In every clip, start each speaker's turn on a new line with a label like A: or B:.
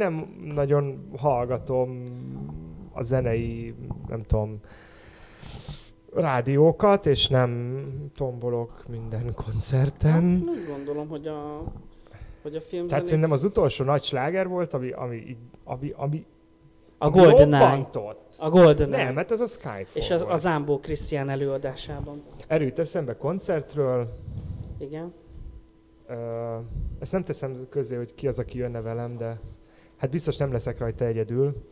A: nem nagyon hallgatom a zenei, nem tudom, rádiókat, és nem tombolok minden koncerten.
B: Hát, úgy gondolom, hogy a, hogy a film
A: Tehát szerintem az utolsó nagy sláger volt, ami, ami, ami, ami
B: a Golden Eye. A Golden Eye.
A: Nem, mert ez a Skyfall
B: És az,
A: volt.
B: a Zámbó Krisztián előadásában.
A: Erőt eszembe koncertről,
B: Igen.
A: Ö, ezt nem teszem közé, hogy ki az, aki jönne velem, de hát biztos nem leszek rajta egyedül.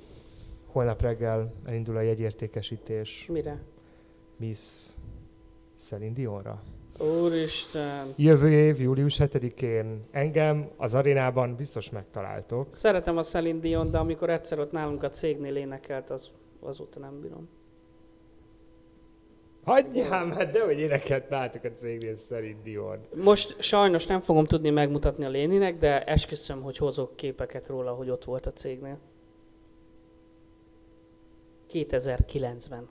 A: Holnap reggel elindul a jegyértékesítés
B: Mire?
A: Miss Celine Dionra.
B: Úristen.
A: Jövő év, július 7-én engem az arénában biztos megtaláltok.
B: Szeretem a Celine Dion, de amikor egyszer ott nálunk a cégnél énekelt, az, azóta nem bírom.
A: Hagyjál már, de hogy énekelt nálatok a cégnél Celine Dion.
B: Most sajnos nem fogom tudni megmutatni a Léninek, de esküszöm, hogy hozok képeket róla, hogy ott volt a cégnél. 2009-ben.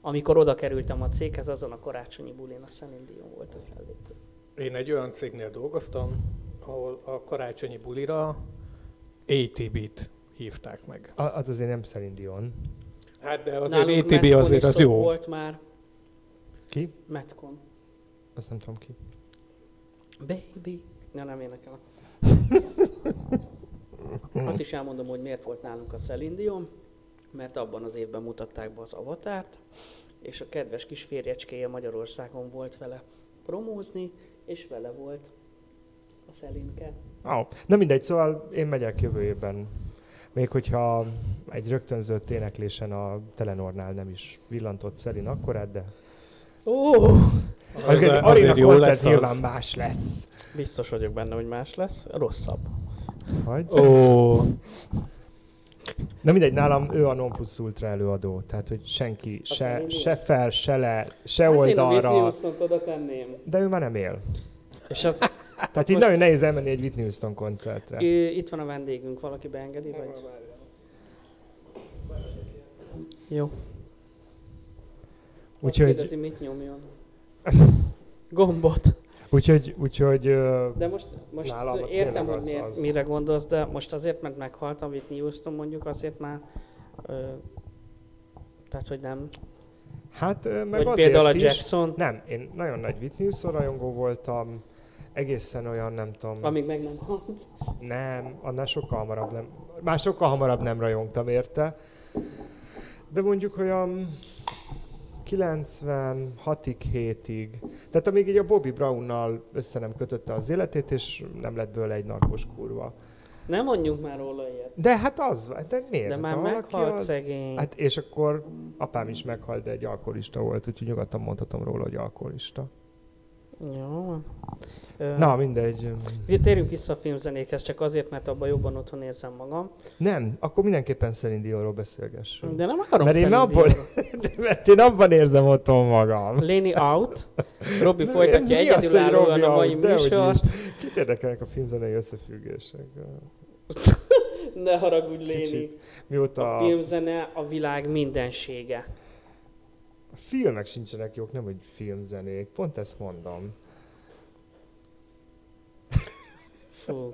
B: Amikor oda kerültem a céghez, azon a karácsonyi bulin a Celine Dion volt a fellépő.
C: Én egy olyan cégnél dolgoztam, ahol a karácsonyi bulira ATB-t hívták meg.
A: A, az azért nem Celine Dion.
C: Hát de azért
B: Nálunk
C: ATB azért az jó.
B: Volt már.
A: Ki?
B: Metcon.
A: Azt nem tudom ki.
B: Baby. Ja, nem énekelek. Azt is elmondom, hogy miért volt nálunk a Celine Dion, mert abban az évben mutatták be az avatárt, és a kedves kis férjecskéje Magyarországon volt vele promózni, és vele volt a Szelinke.
A: Oh. Na mindegy, szóval én megyek jövő évben. Még hogyha egy rögtönzött éneklésen a Telenornál nem is villantott Szelin akkorát, de
B: Ó,
A: az egy
C: azért
A: arena
C: jó
A: koncert
C: lesz
A: nyilván
C: az.
A: más lesz.
B: biztos vagyok benne, hogy más lesz. Rosszabb.
A: Vagy?
C: Ó,
A: Na mindegy, nálam ő a non plus ultra előadó, tehát hogy senki se, se fel, se le, se
B: Hát én a
A: oldalra,
B: oda tenném.
A: de ő már nem él.
B: És az,
A: Tehát így
B: Most-
A: nagyon nehéz elmenni egy Whitney Houston koncertre.
B: Ő, itt van a vendégünk, valaki beengedi, vagy? Jó. Úgyhogy... Kérdezi, mit nyomjon. Gombot.
A: úgyhogy, úgyhogy
B: De most, most
A: Nálam
B: értem, hogy
A: az-
B: miért,
A: az-
B: mire gondolsz, de most azért, mert meghalt a Whitney Houston mondjuk, azért már... Ö, tehát, hogy nem.
A: hát ö, meg
B: Vagy
A: azért
B: például a
A: is,
B: Jackson,
A: Nem, én nagyon nagy Whitney Houston rajongó voltam, egészen olyan, nem tudom,
B: amíg meg nem halt.
A: nem, annál sokkal hamarabb nem, már sokkal hamarabb nem rajongtam érte, de mondjuk olyan 96-ig, 7-ig, tehát amíg így a Bobby Brownnal össze nem kötötte az életét, és nem lett bőle egy narkos kurva.
B: Nem mondjunk már róla ilyet.
A: De hát az, de miért?
B: De
A: Hát
B: már
A: valaki
B: meghalt
A: az-
B: szegény.
A: Hát és akkor apám is meghalt, de egy alkoholista volt, úgyhogy nyugodtan mondhatom róla, hogy alkoholista.
B: Jó.
A: Na, mindegy.
B: Térjünk vissza a filmzenékhez, csak azért, mert abban jobban otthon érzem magam.
A: Nem, akkor mindenképpen Celine Dionról beszélgessünk.
B: De nem akarom
A: Mert én
B: Dionról.
A: De, mert én abban érzem otthon magam.
B: Léni out. Robi
A: Nem,
B: folytatja egyedülállóan a mai
A: out?
B: Műsort.
A: Kit érdekelnek a filmzenei összefüggések?
B: Ne haragudj, Léni.
A: Mióta
B: A
A: a,
B: filmzene a világ mindensége.
A: a filmek sincsenek jók, nem hogy filmzenék. Pont ezt mondom.
B: Fú.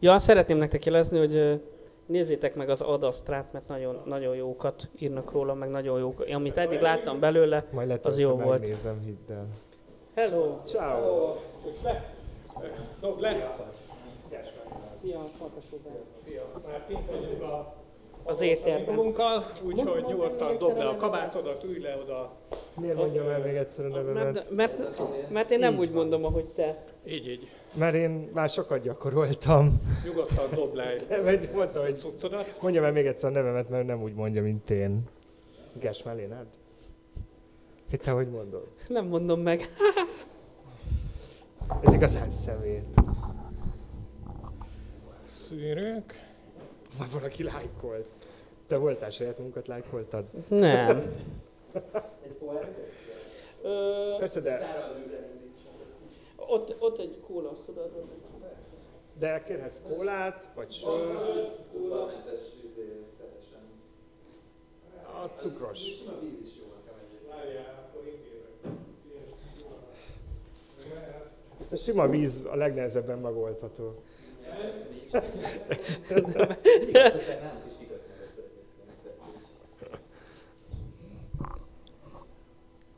B: Ja, szeretném nektek jelezni, hogy nézzétek meg az Adasztrát, mert nagyon, nagyon jókat írnak róla, meg nagyon jók. Amit eddig láttam belőle.
A: Majd lehet,
B: Az jó volt.
A: megnézem, hidd el.
B: Hello!
A: Ciao.
C: dob le.
B: Szia.
C: Szia, már kint vagyunk a
B: Az étterben.
C: úgyhogy nyugodtan dob le a kabátodat, ülj le oda.
A: Miért mondjam el még egyszer a nevemet?
B: Mert, mert, mert én nem
A: Így
B: úgy
A: van.
B: mondom, ahogy te.
C: Így, így.
A: Mert én már sokat gyakoroltam.
C: Nyugodtan dob le egy
A: mondta, hogy
C: cuccodat.
A: mondjam el még egyszer a nevemet, mert nem úgy mondja, mint én. Ges Melénád? Hogy te hogy mondod?
B: Nem mondom meg.
A: Ez igazán szemét.
C: Szűrők.
A: Már valaki lájkolt. Te voltál saját munkat lájkoltad?
B: Nem. Ö,
A: Persze, de,
B: ott, ott egy kóla, azt tudod.
A: de kérhetsz kólát, vagy sört. Az cukros. A sima víz a legnehezebben megoldható.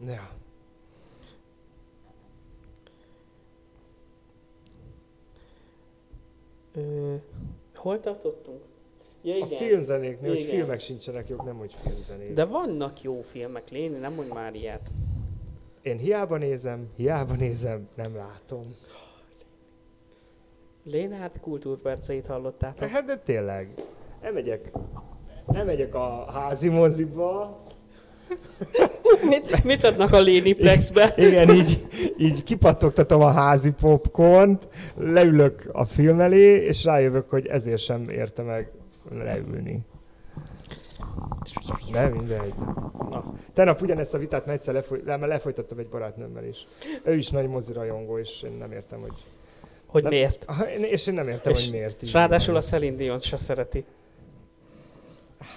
A: Ja.
B: Ö, hol tartottunk? Ja,
A: A
B: igen.
A: filmzenéknél, hogy
B: Igen.
A: filmek sincsenek jók, nem hogy filmzenék.
B: De vannak jó filmek, Léni, nem mondj már ilyet.
A: Én hiába nézem, hiába nézem, nem látom.
B: Lénárd kultúrperceit hallottátok?
A: Hát de tényleg, elmegyek, elmegyek a házi moziba,
B: mit, mit adnak a Léniplexbe?
A: igen, így, így kipattogtatom a házi popcornt, leülök a film elé, és rájövök, hogy ezért sem érte meg leülni. De mindegy.
B: Na,
A: Tegnap ugyanezt a vitát már egyszer lefoly, le, lefolytattam egy barátnőmmel is. Ő is nagy mozirajongó, és én nem értem, hogy...
B: hogy
A: Nem-
B: miért?
A: És én nem értem,
B: És-
A: hogy miért
B: És ráadásul a
A: van.
B: Celine Dion se szereti.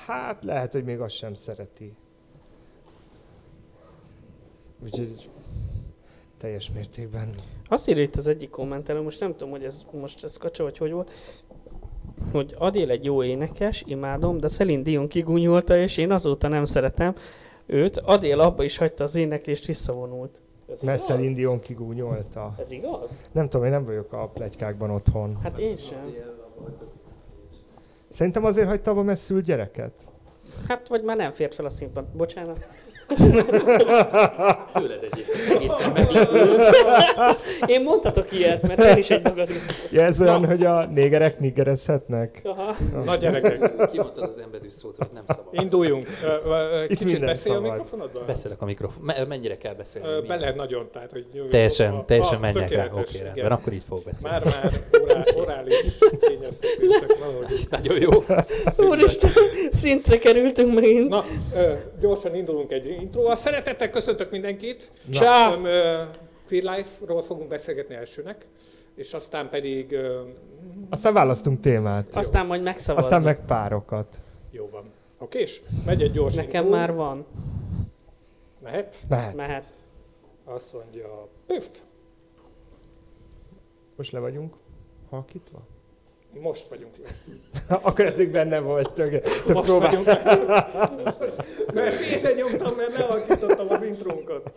A: Hát lehet, hogy még azt sem szereti. Úgyhogy teljes mértékben.
B: Azt írja itt az egyik kommentelő, most nem tudom, hogy ez most ez kacsa, vagy hogy volt, hogy Adél egy jó énekes, imádom, de Celine Dion kigúnyolta, és én azóta nem szeretem őt. Adél abba is hagyta az éneklést, visszavonult. Ez
A: Mert? Celine Dion kigúnyolta.
B: Ez igaz?
A: Nem tudom, én nem vagyok a plegykákban otthon.
B: Hát én sem.
A: Szerintem azért hagyta abba, mert szült gyereket.
B: Hát vagy már nem fért fel a színpad. Bocsánat.
D: Tőled egyébként egészen meglepő.
B: Én mondhatok ilyet, mert én is egy magadról.
A: Ja, ez olyan,
C: Na.
A: hogy a négerek nigerezhetnek?
B: Aha.
C: Na gyerekek,
D: Kimondtad az embedű szót, hogy nem szabad.
C: induljunk.
A: Itt
C: Kicsit beszél a
A: szabad.
C: mikrofonodban?
D: Beszélek a mikrofon. Me- mennyire kell beszélni?
C: Bele nagyon, tehát hogy nyújjon
D: Teljesen,
C: a-
D: teljesen
C: a-
D: menjek rá. Oké, rendben. Akkor így fog beszélni.
C: Már-már orá, orális kényeztetések valahogy.
D: Nagyon jó.
B: Úristen, szintre kerültünk megint.
C: Na, gyorsan indulunk egy intróval. Szeretettel köszöntök mindenkit.
B: Csá!
C: Ö, Queer Life-ról fogunk beszélgetni elsőnek, és aztán pedig ö,
A: Aztán választunk témát.
B: Aztán majd megszavazzuk.
A: Aztán meg párokat.
C: jó van. Oké, és megy egy gyors
B: Nekem
C: intro.
B: már van.
C: Mehet?
A: Mehet.
B: Mehet.
C: Azt mondja, püff,
A: Most le vagyunk halkítva?
C: Most vagyunk le.
A: Akkor ezek benne volt. Tök, tök
C: Most
A: próbál...
C: vagyunk mert félre nyomtam, mert lealakítottam az intrónkat.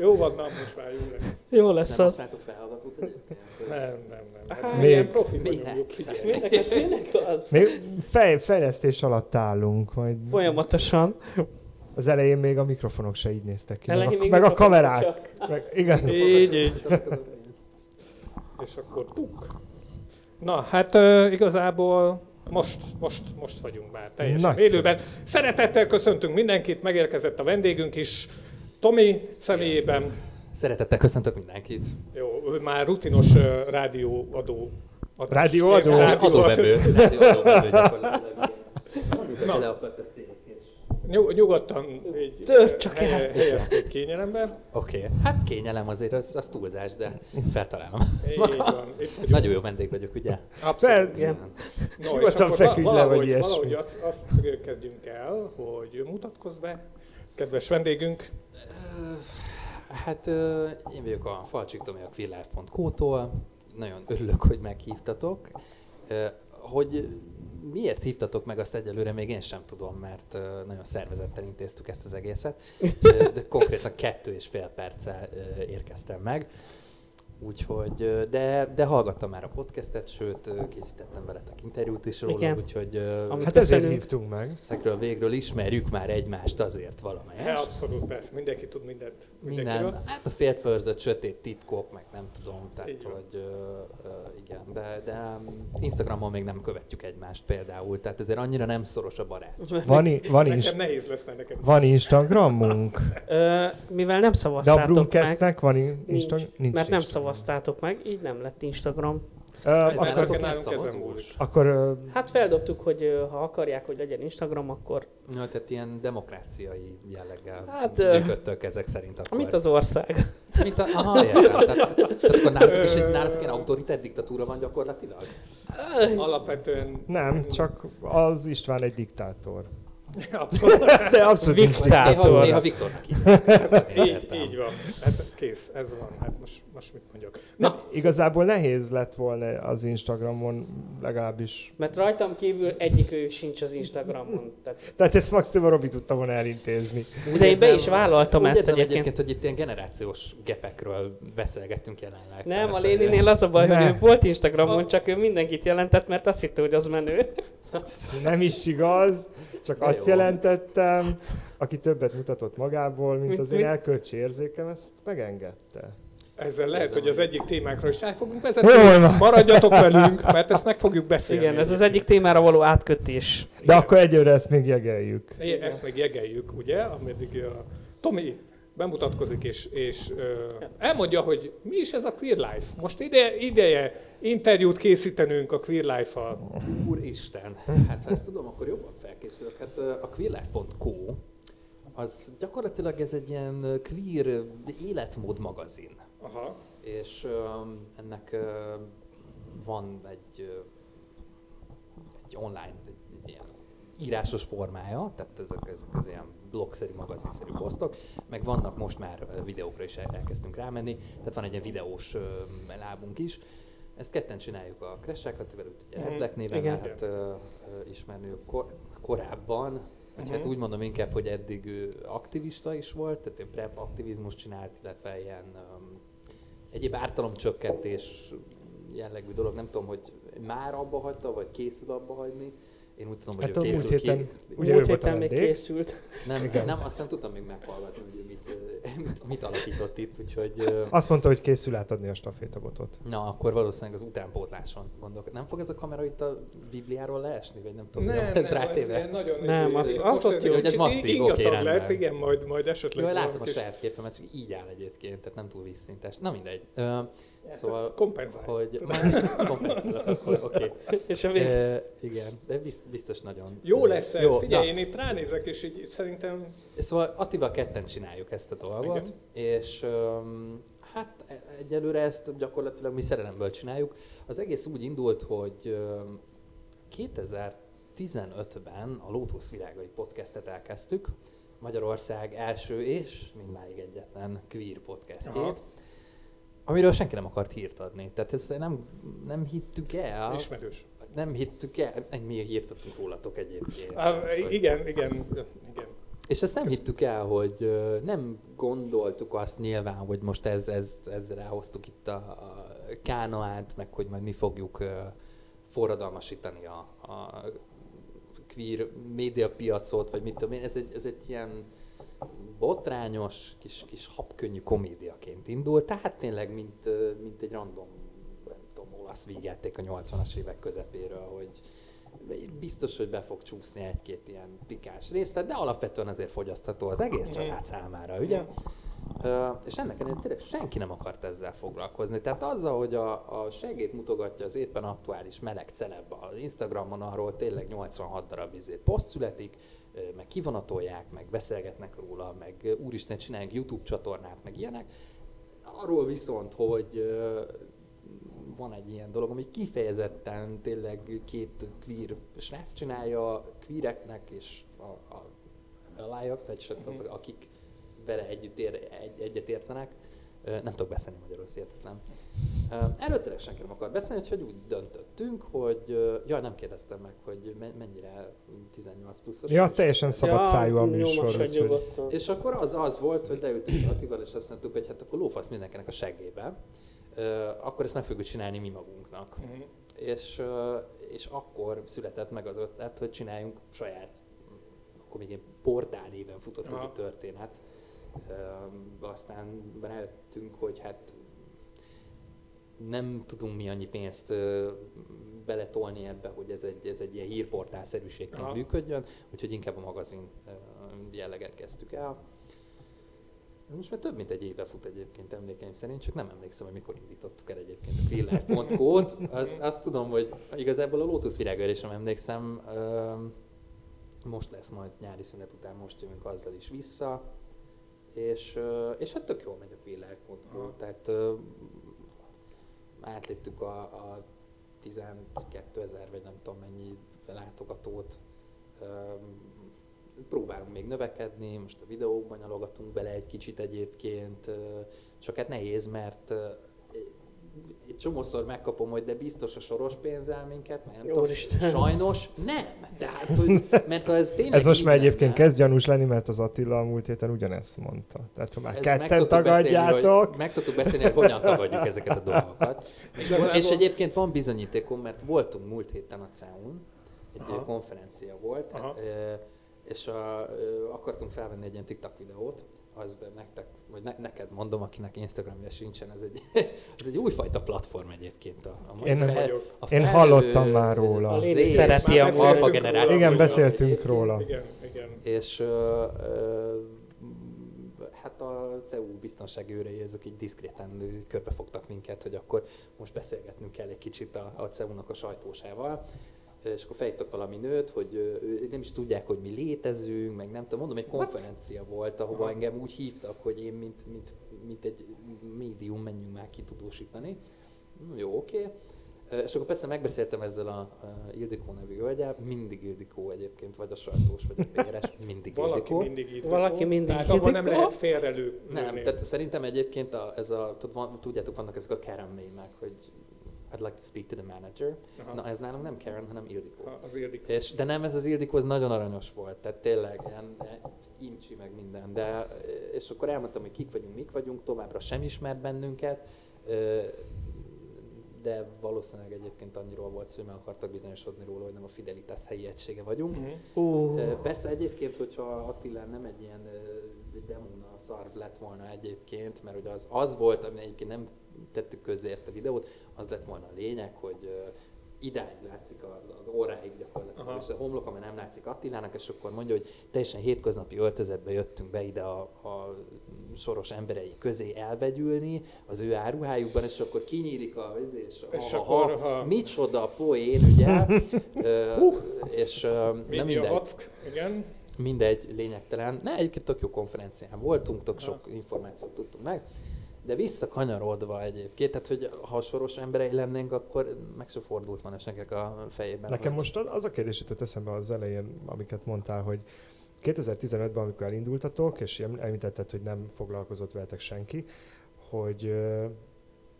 C: Jó van, na most már jó lesz.
B: Jó lesz
D: Nem
B: az.
D: használtok felhallgatót egyébként?
C: Nem, nem, nem. Hát,
B: Aha.
C: mi
A: Még-
C: ilyen profi vagyunk.
B: Minek az, minek az?
A: Még fej, fejlesztés alatt állunk, majd
B: Folyamatosan.
A: az elején még a mikrofonok se így néztek ki. Meg
B: Elején
A: meg a kamerák.
B: csak.
A: Meg, igen.
C: Így, így. És akkor tuk. Na, hát uh, igazából most, most, most vagyunk már teljesen
A: Nagyszerű.
C: élőben. Szeretettel köszöntünk mindenkit, megérkezett a vendégünk is. Tomi személyében,
D: Szeretettel köszöntök mindenkit.
C: jó, ő már rutinos uh, rádióadó. adás.
A: Rádióadó?
C: Rádióadó.
D: Adóvevő. Adóvevő gyakorlatilag.
C: Na.
D: Leakadt a szék, és...
C: Nyug, nyugodtan így
B: Tört csak
C: eh,
B: el.
C: helyezkedj kényelemben.
D: Oké, okay. hát kényelem azért, az, az túlzás, de feltalálom.
C: Így van. Itt.
D: Nagyon jó vendég vagyok, ugye?
C: Abszolút.
B: Igen.
C: No, és
A: Nyugodtan
C: akkor
A: feküdj le,
C: valahogy,
A: vagy ilyesmi.
C: valahogy azt, azt kezdjünk el, hogy mutatkozz be, kedves vendégünk.
D: Hát én vagyok a Falcsik Tomi a queerlife.co-tól. Nagyon örülök, hogy meghívtatok. Hogy miért hívtatok meg, azt egyelőre még én sem tudom, mert nagyon szervezetten intéztük ezt az egészet. De konkrétan kettő és fél perccel érkeztem meg. Úgyhogy, de, de hallgattam már a podcastet, sőt, készítettem veletek interjút is róla,
B: Igen.
D: úgyhogy
B: Amit
A: Hát ezért hívtunk meg.
D: ezekről végről ismerjük már egymást azért valamelyest.
C: abszolút, persze, mindenki tud mindent.
D: Minden, hát a féltfőrzött sötét titkok, meg nem tudom, tehát
C: Így
D: hogy ö, ö, igen, de, de Instagramon még nem követjük egymást például, tehát ezért annyira nem szoros a barát.
A: Van, i- van,
C: Nekem
A: is,
C: nehéz lesz, mert nekem
A: van Instagramunk?
B: Ö, mivel nem
A: De a
B: szavaztátok meg,
A: Brumcastnek van i-
B: nincs,
A: Instagram?
B: mert nem
A: Instagram.
B: szavaztátok meg, így nem lett Instagram.
A: Ö,
D: Ez
A: akkor,
C: nálunk ezen múlik.
A: akkor ö,
B: Hát feldobtuk, hogy ö, ha akarják, hogy legyen Instagram, akkor
D: Ja, tehát ilyen demokráciai jelleggel
B: Hát,
D: működtök ezek szerint akkor.
B: mint az ország.
D: Mint a, aha, értem. Tehát, tehát akkor nálatok is egy, nálatok ilyen autoritár diktatúra van gyakorlatilag?
C: alapvetően...
A: nem, csak az István egy diktátor.
C: Abszolút.
A: De abszolút diktátor.
D: Néha, néha Viktornak
C: így,
D: Értem.
C: így van. Hát kész, ez van. Hát most, most mit mondjak?
A: Na, igazából nehéz lett volna az Instagramon, legalábbis.
B: Mert rajtam kívül egyik ő sincs az Instagramon. Tehát,
A: Tehát ezt maximum a Robi tudta volna elintézni.
B: de én be is vállaltam
D: úgy
B: ezt
D: érzem
B: egyébként.
D: egyébként, hogy itt ilyen generációs gepekről beszélgettünk jelenleg.
B: Nem, a Léninél az a baj, hogy
A: Ne.
B: ő volt Instagramon, csak ő mindenkit jelentett, mert azt hitte, hogy az menő.
A: Nem is igaz, csak
D: De
A: azt
D: jó.
A: jelentettem, aki többet mutatott magából, mint
B: Mit-
A: az én elkölcsi érzékem, ezt megengedte.
C: Ezzel lehet,
D: Ezzel
C: hogy az egyik témákra is el fogunk vezetni.
A: Van.
C: Maradjatok velünk, mert ezt meg fogjuk beszélni.
B: Igen, ez az egyik témára való átkötés.
A: De akkor egyőre ezt még jegeljük.
C: É, Ezt még jegeljük, ugye, ameddig a Tomi bemutatkozik és, és ö, elmondja, hogy mi is ez a Queer Life. Most ide, ideje interjút készítenünk a Queer Life-al.
D: Úristen, hát ha ezt tudom, akkor jobban felkészülök. Hát a queerlife.co az gyakorlatilag ez egy ilyen queer életmód magazin.
C: Aha.
D: És ö, ennek ö, van egy, ö, egy online, egy, egy ilyen írásos formája, tehát ezek, ezek az ilyen blogszerű, magazinszerű posztok, meg vannak most már videókra is el- elkezdtünk rámenni, tehát van egy ilyen videós ö, lábunk is. Ezt ketten csináljuk a Crash-el, Kativel, úgy ugye
C: Mhm.
D: Red Black néven
B: Igen.
D: lehet ö, ismerni kor, korábban, vagy hát
C: Mhm.
D: úgy mondom inkább, hogy eddig ő aktivista is volt, tehát ő prep aktivizmus csinált, illetve ilyen um, egyéb ártalomcsökkentés jellegű dolog, nem tudom, hogy már abba hagyta, vagy készül abba hagyni. Én úgy tudom, hogy
A: Hát
D: ő
A: a múlt
D: készül
A: héten-
D: ki.
A: Ugye
B: Múlt héten még készült.
D: Nem,
A: Igen.
D: nem, azt nem tudtam még meghallgatni, hogy ő mit, mit, mit alakított itt, úgyhogy...
A: Azt mondta, hogy készül átadni a stafétabotot.
D: Na, akkor valószínűleg az utánpótláson gondolok. Nem fog ez a kamera itt a Bibliáról leesni, vagy nem tudom,
C: Nem, nem, ilyen nagyon...
B: Nem,
C: ez-
B: az- az
C: ez
B: jó.
D: Hogy ez masszív, oké, rendben.
C: lett, igen, majd, majd esetleg...
D: Jó, látom a saját képemet, hogy így áll egyébként, tehát nem túl vízszintes. Na mindegy. Szóval,
C: kompenzálj.
D: hogy... Kompenzálok, akkor oké.
B: És a vég...
D: Ö, Igen, de bizt- biztos nagyon...
C: Jó lesz ez,
D: Jó,
C: figyelj,
D: na.
C: én itt ránézek, és így szerintem...
D: Szóval Attival ketten csináljuk ezt a dolgot,
C: Igen.
D: és öm, hát e- egyelőre ezt gyakorlatilag mi szerelemből csináljuk. Az egész úgy indult, hogy öm, 2015-ben a Lótusz Virágai podcastet elkezdtük, Magyarország első és mindmáig egyetlen queer podcastjét,
C: Aha.
D: Amiről senki nem akart hírt adni. Tehát ezt nem, nem hittük el,
C: Ismerős.
D: nem hittük el, mi hírt adtunk rólatok egyébként. Hogy-
C: igen, igen, igen.
D: és ezt nem hittük el, hogy nem gondoltuk azt nyilván, hogy most ez, ez, ezzel elhoztuk itt a, a kánoát, meg hogy majd mi fogjuk forradalmasítani a, a queer médiapiacot, vagy mit tudom én. Ez egy, ez egy ilyen botrányos, kis, kis habkönnyű komédiaként indult, tehát tényleg mint, mint egy random nem tudom, olasz vígjáték a 80-as évek közepéről, hogy biztos, hogy be fog csúszni egy-két ilyen pikáns részlet, de alapvetően azért fogyasztható az egész család számára, ugye? Ö, és ennek ellenére tényleg senki nem akart ezzel foglalkozni. Tehát azzal, hogy a, a segét mutogatja az éppen aktuális meleg celeb az Instagramon, arról tényleg 86 darab izé poszt születik, meg kivonatolják, meg beszélgetnek róla, meg úristen csinálják YouTube csatornát, meg ilyenek. Arról viszont, hogy van egy ilyen dolog, ami kifejezetten tényleg két queer srác csinálja, queereknek és a, a alájak, tehát az, akik vele együtt ér, egy, egyet értenek. Nem tudok beszélni magyarul, hihetetlen. Erről tényleg senki nem akar beszélni, úgyhogy úgy döntöttünk, hogy... ö, Jaj, nem kérdeztem meg, hogy me- mennyire 18 pluszos.
A: Ja, teljesen szabad szájú a műsor.
B: nyugodtan.
D: és akkor az az volt, hogy leültünk Attival, és azt mondtuk, hogy hát akkor lófasz mindenkinek a seggébe. Ö, akkor ezt meg fogjuk csinálni mi magunknak.
C: Mhm.
D: És, és akkor született meg az ötlet, hogy csináljunk saját, akkor még egy portál néven futott ez a
C: Aha.
D: történet. Aztán rájöttünk, hogy hát nem tudunk mi annyi pénzt beletolni ebbe, hogy ez egy, ez egy ilyen hírportálszerűségként
C: Aha.
D: működjön, úgyhogy inkább a magazin jelleget kezdtük el. Most már több mint egy éve fut egyébként emlékeim szerint, csak nem emlékszem, hogy mikor indítottuk el egyébként a queerlife.co-t. Azt, azt tudom, hogy igazából a Lotus virágőre sem emlékszem. Most lesz majd nyári szünet után, most jövünk azzal is vissza. És, és hát tök jól megy a queerlife.co,
C: Aha.
D: tehát átléptük a, a 12 ezer, vagy nem tudom mennyi látogatót. Próbálunk még növekedni, most a videókban nyalogatunk bele egy kicsit egyébként, csak hát nehéz, mert egy csomószor megkapom, hogy de biztos a soros pénzzel minket, nem tudom, sajnos nem, tehát, hogy, mert ha ez tényleg
A: Ez most már egyébként
D: lenne,
A: kezd gyanús lenni, mert az Attila a múlt héten ugyanezt mondta. Tehát ha már
D: meg
A: ketten tagadjátok,
D: meg szoktuk beszélni, hogy hogyan tagadjuk ezeket a dolgokat. És, és egyébként van bizonyítékom, mert voltunk múlt héten a CEUN, egy
C: Aha.
D: konferencia volt,
C: Aha.
D: és a, akartunk felvenni egy ilyen TikTok videót, az nektek, vagy ne, neked mondom, akinek Instagramja sincsen, ez egy, ez egy újfajta platform egyébként. A, a
A: Én nem
C: vagyok.
D: a
A: Én
D: felnő-
A: hallottam már róla.
B: A
D: Z-
B: szereti
C: a
D: alfa generáció.
A: igen, beszéltünk róla.
C: Igen, igen.
D: És hát a CEU biztonsági őrei, ezek így diszkréten körbefogtak minket, hogy akkor most beszélgetnünk kell egy kicsit a, a CEU-nak a sajtósával. És akkor felhívtak valami nőt, hogy ő- nem is tudják, hogy mi létezünk, meg nem tudom, mondom, egy konferencia volt, ahova
C: Aha.
D: engem úgy hívtak, hogy én, mint, mint, mint egy médium, menjünk már kitudósítani. Jó, oké. Ö, És akkor persze megbeszéltem ezzel a, a Ildikó nevű hölgyel, mindig Ildikó egyébként, vagy a sajtós, vagy a PRS, mindig
C: Valaki
D: Ildikó.
C: mindig így.
B: Valaki mindig
C: Tehát abban nem
B: Ildikó.
C: lehet félrelő.
D: Nem, tehát szerintem egyébként a, ez a, tud, van, tudjátok, vannak ezek a Karen mémek, hogy I'd like to speak to the manager.
C: Aha.
D: Na ez nálunk nem Karen, hanem Ildikó.
C: Ha, Az érdik.
D: És, de nem, ez az Ildikó, ez nagyon aranyos volt, tehát tényleg ilyen imcsi meg minden. De, és akkor elmondtam, hogy kik vagyunk, mik vagyunk, továbbra sem ismert bennünket, de valószínűleg egyébként annyiról volt szó, hogy meg akartak bizonyosodni róla, hogy nem a Fidelitas helyi egysége vagyunk.
C: Mhm.
B: Uh,
D: Persze egyébként, hogyha Attila nem egy ilyen demóna szarv lett volna egyébként, mert ugye az, az volt, ami egyébként nem tettük közzé ezt a videót, az lett volna a lényeg, hogy idáig látszik az óráig gyakorlatilag,
C: Aha.
D: és a homlok, ami nem látszik Attilának, és akkor mondja, hogy teljesen hétköznapi öltözetbe jöttünk be ide a, a soros emberei közé elvegyülni az ő áruhájukban, és akkor kinyílik a izé, és,
C: És
D: ha,
C: akkor,
D: ha,
C: ha-
D: micsoda poén, ugye, Ö, és ö, nem mindegy.
C: hack, igen.
D: Mindegy, lényegtelen. Ne, egyébként tök jó konferencián voltunk, tök sok információt tudtunk meg, de visszakanyarodva egyébként, tehát hogy ha soros emberei lennénk, akkor meg se fordult volna nekek a fejében.
A: Nekem
D: hogy-
A: most az, a kérdés jutott eszembe az elején, amiket mondtál, hogy 2015-ben, amikor elindultatok, és em- említetted, hogy nem foglalkozott veletek senki, hogy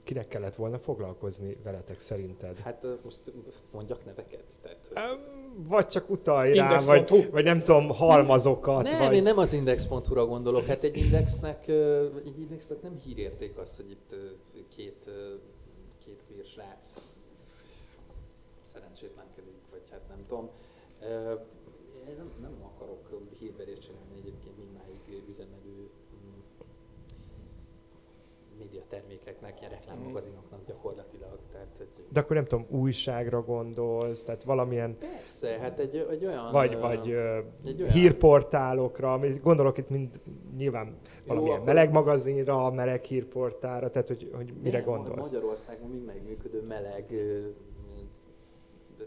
A: kinek kellett volna foglalkozni veletek szerinted?
D: Hát most mondjak neveket. Tehát, hogy...
A: Vagy csak utalj rá,
C: Index.hu.
A: vagy, vagy nem tudom, halmazokat,
D: Nem,
A: vagy...
D: én nem az index.hu-ra gondolok. Hát egy indexnek, egy indexnek nem hírérték az, hogy itt két, két queer srác szerencsétlenkedik, vagy hát nem tudom. Én nem, nem akarok hírverést csinálni egyébként mindmáig üzemelő mm, médiatermékeknek, ilyen reklámmagazinoknak gyakorlatilag. Tehát, hogy
A: De akkor nem tudom, újságra gondolsz, tehát valamilyen,
D: persze, hát egy, egy olyan...
A: vagy, vagy
D: egy olyan-
A: hírportálokra, gondolok itt mind nyilván valamilyen
D: akkor-
A: meleg magazinra, meleg hírportálra, tehát hogy, hogy mire
D: Nem,
A: gondolsz?
D: Magyarországon mindegyik működő meleg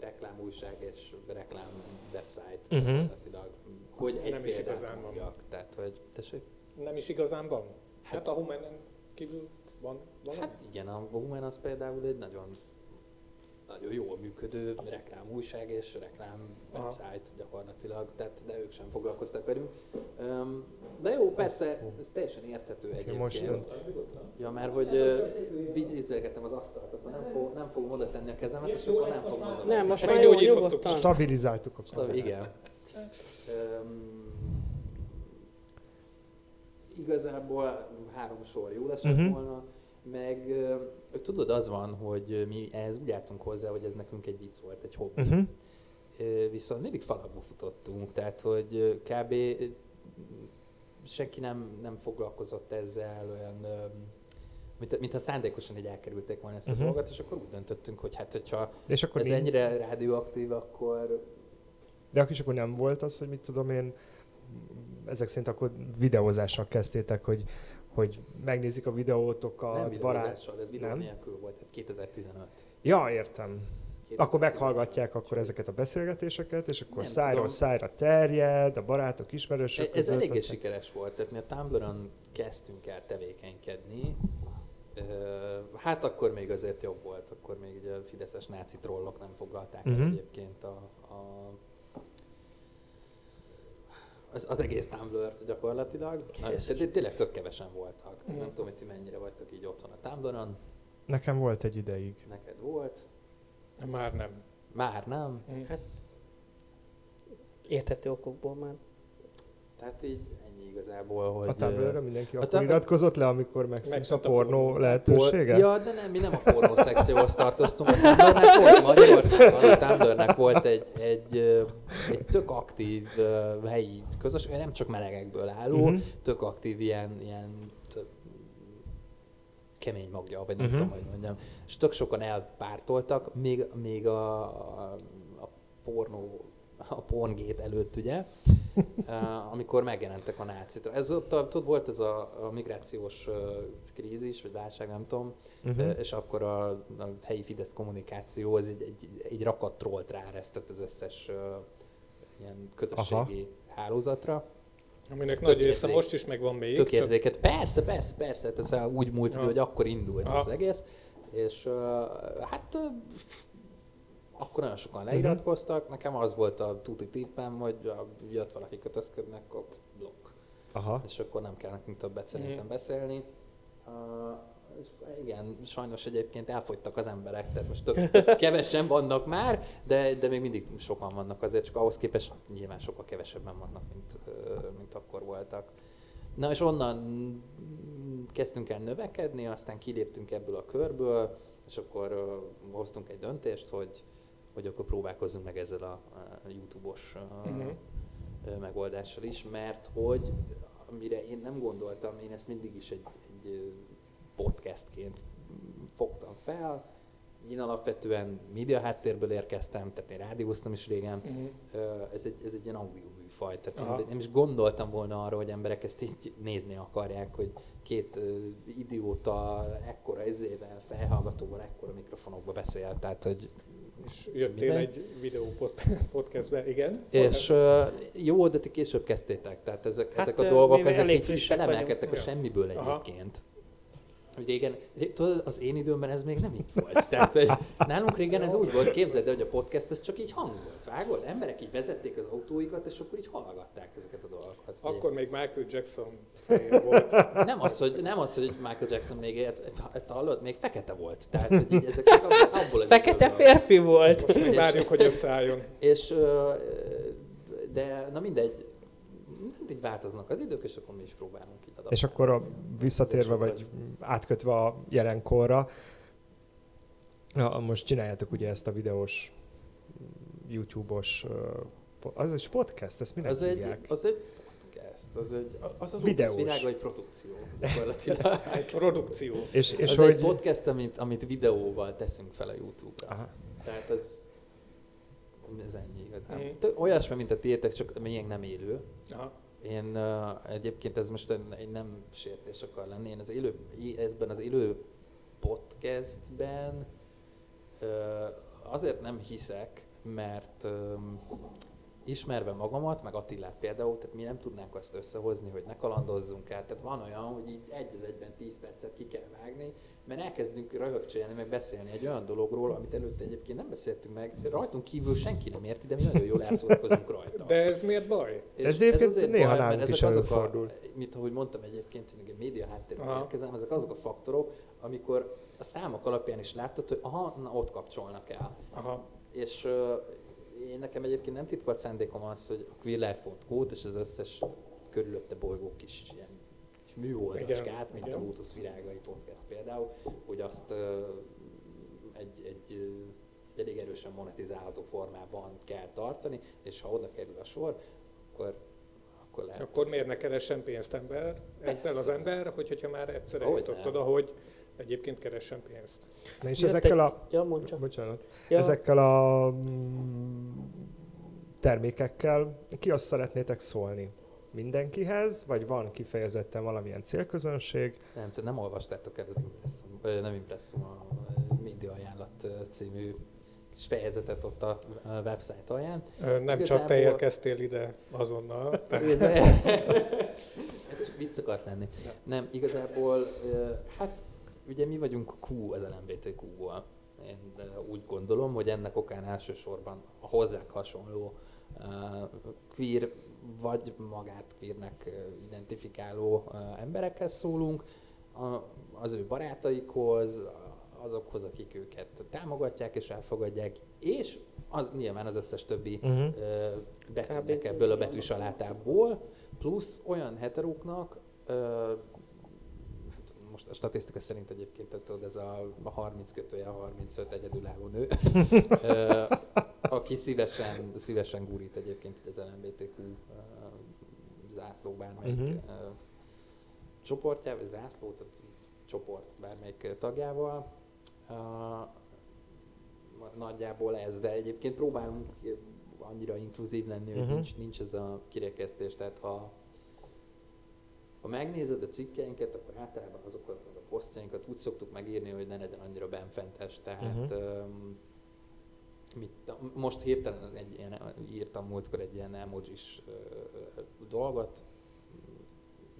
D: reklámújság és reklám website
A: Mhm.
D: gyakorlatilag. Hogy egy
C: Nem is igazán van.
D: mondjak. Tehát, hogy, tessék?
C: Nem is igazán van. Hát,
D: Hát-
C: a Humenen kívül van valami?
D: Hát igen, a Woman az például egy nagyon nagyon jól működő reklámújság és reklám website gyakorlatilag, tehát de ők sem foglalkoztak velünk. De jó, persze, ez teljesen érthető egyébként.
A: most
D: Ja, mert hogy ízelgetem az asztalt, akkor nem, fog, nem fogom oda tenni a kezemet, és akkor nem fogom mozogni.
B: nem, most már jó.
A: Stabilizáltuk a kamerát.
D: igen. Öm, igazából három sor jó
A: Mhm.
D: uh-huh. volna, meg tudod, az van, hogy mi ehhez úgy álltunk hozzá, hogy ez nekünk egy vicc volt, egy hobbi.
A: Uh-huh.
D: Viszont mindig falakba futottunk, tehát hogy kb. senki nem, nem foglalkozott ezzel olyan, ö, mint, mintha szándékosan így elkerülték volna ezt a uh-huh. dolgot, és akkor úgy döntöttünk, hogy hát hogyha
A: És akkor
D: ez
A: nincs,
D: ennyire rádióaktív, akkor
A: de akkor is akkor nem volt az, hogy mit tudom én, ezek szerint akkor videózással kezdtétek, hogy, hogy megnézik a videótokat,
D: nem
A: barát.
D: videózással, ez videó
A: Nem?
D: nélkül volt, hát 2015.
A: Ja, értem.
D: 2015.
A: Akkor meghallgatják akkor ezeket a beszélgetéseket, és akkor
D: Nem
A: szájról
D: tudom.
A: szájra terjed, a barátok, ismerősök
D: Ez
A: között.
D: eléggé
A: aztán-
D: sikeres volt, tehát mi a Tumblr-on kezdtünk el tevékenykedni, hát akkor még azért jobb volt, akkor még ugye a fideszes náci trollok nem foglalták
A: Mhm.
D: egyébként a, a, az, az egész tumblr gyakorlatilag.
B: Kész.
D: De tényleg tök kevesen voltak.
C: Mhm.
D: Nem tudom, hogy ti mennyire vagytok így otthon a Tumblr-on.
A: Nekem volt egy ideig.
D: Neked volt?
C: Már nem.
D: Már nem.
B: Hát érthető okokból már.
D: Tehát így ennyi igazából, hogy...
A: A tumblr mindenki
D: a
A: akkor
D: Tumblr-
A: iratkozott le, amikor megszűnt a pornó
C: pornó.
A: lehetősége?
D: Ja, de nem, mi nem a pornó szekcióhoz tartoztunk. A Tumblrnek volt Magyarországon, a Tumblrnek volt egy, egy, egy tök aktív ö, helyi közösség, nem csak melegekből álló,
A: Mhm.
D: tök aktív ilyen, ilyen kemény magja, vagy nem
A: Mhm.
D: tudom, hogy mondjam. És tök sokan elpártoltak, még, még a, a, a pornó, a porngét előtt, ugye, amikor megjelentek a nácitra. Ez ott, tudod, volt ez a, a migrációs krízis, vagy válság, nem tudom,
A: Mhm.
D: uh, és akkor a, a helyi Fidesz kommunikáció az egy, egy, egy rakat trollt ráeresztett az összes uh, ilyen közösségi hálózatra.
C: Aminek
D: Ez
C: nagy része most is megvan még.
D: Tök
C: csak-
D: érzéket. Persze, persze, persze, hát ez úgy múlt idő,
C: Ja.
D: hogy akkor indult
C: Aha.
D: az egész. És uh, hát uh, akkor nagyon sokan leiratkoztak. Nekem az volt a tuti tippem, hogy ha jött valaki kötözködnek, akkor blokk.
A: Aha.
D: És akkor nem kell nekünk többet szerintem
C: Mhm.
D: beszélni. Uh, és igen, sajnos egyébként elfogytak az emberek, tehát most tök, tök kevesen vannak már, de, de még mindig sokan vannak azért, csak ahhoz képest nyilván sokkal kevesebben vannak, mint, mint akkor voltak. Na és onnan kezdtünk el növekedni, aztán kiléptünk ebből a körből, és akkor hoztunk egy döntést, hogy, hogy akkor próbálkozzunk meg ezzel a, a YouTube-os ö, megoldással is, mert hogy amire én nem gondoltam, én ezt mindig is egy, egy podcastként fogtam fel. Én alapvetően média háttérből érkeztem, tehát én rádióztam is régen. Ö, Ez egy, ez egy ilyen audio műfaj, tehát
C: Aha.
D: én nem is gondoltam volna arra, hogy emberek ezt így nézni akarják, hogy két ö, idióta ekkora izével, felhallgatóval, ekkora mikrofonokba beszél, tehát hogy
C: És jöttél
D: Mivel?
C: egy videó pod- podcastbe, igen.
D: És uh, jó, de ti később kezdtétek, tehát ezek,
B: Hát,
D: ezek a dolgok, ezek így, felemelkedtek a
C: vagyunk.
D: semmiből
C: Aha.
D: Hogy régen, tudod, az én időmben ez még nem így volt. Tehát, hogy nálunk régen ez úgy volt, képzeld el, hogy a podcast ez csak így hang volt, vágod? Emberek így vezették az autóikat, és akkor így hallgatták ezeket a dolgokat.
C: Akkor még Michael Jackson volt.
D: Nem az, hogy, nem az, hogy Michael Jackson még élt, hallod, még fekete volt. Tehát, hogy így ezek abból, az
B: Fekete férfi volt.
C: Most még várjuk, hogy összeálljon.
D: És, de na mindegy, így változnak az idők, és akkor mi is próbálunk így adaptálni.
A: És akkor a, visszatérve, vagy átkötve a jelenkorra, ja, most csináljátok ugye ezt a videós, YouTube-os, az is podcast, ezt minek
D: az egy,
A: hívják?
D: az egy podcast, az egy, az a
A: Videós.
D: Videós. világa egy produkció, gyakorlatilag.
C: Egy produkció.
A: És, és
D: az
A: hogy...
D: egy podcast, amit, amit videóval teszünk fel a YouTube-ra.
A: Aha.
D: Tehát ez, ez ennyi. Mm. Olyasmi, mint a tiétek, csak miénk nem élő.
C: Aha.
D: Én uh, egyébként ez most egy nem sértés akar lenni, én az élő, ezben az élő podcastben uh, azért nem hiszek, mert um, ismerve magamat, meg Attilát például, tehát mi nem tudnánk azt összehozni, hogy ne kalandozzunk el. Tehát van olyan, hogy így egy az egyben 10 percet ki kell vágni, mert elkezdünk röhögcsélni, meg beszélni egy olyan dologról, amit előtte egyébként nem beszéltünk meg, rajtunk kívül senki nem érti, de mi nagyon jól elszórakozunk rajta.
C: De ez miért baj?
D: És
A: Ez egyébként
D: azért
A: néha
D: baj, mert
A: is
D: ezek azok a, mint ahogy mondtam egyébként, én egy média háttérből
C: Aha.
D: érkezem, ezek azok a faktorok, amikor a számok alapján is láttad, hogy aha, na ott kapcsolnak el.
C: Aha.
D: És én nekem egyébként nem titkolt szándékom az, hogy a queerlife.hu-t és az összes körülötte bolygó kis ilyen kis műoldacskát, mint
C: igen.
D: a Lótusz Virágai podcast például, hogy azt uh, egy, egy, uh, elég erősen monetizálható formában kell tartani, és ha oda kerül a sor, akkor, akkor lehet.
C: Akkor miért ne keressen pénzt ember ezzel az
D: Persze.
C: ember, hogy, hogyha már egyszer
D: Ahogy
C: eljutott oda, hogy egyébként keressen pénzt.
A: Na és
B: Jött
A: ezekkel
B: egy-
A: a...
B: Ja, mondj csak.
A: Bocsánat.
B: Ja.
A: Ezekkel a mm, termékekkel ki azt szeretnétek szólni? Mindenkihez, vagy van kifejezetten valamilyen célközönség?
D: Nem, tudom, nem olvastátok el az Impressum, ö, nem Impressum, a média ajánlat című kis fejezetet ott a website alján.
C: Nem csak
D: Igazából-
C: te érkeztél ide azonnal. Te.
D: Ez is vicc akart lenni. Nem, igazából, ö, hát ugye mi vagyunk a Q az LMBTQ-ból. Én úgy gondolom, hogy ennek okán elsősorban a hozzák hasonló ö, queer vagy magát queernek identifikáló emberekhez szólunk, az ő barátaikhoz, azokhoz, akik őket támogatják és elfogadják, és az nyilván az összes többi uh-huh. betűnek ebből a betűsalátából, plusz olyan heteróknak, a statisztika szerint egyébként tudod, ez a, a 30 kötője, a 35 egyedülálló nő, aki szívesen, szívesen gurít egyébként az LMBTQ zászló bármelyik uh-huh. csoportjával, zászló, tehát csoport bármelyik tagjával. Nagyjából ez, de egyébként próbálunk annyira inkluzív lenni, hogy uh-huh. nincs, nincs ez a kirekesztés, tehát ha ha megnézed a cikkeinket, akkor általában azokat a posztjainkat úgy szoktuk megírni, hogy ne legyen annyira benfentes. Tehát uh-huh. um, mit, most hirtelen egy ilyen, írtam múltkor egy ilyen emojis uh, dolgot,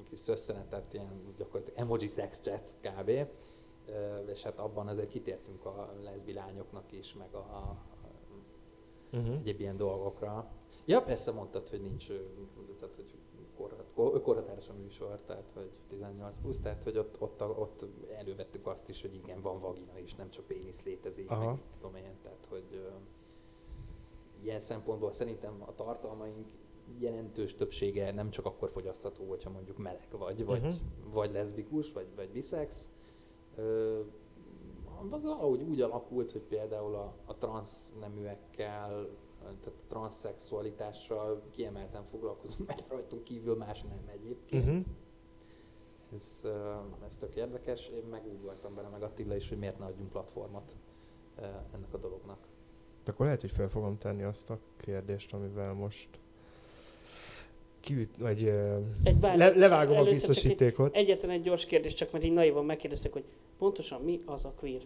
D: kis szösszenetet, ilyen gyakorlatilag emoji sex chat kb. Uh, és hát abban azért kitértünk a leszbi lányoknak is, meg a, a uh-huh. egyéb ilyen dolgokra. Ja, persze mondtad, hogy nincs, tehát, hogy korhatáros a műsor, tehát hogy 18 plusz, tehát hogy ott, ott, ott elővettük azt is, hogy igen, van vagina is, nem csak pénisz létezik, Aha. meg tudom én, tehát hogy uh, ilyen szempontból szerintem a tartalmaink jelentős többsége nem csak akkor fogyasztható, hogyha mondjuk meleg vagy, vagy, uh-huh. vagy leszbikus, vagy, vagy biszex. Uh, az valahogy úgy alakult, hogy például a, a transz neműekkel tehát a transzexualitással kiemelten foglalkozunk, mert rajtunk kívül más nem egyébként. Uh-huh. Ez, ez tök érdekes. Én meg úgy voltam bele, meg Attila is, hogy miért ne adjunk platformot ennek a dolognak.
A: De akkor lehet, hogy fel fogom tenni azt a kérdést, amivel most kiüt, vagy egy bár, le, levágom a biztosítékot.
B: Egy, egyetlen egy gyors kérdés, csak mert így naivan megkérdeztek, hogy pontosan mi az a queer?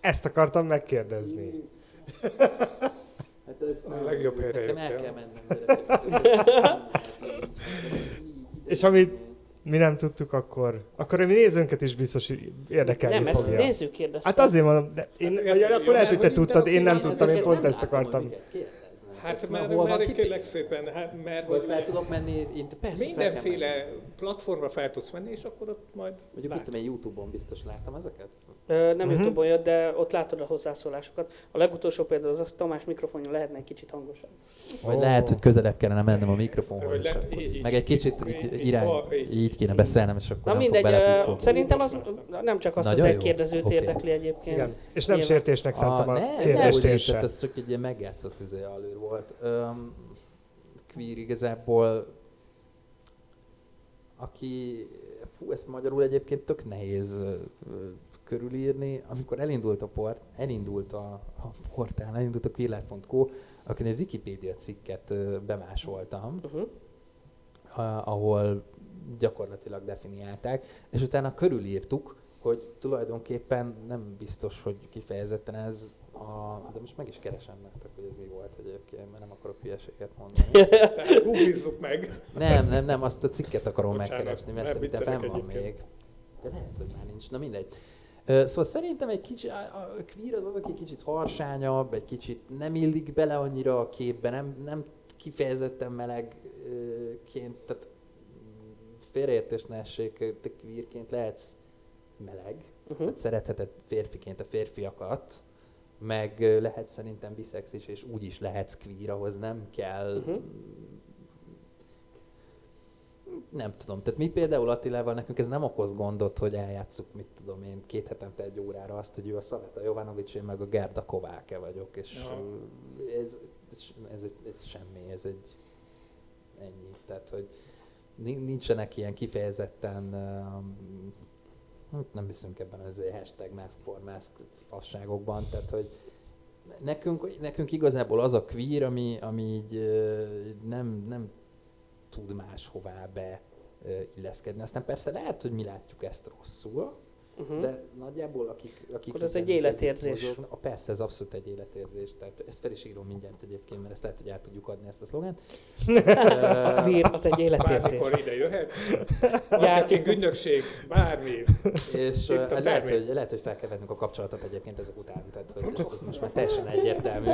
A: Ezt akartam megkérdezni.
C: Hát ez a legjobb helyre
D: Nekem el kell mennem.
A: És amit mi nem tudtuk, akkor, akkor mi nézőnket is biztos érdekelni
B: Nem,
A: fogja.
B: ezt nézzük kérdeztem.
A: Hát azért mondom, de én, hát, akkor lehet, hogy te tudtad, én nem tudtam, én pont ezt akartam.
C: Hát mert, hol mert kérlek szépen, hát, mert
D: hogy fel tudok menni, én persze
C: Mindenféle fel platformra fel tudsz menni, és akkor ott majd
D: Mondjuk itt én Youtube-on biztos láttam ezeket?
B: Ö, nem uh-huh. Youtube-on jött, de ott látod a hozzászólásokat. A legutolsó például az a Tamás mikrofonja lehetne egy kicsit hangosabb.
D: Vagy oh. lehet, hogy közelebb kellene mennem a mikrofonhoz. Lehet, így, így, meg egy kicsit így, irány, így, így kéne beszélnem, és akkor
B: Na
D: nem
B: mindegy, fog szerintem az nem csak azt az egy kérdezőt érdekli egyébként.
A: És nem sértésnek szántam a kérdést én sem.
D: Ez csak egy ilyen megjátszott izé alőr volt. Um, queer igazából, aki, fú, ezt magyarul egyébként tök nehéz körülírni, amikor elindult a, port, elindult a, a portál, elindult a queerlife.co, akkor egy Wikipédia cikket bemásoltam, uh-huh. ahol gyakorlatilag definiálták, és utána körülírtuk, hogy tulajdonképpen nem biztos, hogy kifejezetten ez a, de most meg is keresem nektek, hogy ez mi volt egyébként, mert nem akarok hülyeséget mondani.
C: Tehát googlizzuk meg.
D: Nem, nem, nem, azt a cikket akarom Bocsánat, megkeresni, mert szerintem fenn van még. De lehet, hogy már nincs. Na mindegy. Szóval szerintem egy kicsit, a queer az az, aki kicsit harsányabb, egy kicsit nem illik bele annyira a képbe, nem, nem kifejezetten melegként, tehát félreértés ne essék, te queerként lehetsz meleg, uh-huh. tehát szeretheted férfiként a férfiakat, meg lehet szerintem biszex is, és úgy is lehetsz queer, ahhoz nem kell uh-huh. nem tudom, tehát mi például Attilával nekünk ez nem okoz gondot, hogy eljátszuk, mit tudom én, két hetente egy órára azt, hogy ő a Szaveta Jovanovics, én meg a Gerda Kováke vagyok, és ja. ez, ez, ez, ez semmi, ez egy ennyi. Tehát, hogy nincsenek ilyen kifejezetten nem hiszünk ebben az hashtag mask for mask fasságokban, tehát hogy nekünk, nekünk igazából az a queer, ami, ami így nem, nem tud máshová be illeszkedni. Aztán persze lehet, hogy mi látjuk ezt rosszul,
B: Uh-huh.
D: de nagyjából akik... akik
B: Akkor ez egy életérzés.
D: mozognak- A persze, ez abszolút egy életérzés. Tehát ezt fel is írom mindjárt egyébként, mert ezt lehet, hogy át tudjuk adni ezt a szlogent. Ö,
B: Queer, az egy életérzés.
C: Bármikor ide jöhet.
B: Gyártjuk.
C: Marketing, ügynökség, bármi.
D: És
C: Itt a
D: lehet, hogy, lehet, hogy fel kell vennünk a kapcsolatot egyébként ezek után, tehát hogy ez, ez most már teljesen egyértelmű.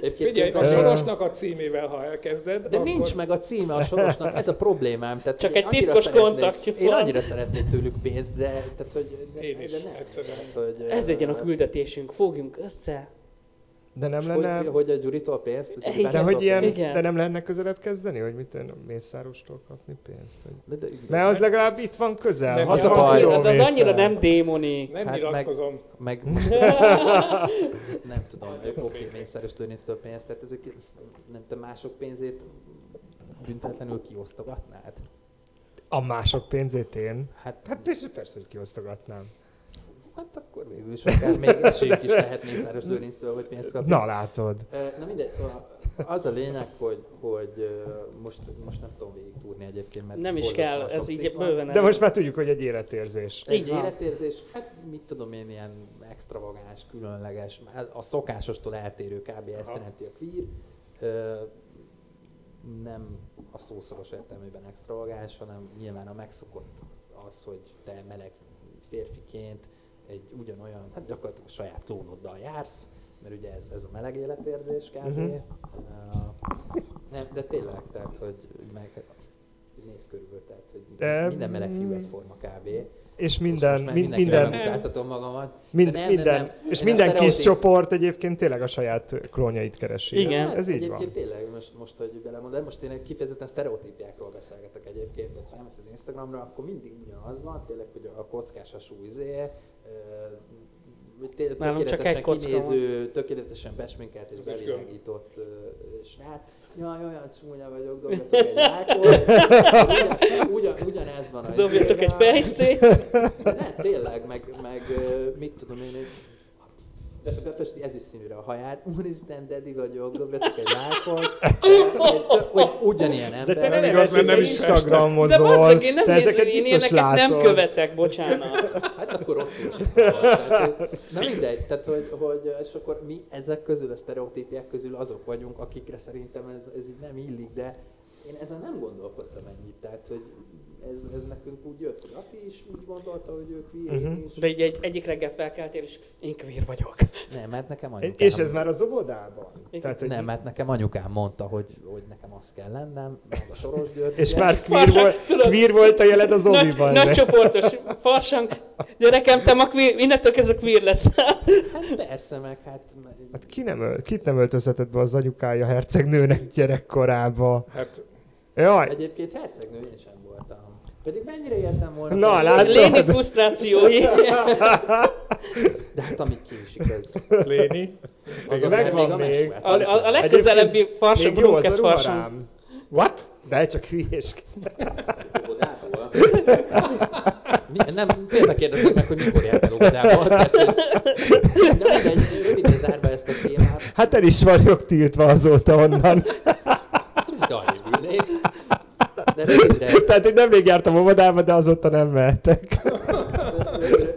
D: Egyébként
C: Figyelj, a sorosnak a címével, ha elkezded,
D: De
C: akkor...
D: nincs meg a címe a sorosnak, ez a problémám. Tehát
B: Csak egy titkos kontaktjuk
D: Én annyira szeretnék tőlük pénzt, de, tehát, hogy, de,
C: Én is,
D: de ne,
C: egyszerűen.
D: Hogy,
B: Ez legyen a küldetésünk, fogjunk össze.
A: De nem
D: és
A: lenne...
D: Hogy, hogy a Gyuritól pénzt? Hogy
B: Igen.
A: De hogy ilyen?
B: Igen.
A: de nem lehetne közelebb kezdeni, hogy mit tudom, Mészárostól kapni pénzt? Hogy...
D: De, de,
A: Mert az legalább itt van közel,
C: Nem,
A: nem,
C: az a
A: 60
D: baj.
B: De az annyira nem démoni.
C: Nem
D: Hát
C: nyilatkozom.
D: meg nem tudom, oké, okay, mészáros lőnésztől pénzt, tehát ezek nem te mások pénzét büntetlenül kiosztogatnád?
A: A mások pénzét én?
D: Hát,
A: Hát persze, persze hogy kiosztogatnám.
D: hát akkor végül is akár még esélyük is lehet mészáros lőnésztől, hogy pénzt kapni.
A: Na látod.
D: Na mindegy, szóval az a lényeg, hogy, hogy most, most nem tudom végig túrni egyébként, mert
B: Nem is kell, ez így
D: van.
B: bőven
A: De most már tudjuk, hogy egy életérzés.
D: Egy
B: Így van.
D: életérzés, hát mit tudom én, ilyen extravagáns, különleges, a szokásostól eltérő kb. ezt jelenti a queer. Nem a szószoros értelmében extravagáns, hanem nyilván a megszokott az, hogy te meleg férfiként egy ugyanolyan, hát gyakorlatilag a saját klónoddal jársz, mert ugye ez, ez a meleg életérzés kb.
A: Mhm.
D: Uh, nem, de tényleg, tehát, hogy meg néz körül, tehát, hogy
A: De-
D: minden meleg fiú egyforma kb.
A: És
D: Most
A: minden,
D: már
A: min,
D: mindenkivel
A: minden,
D: megmutathatom magamat.
A: mind,
D: nem, de
A: minden,
D: nem.
A: és
D: Én
A: minden
D: a
A: kis
D: sztereotíp-
A: csoport egyébként tényleg a saját klónjait keresi.
B: Igen.
A: Ez, ez így
D: egyébként
A: van.
D: tényleg, most, most hogy belemondom, most én kifejezetten sztereotípiákról beszélgetek egyébként, tehát felmész az Instagramra, akkor mindig ugyanaz van, tényleg, hogy a kockás hogy té-
B: Nálunk csak
D: tökéletesen
B: egy kocka
D: kinéző, tökéletesen besminkelt és bevilágított ö, srác. Jaj, olyan csúnya vagyok, dobjatok egy lájkot. Ugyan, ugyan, ugyanez van a
B: Dobjatok egy fejszét.
D: Ne, tényleg, meg, meg mit tudom én, befesti ezüst színűre a haját, úristen, dedi vagyok, dobjatok egy. Hogy ugyanilyen ember.
A: De te nem
C: igaz, mert nem
A: nem
C: is
A: Instagramozol.
B: De basszak, én nem
A: te
B: nézem,
A: ezeket
B: én ilyeneket nem
A: látod.
B: követek, bocsánat.
D: Hát akkor rosszul csinálod. Tehát, hogy- Na mindegy, tehát hogy, hogy, és akkor mi ezek közül, a sztereotípiák közül azok vagyunk, akikre szerintem ez, ez így nem illik, de én ezen nem gondolkodtam ennyit, tehát hogy ez, ez nekünk úgy jött, hogy Ati is úgy gondolta, hogy ők queer,
A: Mhm.
D: én is.
B: De így egy, egyik reggel felkeltél, és én queer vagyok.
D: Nem, mert nekem anyukám...
A: És ez már az óvodában?
B: Igen.
A: Tehát, hogy
D: Nem, mert nekem anyukám mondta, hogy, hogy nekem az kell lennem, meg a Soros György.
A: És már queer,
B: Farsang,
A: volt,
B: tudod,
A: queer volt a jeled az
B: Nagy,
A: oviban.
B: nagy
A: de-
B: csoportos farsang. Gyerekem, te ma queer, innentől kezdve queer lesz.
D: Hát persze, meg hát...
A: Hát ki nem, öl- kit nem öltözhetett be az anyukája hercegnőnek gyerekkorába?
C: Hát
A: Jaj,
D: Egyébként hercegnő én sem. Pedig mennyire értem volna...
A: Na, látod?
B: Léni frusztrációi.
D: De hát amíg késik ez.
C: Léni.
D: Azon
A: megvan
D: a
A: még.
D: mesúját.
B: A, a, a legközelebbi farsang,
A: még jó az
B: Brunkesz
A: a
B: farsang.
A: ruharám.
C: What?
A: De csak hülyés.
D: Óvodából. Mi, nem, tényleg kérdezem meg, hogy mikor járt el óvodába. Tehát, De mindegy, röviden zárva ezt a témát.
A: Hát el is vagyok tiltva azóta onnan.
D: Ez is De rövidre,
A: Tehát, hogy nemrég jártam óvodába, de azóta nem mehetek.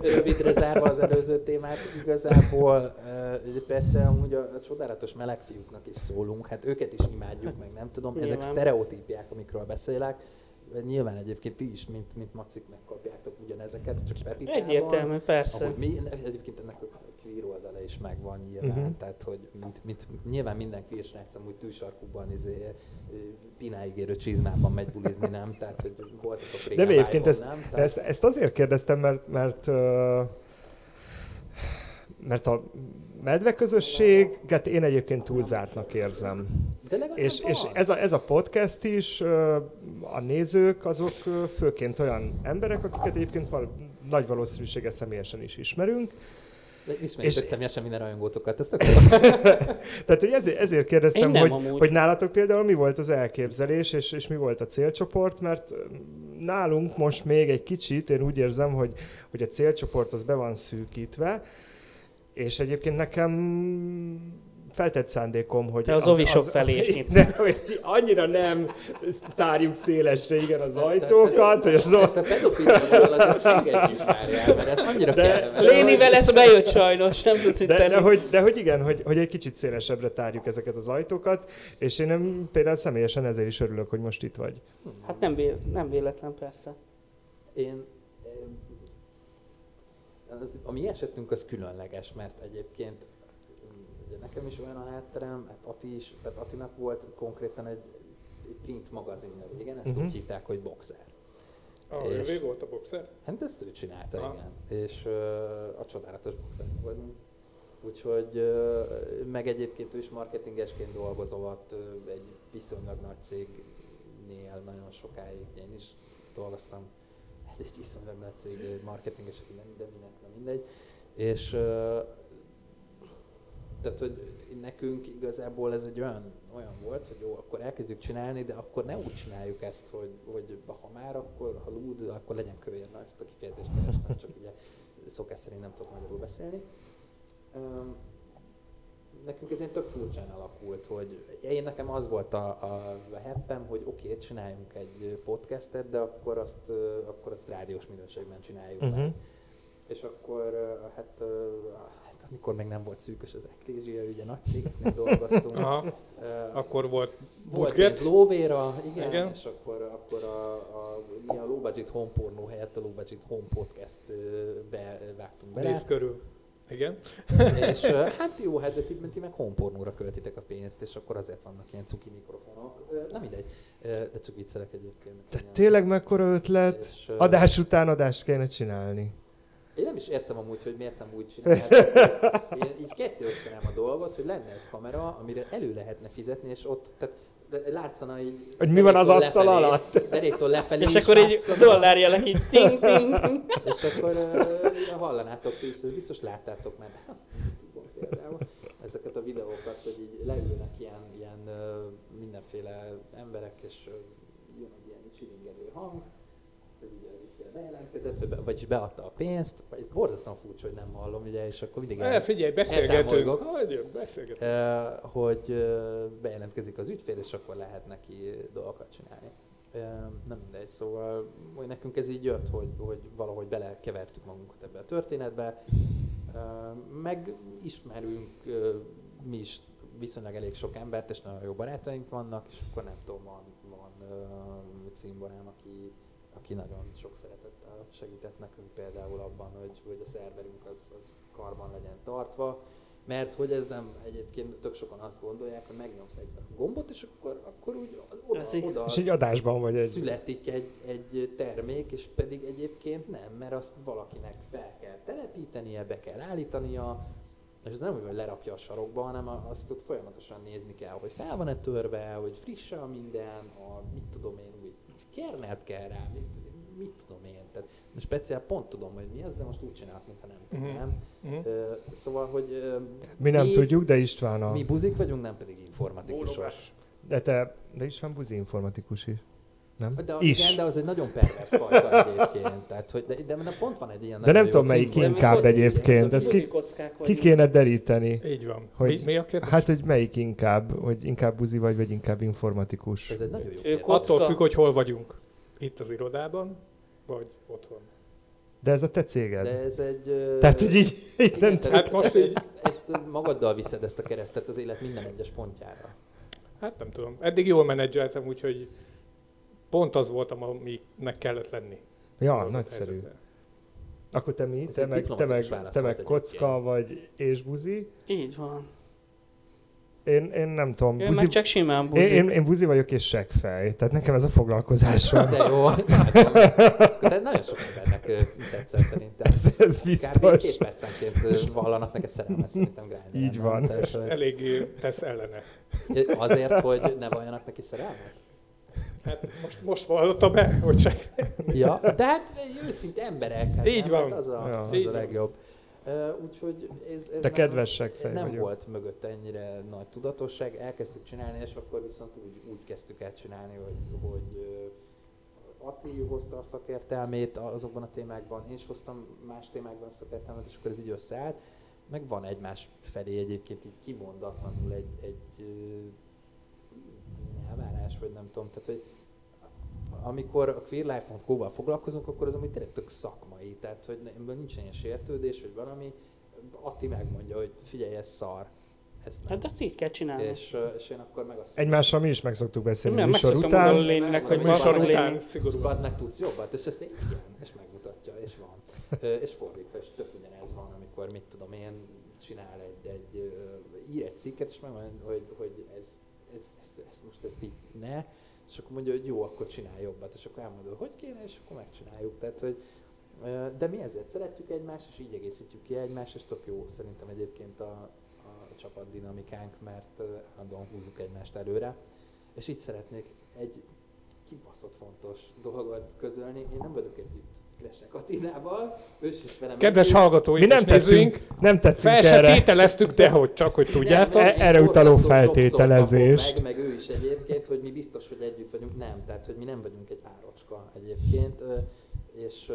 D: rövidre zárva az előző témát, igazából ö, persze amúgy a, a csodálatos meleg fiúknak is szólunk, hát őket is imádjuk, meg nem tudom, ezek
B: Nyilván.
D: sztereotípiák, amikről beszélek. Nyilván egyébként ti is, mint, mint macik megkapjátok ugyanezeket, csak Pepitában.
B: Egyértelmű, persze.
D: Ahogy mi, egyébként ennek a is megvan nyilván, uh-huh. tehát hogy mint, mint, nyilván minden queer srác amúgy tűsarkúban izé, ö, pináig érő csizmában megy bulizni, nem? Tehát, hogy voltatok
A: De
D: régen
A: egyébként
D: Vibe-on,
A: ezt,
D: nem? Tehát,
A: ezt, ezt azért kérdeztem, mert, mert, mert a medve közösséget én egyébként túlzártnak érzem.
D: de
A: És, és ez, a, ez a podcast is, a nézők azok főként olyan emberek, akiket egyébként val, nagy valószínűséggel személyesen is ismerünk.
D: De ismerjük
A: és-
D: személyesen minden rajongótokat, ez tök
A: Tehát, hogy ezért, ezért kérdeztem, hogy,
B: amúgy.
A: hogy nálatok például mi volt az elképzelés, és, és mi volt a célcsoport, mert nálunk most még egy kicsit, én úgy érzem, hogy, hogy a célcsoport az be van szűkítve, és egyébként nekem feltett szándékom, hogy...
B: Te az ovisok felé is
A: ne, hogy annyira nem tárjuk szélesre, igen, az ajtókat, hogy az
D: Ezt a is várjál, mert ez annyira
A: De-.
B: Lénivel ez bejött sajnos, nem tudsz itt
A: De, de, hogy, de hogy igen, hogy, hogy egy kicsit szélesebbre tárjuk ezeket az ajtókat, és én nem, például személyesen ezért is örülök, hogy most itt vagy.
B: Hát nem, vé, nem véletlen persze.
D: Én, az, a mi esetünk az különleges, mert egyébként ugye nekem is olyan a hátterem, hát Ati is, tehát Atinak volt konkrétan egy, egy print magazinja régen, ezt
A: Mhm.
D: úgy hívták, hogy Boxer.
C: Ah,
D: És-
C: ővé volt a boxer?
D: Hát ezt ő csinálta,
C: Aha.
D: igen. És uh, a csodálatos boxer vagyunk. Úgyhogy, uh, meg egyébként ő is marketingesként dolgozott uh, egy viszonylag nagy cégnél nagyon sokáig. Én is dolgoztam egy, egy viszonylag nagy cég marketinges, nem minden, minden, nem mindegy. És uh, tehát, hogy nekünk igazából ez egy olyan, olyan volt, hogy jó, akkor elkezdjük csinálni, de akkor ne úgy csináljuk ezt, hogy, hogy ha már, akkor ha lúd, akkor legyen kövér. Na, ezt a kifejezést kerestem, csak ugye szokás szerint nem tudok magyarul beszélni. Um, nekünk ez ilyen tök furcsán alakult, hogy én nekem az volt a, a, heppem, hogy oké, okay, csináljunk egy podcastet, de akkor azt, akkor azt rádiós minőségben csináljuk
A: Uh-huh.
D: meg. És akkor, hát, ö, amikor még nem volt szűkös az eklézsia, ugye nagy cégeknél dolgoztunk.
C: Aha,
D: Ö,
C: akkor volt
D: volt
C: budget.
D: pénz lóvéra, igen,
C: Igen.
D: és akkor, akkor a, a, mi a Low Budget Home Porno helyett a Low Budget Home Podcast bevágtunk bele.
C: Néz körül. Igen.
D: és ö, hát jó, hát de ti, ti meg home pornóra költitek a pénzt, és akkor azért vannak ilyen cuki mikrofonok. Ö, Nem mindegy, Ö, de csak viccelek egyébként.
A: De
D: Igen.
A: tényleg mekkora ötlet?
D: És,
A: Adás után adást kéne csinálni.
D: Én nem is értem amúgy, hogy miért nem úgy csinálják. Én így kettőztenem a dolgot, hogy lenne egy kamera, amire elő lehetne fizetni, és ott, tehát látszana így...
A: Hogy mi van az asztal
D: lefelé-
A: alatt?
D: Deréktől lefelé
B: És akkor így dollárjelek így ting, ting, ting.
D: És akkor uh, hallanátok is, biztos láttátok már például ezeket a videókat, hogy így leülnek ilyen, ilyen uh, mindenféle emberek, és uh, jön egy ilyen csilingelő hang, hogy ugye az ügyfél bejelentkezett, vagy be- vagyis beadta a pénzt, vagy borzasztóan furcsa, hogy nem hallom, ugye, és akkor mindig
C: Eh, figyelj, beszélgetünk. Hagyjuk, beszélgetünk.
D: Eh, hogy eh, bejelentkezik az ügyfél, és akkor lehet neki dolgokat csinálni. Nem mindegy, szóval hogy nekünk ez így jött, hogy, hogy valahogy belekevertük magunkat ebbe a történetbe, meg ismerünk mi is viszonylag elég sok embert, és nagyon jó barátaink vannak, és akkor nem tudom, van, van címborám, aki, aki nagyon sok szeretettel segített nekünk például abban, hogy, hogy a szerverünk az, az karban legyen tartva, mert hogy ez nem egyébként tök sokan azt gondolják, hogy megnyomsz egy gombot, és akkor, akkor úgy oda,
B: Ez így-
D: oda
A: És így adásban vagy egy...
D: születik egy, egy termék, és pedig egyébként nem, mert azt valakinek fel kell telepítenie, be kell állítania, és ez nem úgy, hogy lerakja a sarokba, hanem azt ott folyamatosan nézni kell, hogy fel van-e törve, hogy friss a minden, a mit tudom én, úgy kernelt kell rá, mit, mit tudom én. Tehát most speciál pont tudom, hogy mi ez, de most úgy csinálok, mintha nem
C: Mhm.
D: tudnám.
C: Mhm.
D: Ö, Szóval, hogy ö,
A: Mi nem
D: mi-
A: tudjuk, de István a...
D: mi buzik vagyunk, nem pedig informatikusok.
A: De te... De István buzi informatikus is. Nem?
D: De,
A: is.
D: Igen, de az egy nagyon pervers fajta egyébként. Tehát, hogy, de, de, de pont van egy ilyen
A: De nem tudom, melyik inkább egyébként. Ezt ki, ki kéne deríteni.
C: Így van.
A: Hogy-
C: Mi, mi a kérdés?
A: Hát, hogy melyik inkább? Hogy inkább buzi vagy, vagy inkább informatikus?
D: Ez egy nagyon jó.
C: Attól függ, hogy hol vagyunk. Itt az irodában, vagy otthon.
A: De ez a te céged.
D: De ez egy...
A: Tehát, hogy így... így
D: igen,
A: nem
C: Hát most
D: ezt, ezt magaddal viszed ezt a keresztet az élet minden egyes pontjára.
C: Hát nem tudom. Eddig jól menedzseltem, úgyhogy pont az voltam, aminek kellett lenni.
A: Ja, nagyszerű.
C: helyzetben.
A: Akkor te mi?
D: Ez
A: Te
D: egy
A: meg, te meg, te meg kocka vagy és buzi?
B: Így van.
A: Én, én nem tudom.
B: Ő
A: Buzi,
B: meg csak simán
A: én,
B: buzi.
A: én, én buzi vagyok és seggfej. Tehát nekem ez a foglalkozásom.
D: De jó. De nagyon sok embernek tetszett szerintem.
A: ez, ez
D: Kb.
A: biztos.
D: két percenként vallanak neked szerelmet szerintem Grindr-en,
A: Így van.
D: Tehát,
C: Eléggé tesz ellene.
D: azért, hogy ne valljanak neki szerelmet?
C: Hát most, most vallotta be, hogy csak
D: Ja, de hát őszinte emberek. Hát
C: Így
D: nem?
C: van.
D: Hát az a,
A: Ja.
D: az
C: Így
D: a legjobb. Uh, úgyhogy ez, ez
A: Te
D: nem-
A: kedves seggfej
D: Nem
A: vagyok.
D: volt mögött ennyire nagy tudatosság, elkezdtük csinálni, és akkor viszont úgy, úgy kezdtük el csinálni, hogy, hogy Ati hozta a szakértelmét azokban a témákban, én is hoztam más témákban a szakértelmet, és akkor ez így összeállt. meg van egymás felé egyébként így kimondatlanul egy, egy elvárás, vagy nem tudom, tehát hogy amikor a queerlife.co-val foglalkozunk, akkor az amúgy tényleg tök szakmai, tehát hogy ebből nincs ilyen sértődés, vagy valami, Atti megmondja, hogy figyelj, ez szar.
B: Ezt hát ezt így kell csinálni.
D: És, és én akkor meg azt
A: Egymással mi is meg szoktuk beszélni
B: nem,
A: műsor
B: meg
A: után.
B: Léninek, hogy
C: műsor
B: után
C: szigorúan.
D: Az meg tudsz jobbat, és ezt igen, és megmutatja, és van. és fordítva, és tök ugyanez van, amikor mit tudom én, csinál egy, egy ír egy cikket, és megmondja, hogy, hogy ez, ez, ez, ez, most ezt így ne, és akkor mondja, hogy jó, akkor csinálj jobbat, és akkor elmondod, hogy kéne, és akkor megcsináljuk. Tehát, hogy, de mi ezért szeretjük egymást, és így egészítjük ki egymást, és tök jó szerintem egyébként a, a csapat dinamikánk, mert állandóan húzzuk egymást előre. És itt szeretnék egy kibaszott fontos dolgot közölni. Én nem vagyok együtt Klesek Attilával,
C: Kedves hallgatóink
A: Mi nem tettünk, nem tettünk
C: fel se
A: erre.
C: tételeztük, de hogy csak, hogy tudjátok.
D: Nem,
A: erre utaló
D: kapom Meg, meg ő is egyébként, hogy mi biztos, hogy együtt vagyunk. Nem, tehát, hogy mi nem vagyunk egy párocska egyébként. És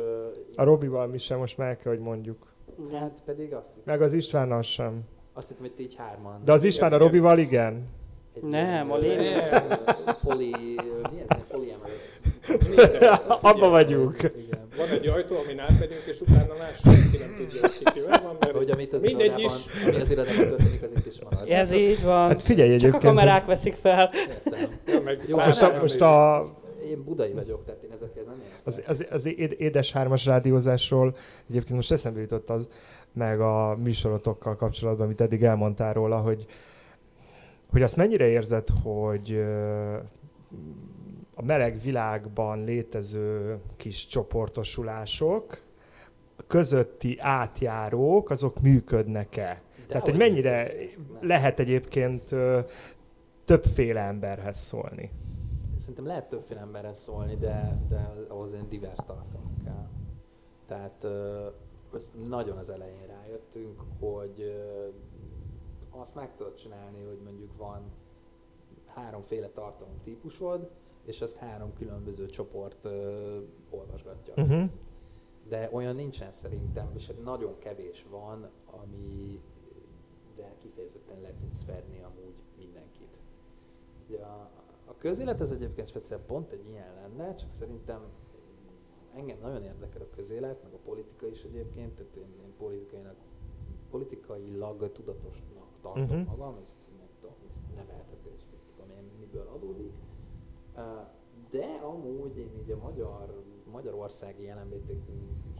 A: A Robival mi sem most már el kell, hogy mondjuk.
D: hát pedig azt, hittem-
A: Meg az Istvánnal sem.
D: azt hittem, hogy ti így hárman.
A: De az István a Robival igen.
D: Egy
B: Nem, a lényeg-
D: Poli... Mi ez? Poliamorous.
A: Abba vagyunk.
D: Igen.
C: Van egy ajtó, amin átmegyünk, és utána már senki nem tudja, hogy ki van, mert
D: Hogy amit az
C: mindegy
D: irodában,
C: is.
D: ami az irodában történik, az itt is marad.
B: Ez így van.
A: Hát figyelj
B: Csak a
A: egyébként.
B: kamerák veszik fel.
D: Értem.
C: Ja, meg
D: Jó,
A: Most a, most a,
D: Én budai vagyok, tehát én ezekhez nem értek.
A: az, az, az éd- édes hármas rádiózásról egyébként most eszembe jutott az, meg a műsorotokkal kapcsolatban, amit eddig elmondtál róla, hogy, hogy azt mennyire érzed, hogy a meleg világban létező kis csoportosulások közötti átjárók, azok működnek-e?
D: De
A: Tehát, hogy mennyire
D: működnek.
A: lehet egyébként többféle emberhez szólni?
D: Szerintem lehet többféle emberre szólni, de, de ahhoz egy divers tartalom kell. Tehát nagyon az elején rájöttünk, hogy azt meg tudod csinálni, hogy mondjuk van háromféle tartalom típusod, és azt három különböző csoport ö, olvasgatja.
A: Uh-huh.
D: De olyan nincsen szerintem, és hát nagyon kevés van, amivel kifejezetten le tudsz fedni amúgy mindenkit. Ugye a, a közélet ez egyébként speciál pont egy ilyen lenne, csak szerintem engem nagyon érdekel a közélet, meg a politika is egyébként, tehát én, én politikailag, politikailag tudatosnak tartom uh-huh. magam, ez nem tudom, ez neveltetés, mit tudom én, miből adódik. De amúgy én így a magyar, magyarországi LMBTQ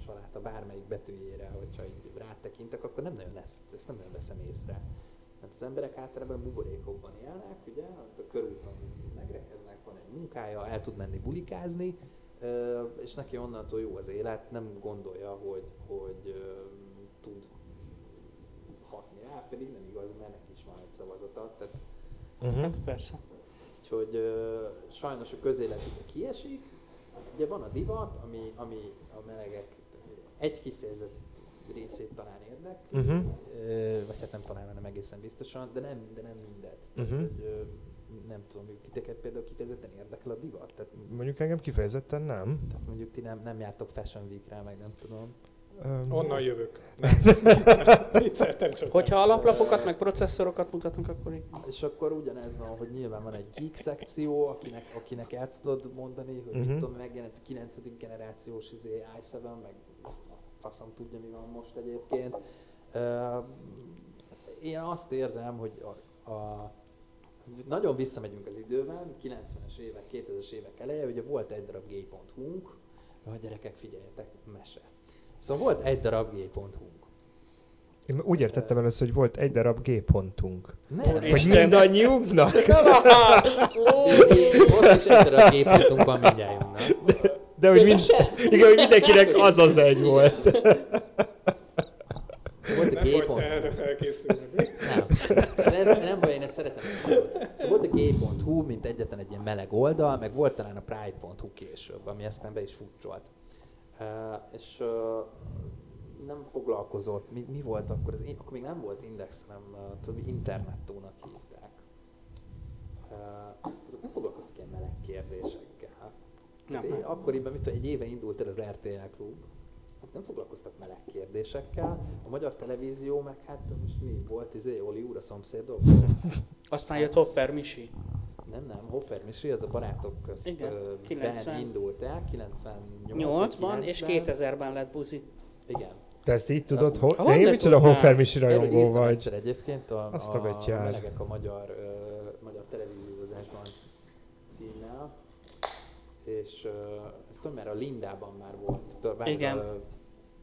D: saláta bármelyik betűjére, hogyha így rátekintek, akkor nem nagyon ezt, ezt nem nagyon veszem észre. Hát az emberek általában buborékokban élnek, ugye, ott a körúton megrekednek, van egy munkája, el tud menni bulikázni, és neki onnantól jó az élet, nem gondolja, hogy, hogy tud hatni rá, pedig nem igaz, mert neki is van egy szavazata. Tehát
A: Uh-huh.
B: Hát persze.
D: Úgyhogy sajnos a közélet kiesik. Ugye van a divat, ami, ami a melegek egy kifejezett részét talán érdekli,
A: Uh-huh.
D: ö, vagy hát nem talán, hanem egészen biztosan, de nem, de nem mindet. Tehát,
A: Mhm.
D: hogy, nem tudom, hogy titeket például kifejezetten érdekel a divat? Tehát,
A: Mondjuk engem kifejezetten nem.
D: tehát mondjuk ti nem, nem jártok Fashion Week-re, meg nem tudom.
A: Öm,
C: Onnan jövök. Csak.
B: Hogyha alaplapokat, meg processzorokat mutatunk, akkor így.
D: És akkor ugyanez van, hogy nyilván van egy geek szekció, akinek, akinek el tudod mondani, hogy uh-huh.
A: Mhm.
D: mit tudom, megjelent a 9. generációs izé, i7, meg faszom tudja, mi van most egyébként. Uh, én azt érzem, hogy a, a nagyon visszamegyünk az időben, 90-es évek, 2000-es évek eleje, ugye volt egy darab gay.hu-nk, a gyerekek figyeljetek, mese. Szóval volt egy darab gay.hu-nk.
A: Én úgy értettem először, hogy volt egy darab G pontunk.
D: Nem,
A: Hogy mindannyiunknak?
D: Most is egy darab gay.hu-nk van mindjájunknak.
A: De hogy, mind, igen, hogy mindenkinek az az egy volt.
D: Volt a
C: Nem
D: gay
C: vagy
D: pont.
C: te erre felkészülni.
D: Nem. De nem baj, én ezt szeretem. Szóval volt a gay.hu, mint egyetlen egy ilyen meleg oldal, meg volt talán a pride.hu később, ami aztán be is futcsolt. És nem foglalkozott, mi, mi volt akkor, az, akkor még nem volt Index, hanem mi internettónak hívták. Azok nem foglalkoztak ilyen meleg kérdésekkel.
B: Nem,
D: Hát
B: nem.
D: akkoriban, mit tudom, egy éve indult el az RTL klub, hát nem foglalkoztak meleg kérdésekkel. A magyar televízió meg hát most mi volt, izé, Oli úr a szomszédok?
B: Aztán jött Hoffer Misi.
D: Nem, nem, Hoffer Misi, az a barátok közt
B: Igen,
D: ö,
B: 90.
D: ben indult el, 98
B: 8-ban és 2000-ben lett buzi.
D: Igen.
A: Te ezt így tudod,
D: Azt-
A: hogy
B: Hogy
A: te én micsoda? Hoffer Misi rajongó vagy.
D: egyébként a,
A: Azt a
D: a,
A: betyár.
D: melegek a magyar, ö, magyar televíziózásban címmel. És ö, ezt tudom, mert a Lindában már volt. Bár
B: Igen.
D: A,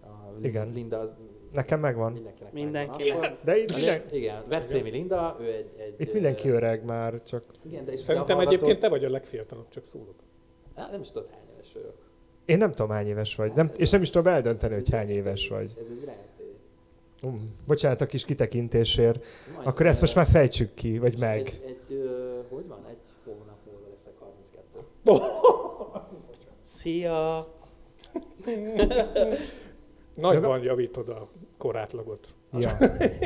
D: a
A: Igen.
D: Linda az
A: Nekem megvan.
D: mindenkinek
B: Mindenki.
D: megvan. Akkor-
A: De itt minden,
D: Igen, Veszprémi Linda, ő egy... egy
A: itt mindenki öreg már, csak
D: Igen, de
C: Szerintem
D: hallgató-
C: egyébként te vagy a legfiatalabb, csak szólok.
D: Á, nem is tudod, hány éves vagyok.
A: én nem tudom hány éves vagy. Nem, és nem is tudom eldönteni, hogy hány éves vagy.
D: Ez egy rejtély.
A: Um, bocsánat a kis kitekintésért.
D: Majd,
A: Akkor ezt most már fejtsük ki, vagy meg.
D: Egy, egy ö, hogy van? Egy hónap múlva leszek 32.
B: Szia!
C: Nagyban javítod a korátlagot.
A: Ja.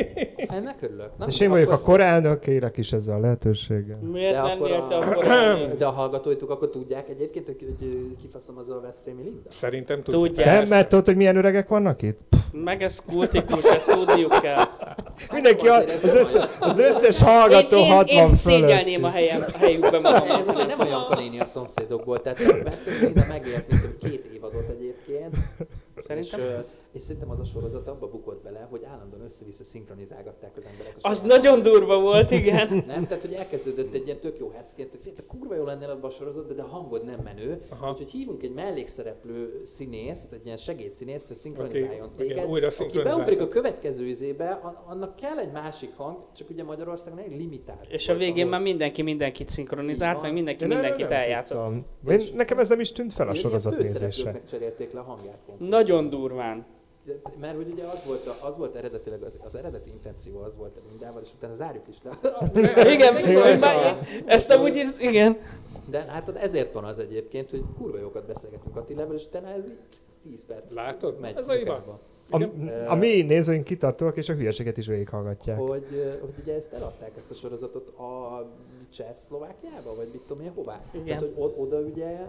D: Ennek örülök. Nem?
A: És én vagyok a
D: Akkor-
A: korelnök, élek is ezzel a lehetőséggel.
B: Miért
D: De akkor a-
B: elég?
D: De a hallgatóitok akkor tudják egyébként, hogy, hogy kifaszom az a Veszprémi Linda?
C: Szerintem tudod.
B: Tudják.
A: Szemmel tudod, hogy milyen öregek vannak itt?
B: Meg ez kultikus, ezt tudniuk kell.
A: Mindenki, a, az, össze, az összes hallgató
B: én, én,
A: 60
B: én
A: fölött.
B: szégyelném a, helyem, a helyükbe magamat.
D: Ez azért nem olyan kanéni a szomszédokból, tehát a Veszprémi Linda megélt mint két évadot egyébként.
B: Szerintem?
D: És, és szerintem az a sorozat abba bukott bele, hogy állandóan össze-vissza szinkronizálgatták az emberek.
B: Az
D: saját
B: nagyon durva volt, igen.
D: Nem, tehát hogy elkezdődött egy ilyen tök jó heckként, hogy kurva jó lennél abban a sorozatban, de a hangod nem menő.
C: Aha.
D: Úgyhogy hívunk egy mellékszereplő színészt, egy ilyen segédszínészt, hogy szinkronizáljon
C: Aki-
D: téged.
C: igen, újra
D: aki beugrik a következő izébe, annak kell egy másik hang, csak ugye Magyarországon egy limitált.
B: És a végén
D: ahol-
B: már mindenki mindenkit szinkronizált, meg mindenki
A: erről
B: mindenkit eljátszott.
A: nekem ez nem is tűnt fel a sorozat nézése.
D: főszereplőknek cserélték le a hangját.
B: Nagyon durván.
D: Mert hogy ugye az volt, a, az volt eredetileg, az, az eredeti intenció az volt a Lindával, és utána zárjuk is le.
B: Igen, ezt amúgy, is- igen.
D: De hát ezért van az egyébként, hogy kurva jókat beszélgetünk Attilával, és utána ez így 10 perc
C: Látod?
D: megy
C: Ez a hiba.
A: A, a mi nézőink kitartóak, és a hülyeséget is végighallgatják.
D: Hogy, hogy ugye ezt eladták, ezt a sorozatot a Csehszlovákiába, vagy mit tudom én hová.
B: Igen.
D: Tehát, hogy oda ugye,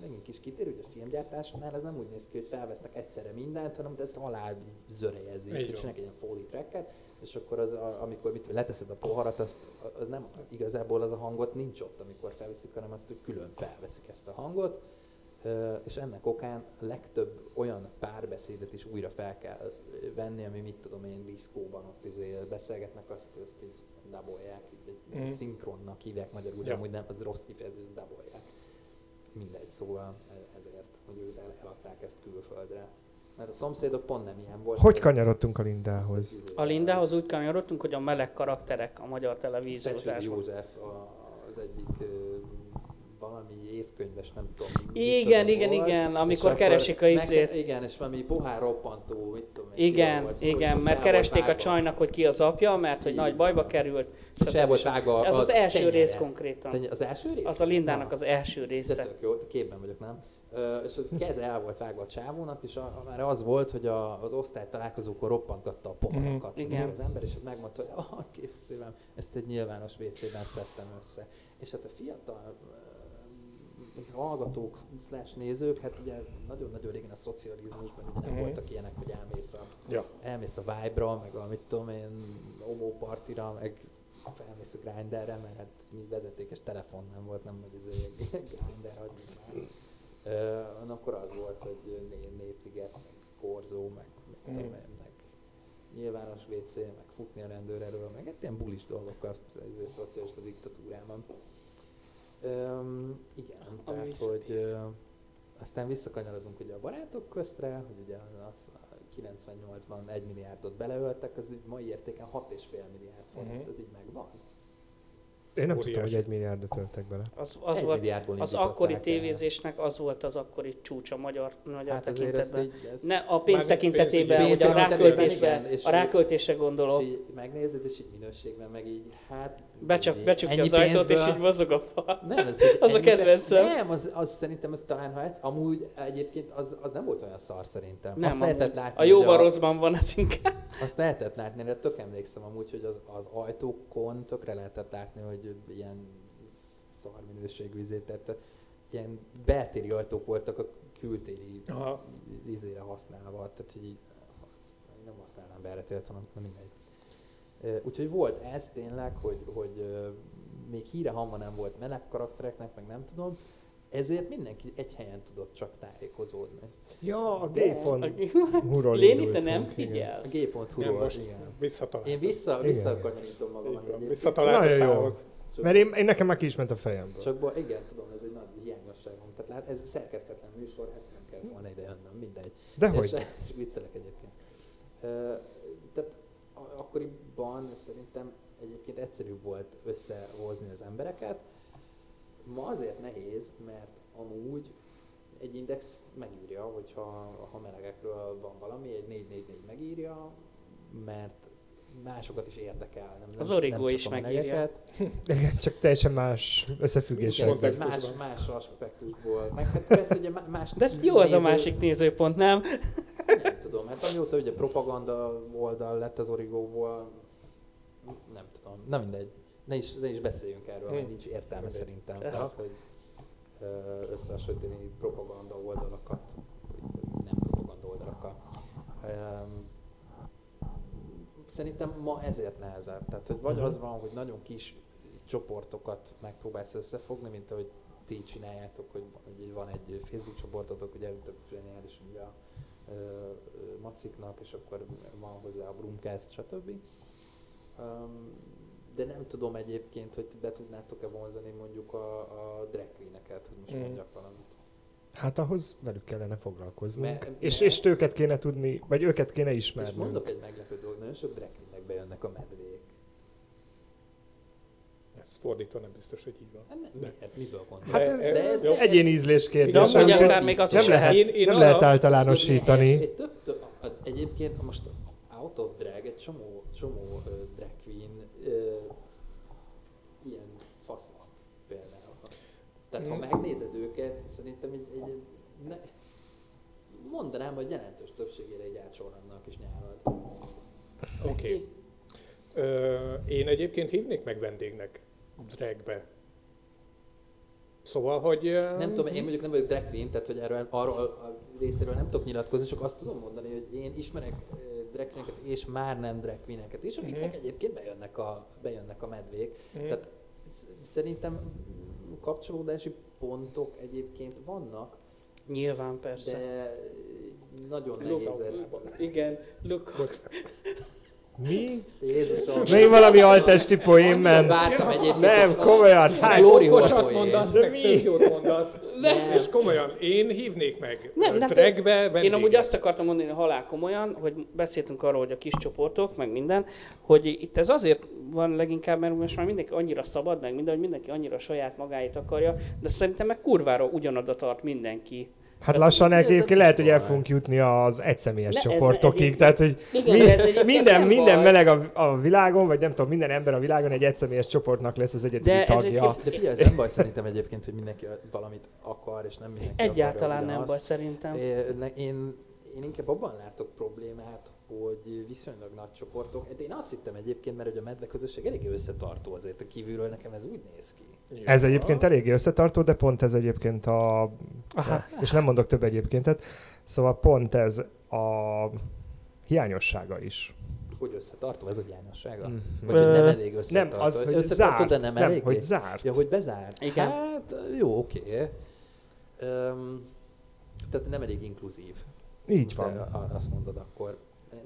D: megint kis kitér, hogy a filmgyártásnál ez nem úgy néz ki, hogy felvesznek egyszerre mindent, hanem ezt alá zörejezik, és csinálnak egy ilyen foley tracket, és akkor az, a, amikor mit, leteszed a poharat, azt, az nem, igazából az a hangot nincs ott, amikor felveszik, hanem azt, hogy külön felveszik ezt a hangot, és ennek okán legtöbb olyan párbeszédet is újra fel kell venni, ami mit tudom én, diszkóban ott izé beszélgetnek, azt, azt így dabolják, így egy mm. szinkronnak hívják magyarul,
C: Ja.
D: amúgy nem, az rossz kifejezés, dabolják. Mindegy, szóval e- ezért, hogy ők el, eladták ezt külföldre. Mert a szomszédok pont nem ilyen volt.
A: Hogy kanyarodtunk a Lindához?
B: A Lindához úgy kanyarodtunk, hogy a meleg karakterek a magyar televíziózásban.
D: József a, az egyik valami évkönyves, nem tudom.
B: Igen, igen,
D: volt,
B: igen, amikor keresik a
D: meg-
B: izét.
D: Igen, és valami pohár roppantó, mit tudom én,
B: Igen,
D: volt szó,
B: igen,
D: fel
B: mert keresték a
D: vágva.
B: csajnak, hogy ki az apja, mert hogy
D: Így
B: nagy bajba került.
D: És el volt
B: stb.
D: vágva
B: Ez
D: a
B: az első
D: tenyere.
B: rész konkrétan.
D: Tenye- Az első rész?
B: Az a Lindának
D: Na,
B: az első
D: De
B: része.
D: tök jó, képben vagyok, nem? Ö, és az keze el volt vágva a csávónak, és a, a, már az volt, hogy a, az osztály találkozókor roppantgatta a poharakat
B: Mhm,
D: mm,
B: igen.
D: az ember, és megmondta, hogy ah, kész szívem, ezt egy nyilvános WC-ben szedtem össze. És hát a fiatal ö, hallgatók, slash nézők, hát ugye nagyon-nagyon régen a szocializmusban ugye nem
C: Mhm.
D: voltak ilyenek, hogy elmész a,
C: Ja.
D: elmész a Vibe-ra, meg a mit tudom én, Homo partira, meg felmész a Grinderre, mert hát mi vezetékes telefon nem volt, nem hogy ez egy Grindr, hagyjuk már. Ö, akkor az volt, hogy né- népliget, meg korzó, meg, mit tudom én, meg nyilvános WC, meg futni a rendőr elől, meg hát ilyen bulis dolgok a, a szocialista diktatúrában. Öm, igen,
B: Ami
D: tehát hogy ö, aztán visszakanyarodunk ugye a barátok köztre, hogy ugye az 98-ban 1 milliárdot beleöltek, az így mai értéken 6,5 milliárd forint,
C: Mhm.
D: ez így megvan.
A: Én nem
C: Óriási.
A: tudtam, hogy egy milliárdot öltek bele.
B: Az, az
D: Egy
B: volt, az akkori tévézésnek az volt az akkori csúcs a magyar, magyar
D: Hát ezt
B: tekintetben.
D: így, ezt
B: Ne, a pénz tekintetében, hogy a ráköltésre,
D: igen,
B: a ráköltésre gondolok.
D: és így megnézed, és így minőségben meg így, hát...
B: Becsap, becsukja az ajtót, és így mozog a fa.
D: Nem, ez egy
B: Az a kedvencem.
D: Nem, az, az szerintem az talán, ha egy, amúgy egyébként az, az nem volt olyan szar szerintem.
B: Nem,
D: Azt lehetett látni,
B: a jóban
D: hogy
B: rosszban van az inkább.
D: Azt lehetett látni, de tök emlékszem amúgy, hogy az, az ajtókon tökre lehetett látni, hogy ilyen szar minőségű izét, tehát ilyen beltéri ajtók voltak a kültéri
C: Aha.
D: izére használva, tehát így nem használnám be erre hanem mindegy. Úgyhogy volt ez tényleg, hogy, hogy még híre hamva nem volt meleg karaktereknek, meg nem tudom, ezért mindenki egy helyen tudott csak tájékozódni.
A: Ja, a Hurról
B: Léni, te nem
A: igen.
D: A
B: figyelsz?
C: Nem,
D: g.hu-ról,
C: most
D: igen.
C: visszatalált.
D: Én vissza.
C: Így van,
D: egyébként.
C: Visszatalált a.
D: Csak-
A: Mert én, én nekem már ki is ment a fejemből.
D: Csak bo- igen, tudom, ez egy nagy hiányosságom. Tehát lát, ez szerkesztetlen műsor, hát nem kellett volna ide jönnöm, mindegy.
A: Dehogy.
D: És, és viccelek egyébként. Ö, tehát a- akkoriban szerintem egyébként egyszerűbb volt összehozni az embereket. Ma azért nehéz, mert amúgy egy index megírja, hogyha ha melegekről van valami, egy 444 megírja, mert másokat is érdekel. Nem, nem,
B: Az Origo
D: nem csak
B: is megírja.
A: Igen, csak teljesen más
D: Igen,
A: összefüggések.
C: Kontextusban.
D: más, más aspektusból. Meg hát persze ugye má- más
B: De jó az a
D: néző-
B: másik nézőpont, nem?
D: Nem tudom, hát amióta ugye propaganda oldal lett az Origóból, nem tudom, nem mindegy. Ne is, ne is beszéljünk erről, mert nincs értelme
C: Mindegy.
D: szerintem. Tehát, hogy ö, összehasonlítani propaganda oldalakat, nem propaganda oldalakkal. Szerintem ma ezért nehezebb. Tehát, hogy vagy az van, hogy nagyon kis csoportokat megpróbálsz összefogni, mint ahogy ti csináljátok, hogy, hogy van egy Facebook csoportotok, ugye tök zseniális ugye a ö, ö, maciknak, és akkor van hozzá a Brumcast, stb. Um, de nem tudom egyébként, hogy be tudnátok-e vonzani mondjuk a, a drag queen-eket, hogy most
C: Mm.
D: mondjak valamit.
A: Hát ahhoz velük kellene foglalkoznunk.
D: Mert-
A: és,
D: mert-
A: és őket kéne tudni, vagy őket kéne
D: És
A: ismernünk.
D: mondok egy meglepő dolgot, nagyon sok drag queennek bejönnek a medvék.
C: Ez fordítva nem biztos, hogy így van.
D: Hát ne,
C: De-?
D: Miből?
A: Hát
C: De-
A: ez
C: e-
D: ez
C: jó.
D: ne-
A: Egyéni ízlés kérdés.
C: De
B: még az
A: nem
B: is
A: lehet,
C: Én- én
A: nem lehet általánosítani.
D: egy- egy több, több, egyébként most out of drag, egy csomó, csomó uh, drag queen uh, ilyen fasz például. Tehát ha
C: Mm.
D: megnézed őket, szerintem egy, egy ne, mondanám, hogy jelentős többségére egy átsorolnak és nyárad.
C: Oké. Okay. Én egyébként hívnék meg vendégnek dragbe. Szóval, hogy... ö,
D: Nem tudom, én mondjuk nem vagyok drag queen, tehát hogy erről, arról a részéről nem tudok nyilatkozni, csak azt tudom mondani, hogy én ismerek queeneket és már nem drag queeneket is, akiknek
C: Mhm.
D: egyébként bejönnek a, bejönnek a medvék.
C: Mhm.
D: Tehát sz- szerintem kapcsolódási pontok egyébként vannak,
B: Nyilván persze.
D: de nagyon nehéz ezt.
B: Igen, look.
A: Mi?
D: Jézusom.
A: Még valami altesti poén ment. Nem, komolyan. Hát,
C: Okosat mondasz,
A: De
C: meg
A: mi?
C: tök jót mondasz.
D: Nem.
C: És komolyan, én hívnék meg
B: Nem,
C: nem, dragbe
B: Én amúgy azt akartam mondani halál komolyan, hogy beszéltünk arról, hogy a kis csoportok, meg minden, hogy itt ez azért van leginkább, mert most már mindenki annyira szabad, meg minden, hogy mindenki annyira saját magáit akarja, de szerintem meg kurvára ugyanoda tart mindenki.
A: Hát lassan
D: Ez
A: egyébként lehet, hogy el fogunk jutni az egyszemélyes
B: Ne, ez
A: csoportokig. Tehát, hogy
B: Igen,
A: mi,
B: de ez
A: minden, minden meleg a, a világon, vagy nem tudom, minden ember a világon egy egyszemélyes csoportnak lesz az egyedüli
B: De ez
A: tagja.
B: egyébként-
D: De figyelj, ez nem baj szerintem egyébként, hogy mindenki valamit akar, és nem mindenki
B: Egyáltalán nem baj szerintem.
D: É, ne- Én, én inkább abban látok problémát, hogy viszonylag nagy csoportok. De én azt hittem egyébként, mert hogy a medve közösség eléggé összetartó azért a kívülről, nekem ez úgy néz ki.
A: Ez egyébként eléggé összetartó, de pont ez egyébként a...
B: Aha.
A: És nem mondok több egyébkéntet. Szóval pont ez a hiányossága is.
D: Hogy összetartó, ez a hiányossága?
A: Mhm.
D: Vagy hogy nem elég összetartó?
A: Nem, az, hogy
D: összetartó,
A: zárt.
D: de nem,
A: nem
D: elég.
A: hogy zárt.
D: Ja, hogy bezárt.
B: Igen.
D: Hát jó, oké. Um, tehát nem elég inkluzív.
A: Így
D: Te
A: van.
D: a- azt mondod akkor.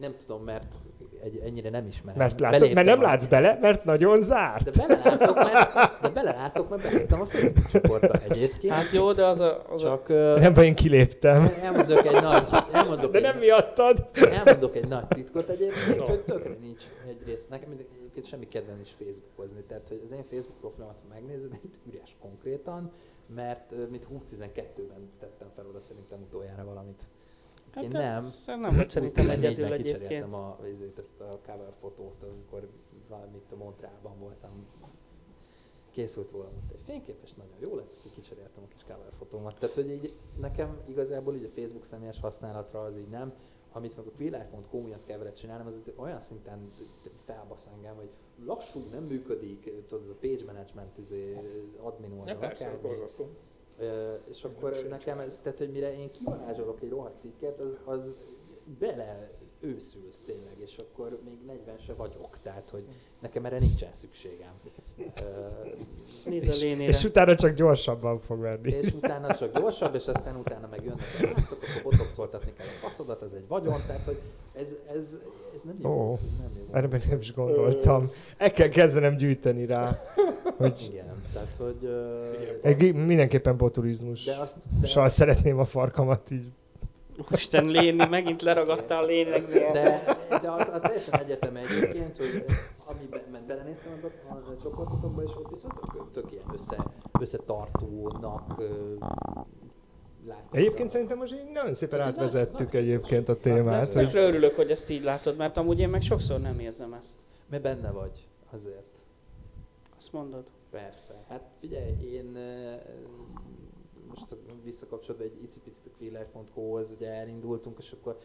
D: Nem tudom, mert egy, ennyire nem ismerem.
A: Mert, látod,
D: Beléptem
A: mert nem
D: a-
A: látsz bele, mert nagyon zárt.
D: De belelátok, mert, de belelátok, mert beléptem a Facebook csoportba egyébként.
B: Hát jó, de az a... Az a
D: Csak ö,
A: Nem, baj, én kiléptem.
D: elmondok egy nagy, elmondok
A: De
D: egy,
A: nem miattad.
D: elmondok egy nagy titkot egyébként,
C: No.
D: hogy tökre nincs egyrészt. Nekem egyébként semmi kedven is Facebookozni. Tehát, hogy az én Facebook profilomat, megnézed, egy üres konkrétan, mert mint 2012-ben tettem fel oda szerintem utoljára valamit.
B: Hát
D: Én nem.
B: Nem vagy szerintem
D: 2014-ben
B: egyedül egyébként.
D: kicseréltem a, ezért ezt a cover fotót, amikor valamit a Montrealban voltam. Készült róla egy fénykép, és nagyon jó lett, hogy kicseréltem a kis cover fotómat. Tehát, hogy így nekem igazából így a Facebook személyes használatra az így nem, amit meg a queerlife.com miatt kell vele csinálnom, az olyan szinten felbasz engem, hogy lassú, nem működik, tudod, ez a page management, izé, admin
C: Ja,
D: oldal,
C: persze, ez borzasztó.
D: És akkor nekem ez, tehát hogy mire én kivarázsolok egy rohadt cikket, az, az bele őszülsz tényleg, és akkor még 40 se vagyok, tehát hogy nekem erre nincsen szükségem.
B: Nézd a lénére.
A: És utána csak gyorsabban fog menni.
D: és utána csak gyorsabb, és aztán utána meg jönnek a látszatok, akkor botoxoltatni kell a faszodat, ez egy vagyon, tehát hogy ez, ez, ez nem jó.
A: Ó,
D: ez nem jó.
A: Erre meg nem is gondoltam. El kell kezdenem gyűjteni rá, hogy
D: Igen, tehát hogy...
C: Igen.
A: egy, mindenképpen boturizmus.
D: De azt... De,
A: Soha szeretném a farkamat így.
B: Isten Léni, megint leragadta a léneknél.
D: de, de az, az teljesen egyetem egyébként, hogy amiben belenéztem abba a csoportokba, és ott viszont tök, tök ilyen össze, összetartónak látszik.
A: Egyébként szerintem most így nagyon szépen átvezettük egyébként a témát.
B: ezt
A: Hogy...
B: örülök, hogy ezt így látod, mert amúgy én meg sokszor nem érzem ezt.
D: Mert benne vagy, azért.
B: Azt mondod.
D: Persze. Hát figyelj, én most visszakapcsolódva egy icipicit a queerlife.hu-hoz, ugye elindultunk, és akkor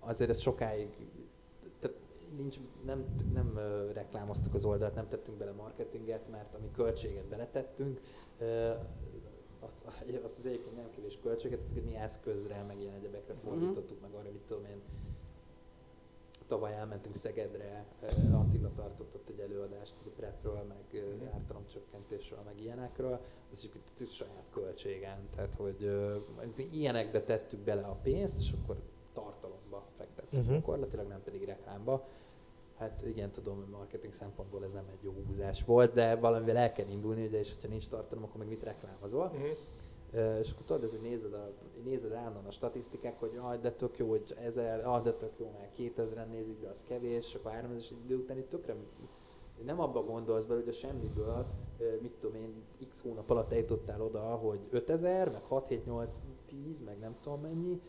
D: azért ez sokáig, nincs, nem, nem ö, reklámoztuk az oldalt, nem tettünk bele marketinget, mert ami költséget beletettünk, ö, azt, azt az egyébként nem kevés költséget, ezeket mi eszközre, meg ilyen egyebekre fordítottuk, meg arra, mit tudom én, tavaly elmentünk Szegedre, Attila tartott ott egy előadást a prepről, meg eh, ártalomcsökkentésről, meg ilyenekről, az is egy saját költségen, tehát hogy ilyenekbe tettük bele a pénzt, és akkor tartalomba fektettük
A: Mhm.
D: uh-huh. gyakorlatilag, nem pedig reklámba. Hát igen, tudom, hogy marketing szempontból ez nem egy jó húzás volt, de valamivel el kell indulni, ugye, és ha nincs tartalom, akkor meg mit reklámozol.
C: Mhm.
D: És akkor tudod, ezért nézed, a, nézed állandóan a statisztikák, hogy ah, de tök jó, hogy ezer, ah, de tök jó, mert 2000-en nézik, de az kevés, és akkor 3000 és idő után itt tökre nem abba gondolsz bele, hogy a semmiből, mit tudom én, x hónap alatt eljutottál oda, hogy 5000, meg 6, 7, 8, 10, meg nem tudom mennyi,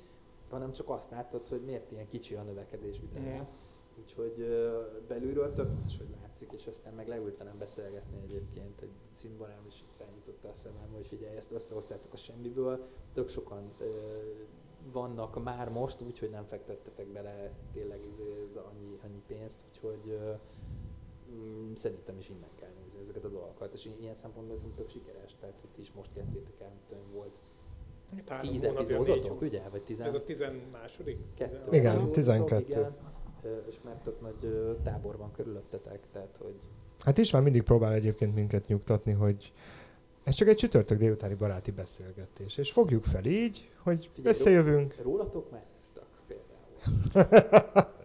D: hanem csak azt látod, hogy miért ilyen kicsi a növekedés videó.
C: Mhm.
D: Úgyhogy belülről tök más, hogy látszik, és aztán meg leült velem beszélgetni egyébként, egy cimborám is felnyitotta a szemem, hogy figyelj, ezt összehoztátok a semmiből, tök sokan ö, vannak már most, úgyhogy nem fektettetek bele tényleg izé, annyi, annyi pénzt, úgyhogy ö, mm, szerintem is innen kell nézni ezeket a dolgokat, és ilyen szempontból ez tök sikeres, tehát hogy ti is most kezdtétek el, mint olyan volt
C: három
D: epizódotok, ugye? Vagy tizen...
C: Ez a tizen második?
D: Kettő.
A: Igen,
D: epizódotok,
A: 12.
D: Igen, és már tök nagy tábor van körülöttetek, tehát hogy
A: Hát is már mindig próbál egyébként minket nyugtatni, hogy ez csak egy csütörtök délutáni baráti beszélgetés. És fogjuk fel így, hogy
D: Figyelj,
A: összejövünk.
D: rólatok már írtak például.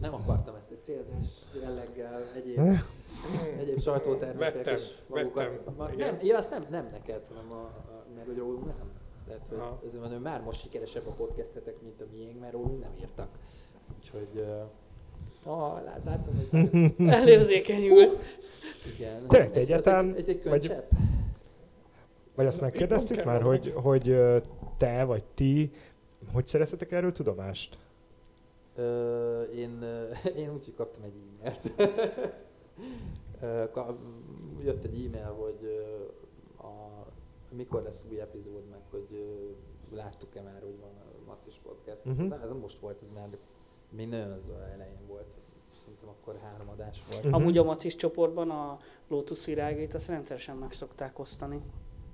D: Nem akartam ezt egy célzás jelleggel, egyéb, egyéb sajtótermékek
C: Vettem,
D: és magukat.
C: vettem,
D: Ma, nem, ja, azt nem, nem neked, hanem a, a, mert hogy rólunk nem. Tehát, hogy
C: Aha.
D: ezért van, hogy már most sikeresebb a podcastetek, mint a miénk, mert rólunk nem írtak. Úgyhogy, uh, ah, lát, látom, hogy
B: Elérzékenyült.
D: igen.
A: Tényleg, egyáltalán-
D: egy, egy, egy
A: vagy-. Vagy azt megkérdeztük már, hogy, hogy te vagy ti, hogy szereztetek erről tudomást?
D: Ö, én, én úgy, hogy kaptam egy e-mailt. Jött egy e-mail, hogy mikor lesz új epizód, meg hogy láttuk-e már, hogy van a Macis Podcast. Uh-huh. Ez nem most volt, ez már még nagyon az elején volt. Szerintem akkor három adás volt.
A: Mhm.
B: Amúgy a Macis csoportban a Lotus virágét azt rendszeresen meg szokták osztani.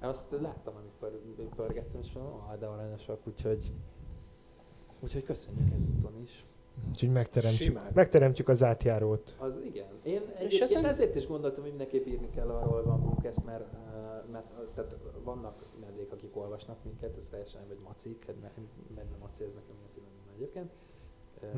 D: Azt láttam, amikor pörgettem, és mondom, ah, de aranyosak, úgyhogy, úgyhogy köszönjük ezúton is.
A: Úgyhogy megteremtjük,
C: Simán.
A: megteremtjük az átjárót.
D: Az igen. Én egyébként
B: ezen-
D: ezért is gondoltam, hogy mindenképp írni kell arról, hogy van Brooks, mert, mert tehát vannak medvék, akik olvasnak minket, ez teljesen, vagy macik, hát me- medve maci, ez nekem ilyen színom egyébként.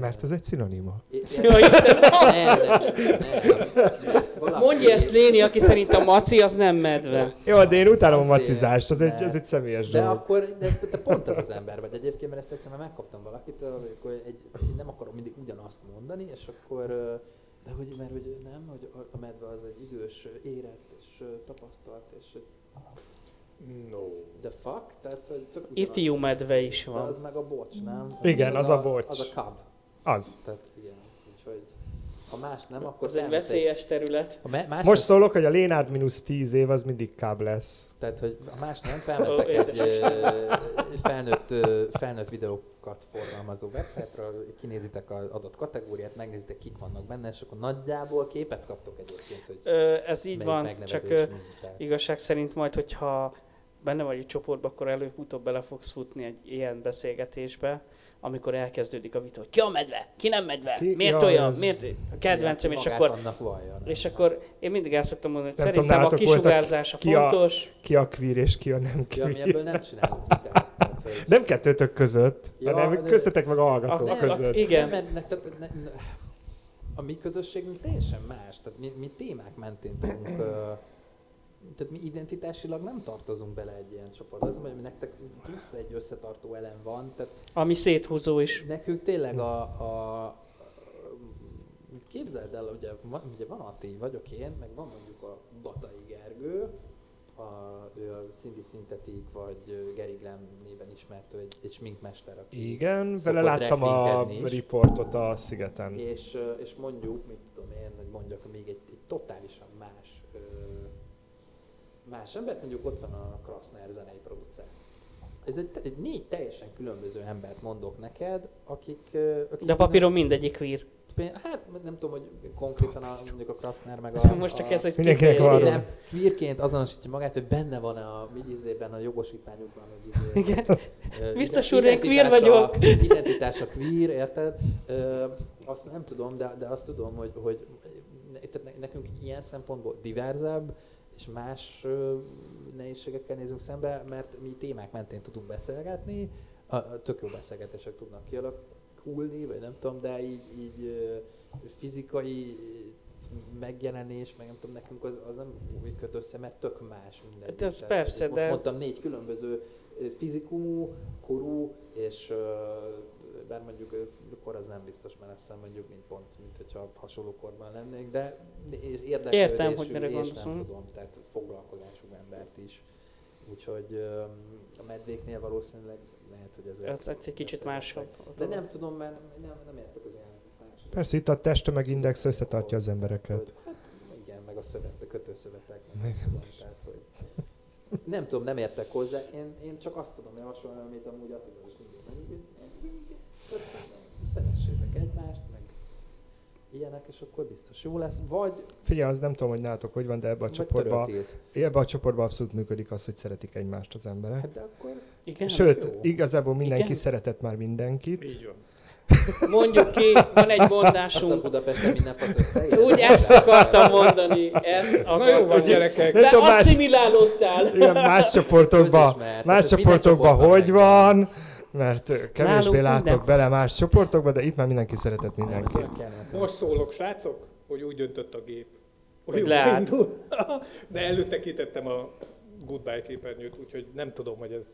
A: Mert ez egy szinonima.
D: é-
B: Jó Isten!
D: Nem, nem, nem, nem. Valaki-
B: Mondja ezt Léni, aki szerint a maci az nem medve.
A: Jó, de én utálom a macizást, az egy,
D: de-
A: ez egy személyes
D: De
A: dolog.
D: akkor, de te pont ez az ember vagy egyébként, mert ezt egyszer már megkaptam valakitől, hogy akkor egy, nem akarom mindig ugyanazt mondani, és akkor, de hogy, mert hogy nem, hogy a- a medve az egy idős, érett és tapasztalt, és
C: No.
D: the fuck, tehát hogy tök.
B: Ithiú medve is
D: De
B: van.
D: az meg a bocs, nem?
A: Igen, az a bocs.
D: Az a cub.
A: Az.
D: Tehát igen, úgyhogy ha más nem, akkor
B: Az egy veszélyes terület.
D: Ha me- más
A: Most szólok, hogy a Lénárd mínusz 10 év az mindig káb lesz.
D: Tehát, hogy ha más nem, felmentek egy ö, felnőtt, ö, felnőtt videókat forgalmazó websájtról, kinézitek az adott kategóriát, megnézitek, kik vannak benne, és akkor nagyjából képet kaptok egyébként, hogy
B: Ö, ez így van, csak ö, igazság szerint majd, hogyha benne vagy egy csoportban, akkor előbb-utóbb bele fogsz futni egy ilyen beszélgetésbe, amikor elkezdődik a vita, hogy ki a medve, ki nem medve,
A: Ki-
B: miért
A: ja,
B: olyan,
A: ez-
B: miért a kedvencem, és akkor,
D: vallja,
B: és akkor én mindig el szoktam mondani, hogy
A: Nem tudom,
B: szerintem a
A: nálatok voltak
B: kisugárzása
A: ki a-
B: fontos,
A: Ki a queer és ki a nem
D: Ja, mi
A: queer.
D: ebből nem csinálunk.
A: Nem kettőtök között,
D: Ja,
A: hanem
D: de-
A: köztetek meg a hallgatók
B: A- a-
A: között.
B: igen.
D: Nem, ne, a mi közösségünk teljesen más. Tehát mi, mi témák mentén tudunk... tehát mi identitásilag nem tartozunk bele egy ilyen csoportba. Az, hogy nektek plusz egy összetartó elem van, tehát
B: ami széthúzó is.
D: nekünk tényleg a, a képzeld el, ugye, van, ugye van a ti, vagyok én, meg van mondjuk a Batai Gergő, a, ő a Cindy Synthetic, vagy Gary Glam néven ismert, ő egy, egy sminkmester, aki
A: Igen, vele láttam a
D: is.
A: riportot a szigeten.
D: és, és mondjuk, mit tudom én, hogy mondjak még egy, egy totálisan más embert, mondjuk ott van a Krasner zenei producer. Ez egy, egy négy teljesen különböző embert mondok neked, akik... akik
B: De a papíron mindegyik queer.
D: bizony- Hát nem tudom, hogy konkrétan a, mondjuk a Krasner meg a...
B: Most csak
D: a,
B: ez egy
A: Mindenkinek van
D: nem, queerként azonosítja magát, hogy benne van a izében, a jogosítványukban, hogy izé,
B: Igen. Én queer vagyok.
D: Identitása queer, érted? Ö, azt nem tudom, de, de azt tudom, hogy, hogy tehát nekünk ilyen szempontból diverzebb és más nehézségekkel nézünk szembe, mert mi témák mentén tudunk beszélgetni, a, a tök jó beszélgetések tudnak kialakulni, vagy nem tudom, de így, így fizikai megjelenés, meg nem tudom, nekünk az, az nem úgy köt össze, mert tök más minden.
B: Hát ez persze,
D: most
B: de-
D: mondtam négy különböző fizikumú, korú, és bár mondjuk kor az nem biztos, mert azt hiszem mondjuk, mint pont, mint hogyha hasonló korban lennék, de és érdeklődésű,
B: Értem, hogy mire
D: és
B: gondolsz,
D: nem tudom, tehát foglalkozású embert is. Úgyhogy a medvéknél valószínűleg lehet, hogy ez
B: Ez egy kicsit másabb.
D: De nem tudom, mert nem, nem értek az ilyen
A: Persze itt a testtömegindex összetartja az embereket.
D: Hát igen, meg a szövet, a kötőszövetek. meg nem tudom, tehát, hogy nem tudom, nem értek hozzá. Én, én csak azt tudom javasolni, amit amúgy Attila is mindig szeressétek egymást, meg ilyenek, és akkor biztos jó lesz. Vagy,
A: Figyelj, az nem tudom, hogy nálatok hogy van, de ebbe a csoportba, ebbe a csoportba abszolút működik az, hogy szeretik egymást az emberek.
D: Hát de akkor
B: Igen?
A: Sőt,
D: jó.
A: igazából mindenki
B: Igen?
A: szeretett már mindenkit.
C: Így van.
B: Mondjuk ki, van egy mondásunk.
D: Budapesten minden fasz.
B: Úgy ezt akartam mondani. Ezt
C: Na jó
B: akartam.
C: gyerekek.
A: Nem
B: De
A: tudom, más-
B: asszimilálódtál.
A: Igen, más csoportokban, más csoportokban hogy van, mert kevésbé
B: Nálunk
A: látok bele más csoportokba, de itt már mindenki szeretett mindenkit.
C: Most szólok, srácok, hogy úgy döntött a gép.
B: Hogy
C: indul. De előtte kitettem a goodbye képernyőt, úgyhogy nem tudom, hogy ez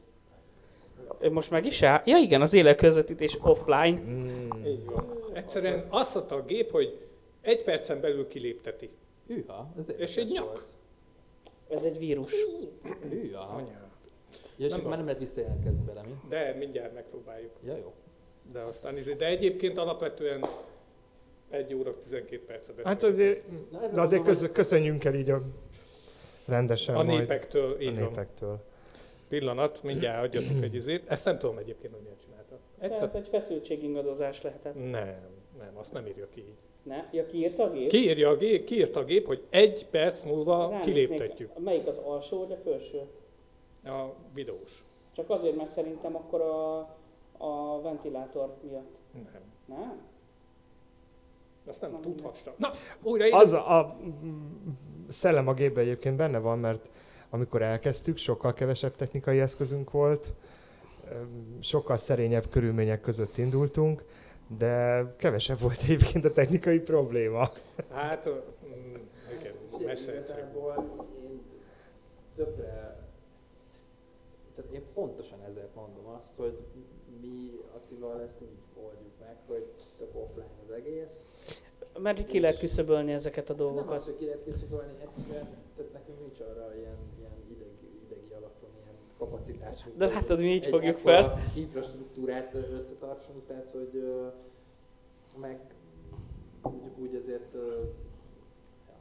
B: Most meg is áll? Ja igen, az élőközvetítés offline.
A: Mm.
C: így van. Egyszerűen azt mondta a gép, hogy egy percen belül kilépteti.
D: Hűha, ez
C: És egy nyak.
D: volt.
B: Ez egy vírus.
D: Hűha.
C: Anyám.
D: Ja, és
C: Nem van.
D: már nem lehet visszajelentkezni bele, mi?
C: De mindjárt megpróbáljuk.
D: Ja, jó.
C: De aztán izé, de egyébként alapvetően 1 óra 12 perce beszél.
A: Hát azért,
D: Na,
A: de azért
D: mondom,
A: köz, köszönjünk el így a rendesen
C: a
A: majd
C: népektől,
A: a
C: így van.
A: népektől.
C: Pillanat, mindjárt adjatok egy izét. Ezt nem tudom egyébként, hogy miért csinálta.
B: Ez
C: Egyszer...
B: egy feszültségingadozás lehetett.
C: Nem, nem, azt nem írja ki így.
B: Ne? Ja, kiírta a gép?
C: Kiírja a gép, kiírta a gép, hogy egy perc múlva
B: Ránéznék,
C: kiléptetjük
B: Melyik az alsó vagy a felső?
C: A videós.
B: Csak azért, mert szerintem akkor a, a ventilátor miatt.
C: Nem.
B: Nem?
C: Azt nem
B: Nem.
C: Na, újra én
A: Az a, a szellem a gépben egyébként benne van, mert amikor elkezdtük, sokkal kevesebb technikai eszközünk volt, sokkal szerényebb körülmények között indultunk, de kevesebb volt egyébként a technikai probléma.
C: Hát, mm, igen, messze egyszerűbb.
D: én többre, tehát én pontosan ezért mondom azt, hogy mi Attival ezt úgy oldjuk meg, hogy tök offline az egész.
B: Mert itt ki lehet küszöbölni ezeket a
D: Nem az,
B: dolgokat.
D: hogy ki lehet kiszökölni, egyszerűen, tehát nekünk nincs arra ilyen, ilyen idegi, idegi alapon ilyen kapacitásunk.
B: De látod, mi így fogjuk fel.
D: infrastruktúrát összetartsunk, tehát hogy meg úgy, úgy azért, ja,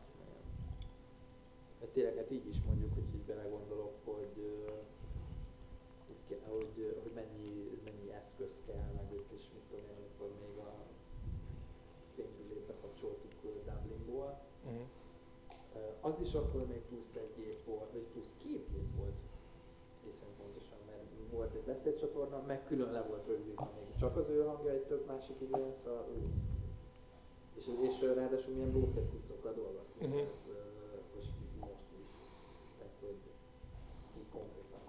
D: hát tényleg, hát így is mondjuk, hogy így belegondolok, hogy, hogy, mennyi, mennyi eszköz kell, meg ők is, mit tudom én, amikor még a fénybülét bekapcsoltuk ö, Dublinból. Ö, az is akkor még plusz egy gép volt, vagy plusz két gép volt egészen pontosan, mert volt egy beszédcsatorna, meg külön le volt rögzítve még csak az ő hangja, egy tök másik izé lesz a ő. És, és ráadásul milyen broadcast dolgoztunk, uh-huh. tehát, ö, most, most is. Tehát, hogy így konkrétan.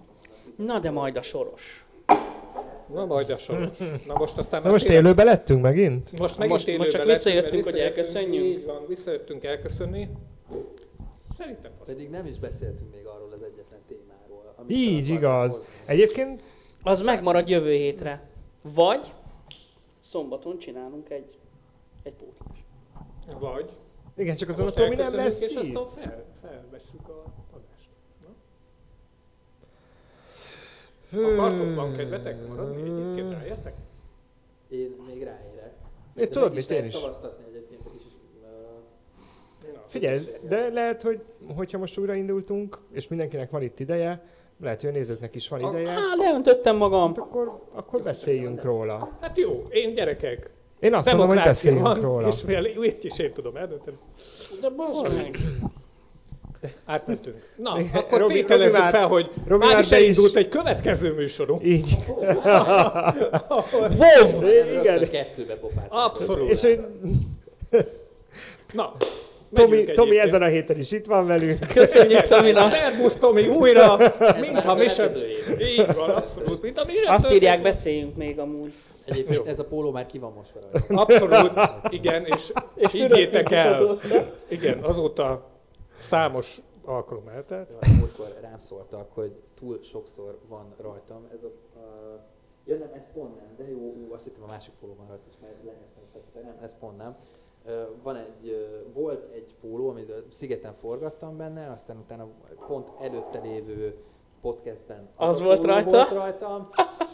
B: Na de majd a soros.
C: Na majd a soros. Na most aztán
A: Na most élőbe lettünk megint?
C: Most, megint
B: Most- most csak visszajöttünk, hogy elköszönjünk?
C: Így van, visszajöttünk elköszönni. Szerintem fasz.
D: Pedig nem is beszéltünk még arról az egyetlen témáról. amit
A: Így igaz.
D: hozni.
A: Egyébként
B: Az megmarad jövő hétre. Vagy szombaton csinálunk egy, egy pótlást.
C: Vagy
A: igen, csak azon a
C: most
A: Tomi nem lesz
C: és
A: itt.
C: aztán fel, felvesszük a Na? Akartok, van kedvetek maradni egyébként, rájöttek?
D: Én még ráérek.
A: Én tudod mit, én is.
D: szavaztatni egyébként
A: Figyelj, de lehet, hogy hogyha most újraindultunk, és mindenkinek van itt ideje, lehet, hogy a nézőknek is van ideje,
B: Á, leöntöttem magam.
A: hát akkor, akkor beszéljünk róla.
C: Hát jó, én gyerekek.
A: Én azt mondom, hogy beszéljünk
C: van,
A: róla.
C: és mivel úgy is én tudom eldönteni.
B: De bazd meg.
C: Átmentünk. Na,
A: Igen,
C: akkor
A: Robi-
C: tételezzük
A: Robi már-
C: fel, hogy
A: Robi
C: már is
A: be is-
C: elindult egy következő műsorunk.
A: Így.
B: Wow!
A: Igen.
D: Kettőbe pofát.
C: Abszolút.
A: És hogy
C: Na,
A: Tomi, Tomi ezen a héten is itt van velünk.
B: Köszönjük Tominak.
C: Szerbusz Tomi újra, mint
D: már
C: a
D: a
C: mi sem... Így van, abszolút, mint a mi sem
B: Azt írják, beszéljünk még amúgy.
D: Egyébként ez a póló már ki van rajta.
C: Abszolút, igen, és,
B: És
C: higgyétek el,
B: azóta.
C: igen, azóta számos alkalom eltelt.
D: Jaj, Múltkor rám szóltak, hogy túl sokszor van rajtam. Ez a, a ja nem, ez pont nem, de jó, ú, azt hittem a másik póló van rajta, és már lenyesztettem, nem, ez pont nem. Van egy, volt egy póló, amit a szigeten forgattam benne, aztán utána pont előtte lévő podcastben
B: Az
D: a
B: volt rajta?
D: volt rajtam,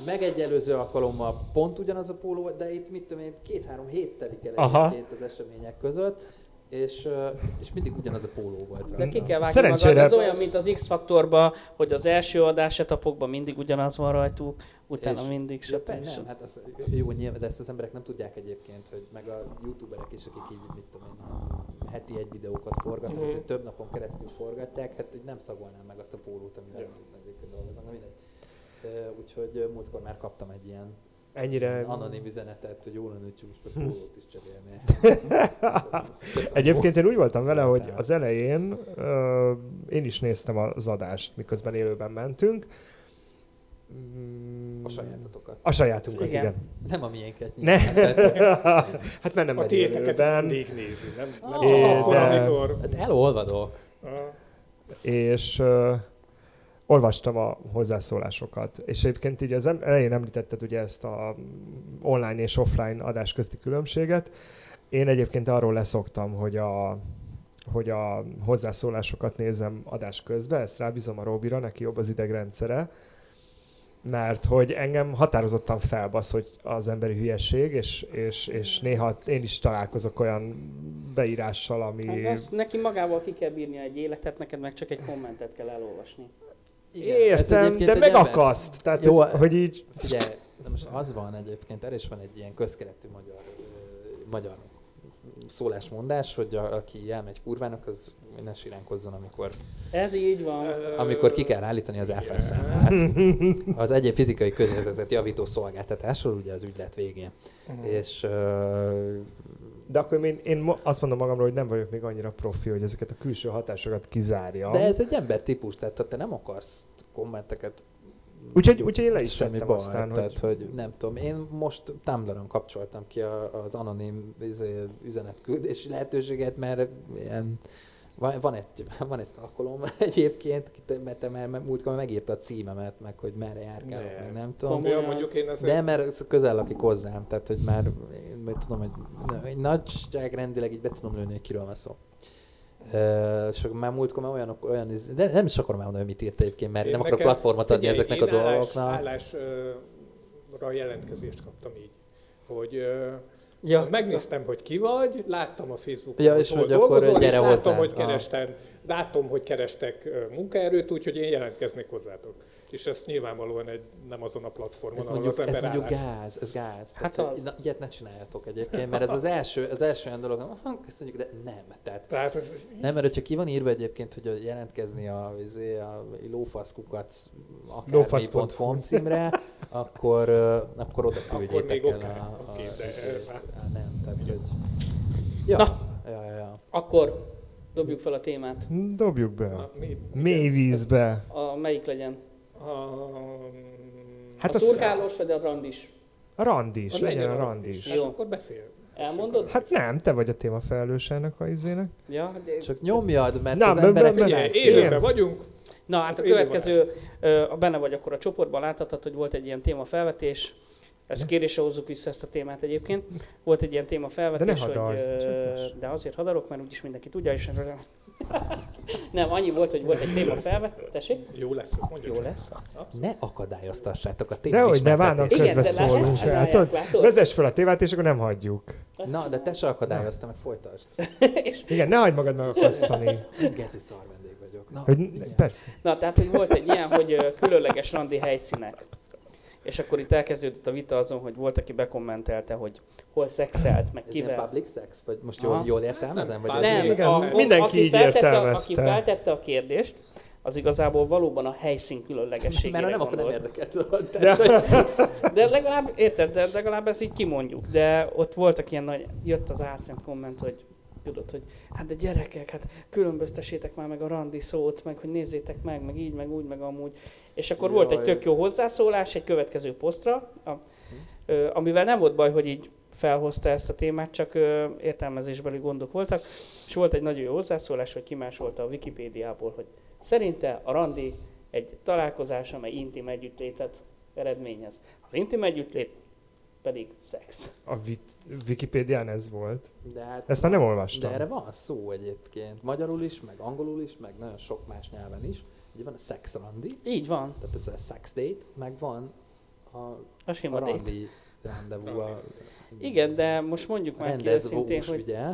D: meg egy előző alkalommal pont ugyanaz a póló, de itt mit tudom én, két-három hét telik el egyébként az események között, és, és mindig ugyanaz a póló volt rajta.
B: De ki kell vágni
A: Szerencsére-
B: magad, ez olyan, mint az X-faktorban, hogy az első adás etapokban mindig ugyanaz van rajtuk, utána
D: És-
B: mindig
D: Ja,
B: stb.
D: persze, nem, hát az, jó, nyilván, de ezt az emberek nem tudják egyébként, hogy meg a youtuberek is, akik így, mit tudom én, heti egy videókat forgatnak,
C: Mhm.
D: mm-hmm. több napon keresztül forgatják, hát így nem szagolnám meg azt a pólót, amivel dolgoznak, na mindegy. Úgyhogy múltkor már kaptam egy ilyen
A: Ennyire...
D: anonim üzenetet, hogy jó lenne, hogy most a pólót is cserélni.
A: Egyébként én úgy voltam vele, hogy az elején uh, én is néztem az adást, miközben élőben mentünk. Mm,
D: A sajátotokat.
A: A sajátunkat, igen.
B: Igen.
D: Nem a miénket
A: Ne. Hát mert nem
C: A tiéteket mindig nézi, nem, nem
D: É,
C: csak akkor,
A: de-
C: amikor...
D: Hát elolvadok.
C: Ah,
A: és uh, olvastam a hozzászólásokat. És egyébként így az elején említetted ugye ezt a online és offline adás közti különbséget. Én egyébként arról leszoktam, hogy a hogy a hozzászólásokat nézem adás közben, ezt rábízom a Robira, neki jobb az idegrendszere, mert hogy engem határozottan felbasz, hogy az emberi hülyeség, és, és, és néha én is találkozok olyan beírással, ami...
B: Hát azt neki magával ki kell bírnia egy életet, neked meg csak egy kommentet kell elolvasni.
D: Igen,
A: Értem, de
D: egy ember-
A: megakaszt. Tehát,
D: Jó,
A: hogy, hogy így...
D: Figyelj, de most az van egyébként, erre is van egy ilyen közkeletű magyar, ö, magyar szólásmondás, hogy a, aki elmegy kurvának, az ne siránkozzon, amikor,
B: Ez így van.
D: amikor ki kell állítani az számát. Az egyéb fizikai közérzetet javító szolgáltatásról, ugye az ügylet végén.
C: Mhm.
D: És ö,
A: De akkor én, én azt mondom magamról, hogy nem vagyok még annyira profi, hogy ezeket a külső hatásokat kizárjam.
D: de ez egy ember típus, tehát ha te nem akarsz kommenteket
A: Úgyhogy, úgyhogy én le is
D: semmi
A: tettem
D: baj,
A: aztán,
D: tehát,
A: hogy...
D: hogy... nem tudom, én most Tumblr-on kapcsoltam ki a, az anonim izé, üzenetküldési lehetőséget, mert ilyen, van, van egy, van egy alkalom egyébként, mert már már múltkor megírta a címemet, meg hogy merre járkálok,
C: Nem.
D: meg nem tudom.
B: Komolyan.
C: Mondjuk én azért...
D: De mert közel lakik hozzám, tehát hogy már én tudom, hogy egy nagyságrendileg így be tudom lőni, hogy kiről van szó. Uh, és már múltkor már olyan, iz- de nem is akarom elmondani, hogy mit írt egyébként, mert
C: Én
D: nem akarok
C: nekem-
D: platformot adni ezeknek a
C: én állás-
D: dolgoknak.
C: Állásra jelentkezést kaptam így, hogy ö,
B: Ja.
C: Megnéztem, hogy ki vagy, láttam a Facebookon,
D: Ja, és hogy
C: dolgozol, és
D: gyere
C: láttam,
D: hozzánk.
C: hogy
D: Ah.
C: keresten, látom, hogy kerestek munkaerőt, úgyhogy én jelentkeznék hozzátok. És ez nyilvánvalóan egy, nem azon a platformon,
D: Ez
C: ahol
D: mondjuk,
C: az ember
D: ez mondjuk
C: állás.
D: gáz, ez gáz.
B: Hát
D: Tehát,
B: az.
D: na, ilyet ne csináljatok egyébként, mert ez az első, az első olyan dolog, köszönjük, de nem. Tehát
C: Tehát ez-
D: nem, mert hogyha ki van írva egyébként, hogy a jelentkezni a, izé, a lófaszkukac
A: Lófasz.hu.
D: akármi.com címre, akkor, akkor oda küldjétek
C: még
D: el a, a,
C: oké, de, hát-
D: Á, nem, tehát hogy... Ja,
B: Na.
D: ja, ja, ja.
B: Akkor dobjuk fel a témát.
A: Dobjuk be.
C: Na, mi,
A: Mély vízbe.
B: A melyik legyen?
C: A,
A: Hát
B: a szurkálós vagy a randis?
A: A randis,
C: a
A: legyen a
C: randi
A: randis.
C: Hát
B: Jó.
C: akkor beszél.
B: Elmondod?
A: Hát nem, te vagy a téma felelős ennek a izének.
B: Ja, de...
D: Csak nyomjad, mert
A: Na,
D: az
A: be- be-
D: emberek
A: be-
C: Figyelj,
A: Igen.
C: élőben vagyunk,
B: Na, hát a következő, benne vagy akkor a csoportban, láthatod, hogy volt egy ilyen témafelvetés, ezt kérésre hozzuk vissza ezt a témát egyébként. Volt egy ilyen témafelvetés,
A: De ne hadarj,
B: hogy, de azért hadarok, mert úgyis mindenki tudja, és nem, annyi volt, hogy volt egy témafelvetés. Tessék?
C: jó lesz, ezt mondja
B: Jó
C: csak.
B: lesz az.
D: ne akadályoztassátok a
A: De hogy ne
B: de
A: közbeszólunk.
B: lehet,
A: Hát, vezess fel a tévát, és akkor nem hagyjuk.
D: Na, de te se akadályoztál, meg folytasd.
A: Igen, ne hagyd magad megakasztani.
D: Geci szar vendég vagyok. Na,
A: Hogy, persze.
B: Na, tehát, hogy volt egy ilyen, hogy különleges randi helyszínek. És akkor itt elkezdődött a vita azon, hogy volt, aki bekommentelte, hogy hol szexelt, meg
D: Ez
B: kivel.
D: public sex? Vagy most
B: Aha.
D: jól, jól értelmezem? Vagy
C: Nem,
D: ez
A: Igen,
B: a,
A: mindenki
B: aki
A: így
B: feltette,
A: értelmezte.
B: Aki feltette a kérdést, az igazából valóban a helyszín különlegességére
D: Mert nem, akkor nem érdekelt. Hogy-
B: De legalább, érted, de legalább ezt így kimondjuk. De ott voltak ilyen nagy, jött az álszent komment, hogy tudod, hogy hát de gyerekek, hát különböztessétek már meg a randi szót, meg hogy nézzétek meg, meg így, meg úgy, meg amúgy. És akkor volt egy
D: Jaj.
B: tök jó hozzászólás egy következő posztra, a, ö, amivel nem volt baj, hogy így felhozta ezt a témát, csak ö, értelmezésbeli gondok voltak, és volt egy nagyon jó hozzászólás, hogy kimásolta a Wikipédiából, hogy szerinte a randi egy találkozás, amely intim együttlétet eredményez. Az intim együttlét pedig szex.
A: A vit- Wikipédián ez volt.
D: De, hát,
A: Ezt már nem
D: de
A: olvastam.
D: erre van szó egyébként. Magyarul is, meg angolul is, meg nagyon sok más nyelven is. Ugye van a sex randi,
B: Így van,
D: tehát ez a sex date, meg van a,
B: a
D: a
B: sima date.
D: randi rendezvú. A,
B: Igen, de most mondjuk már ki őszintén, hogy,
D: ugye?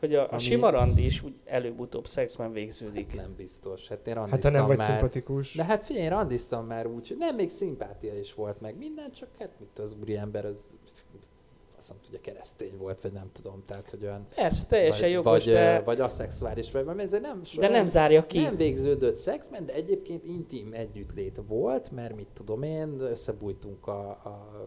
B: Hogy a, a
D: ami-
B: sima randi is úgy előbb-utóbb szexben végződik.
D: Nem biztos. Hát én
A: Hát
D: randiztam
A: ha nem vagy
D: már.
A: szimpatikus.
D: De hát figyelj, én randiztam már úgy, hogy nem, még szimpátia is volt meg minden, csak hát mit az úriember, az azt nem tudja, keresztény volt, vagy nem tudom, tehát hogy olyan...
B: Persze, teljesen
D: vagy,
B: jogos,
D: vagy,
B: de,
D: vagy aszexuális, vagy valami, ez nem,
B: de nem zárja ki.
D: Nem végződött szexben, de egyébként intim együttlét volt, mert mit tudom én, összebújtunk a, a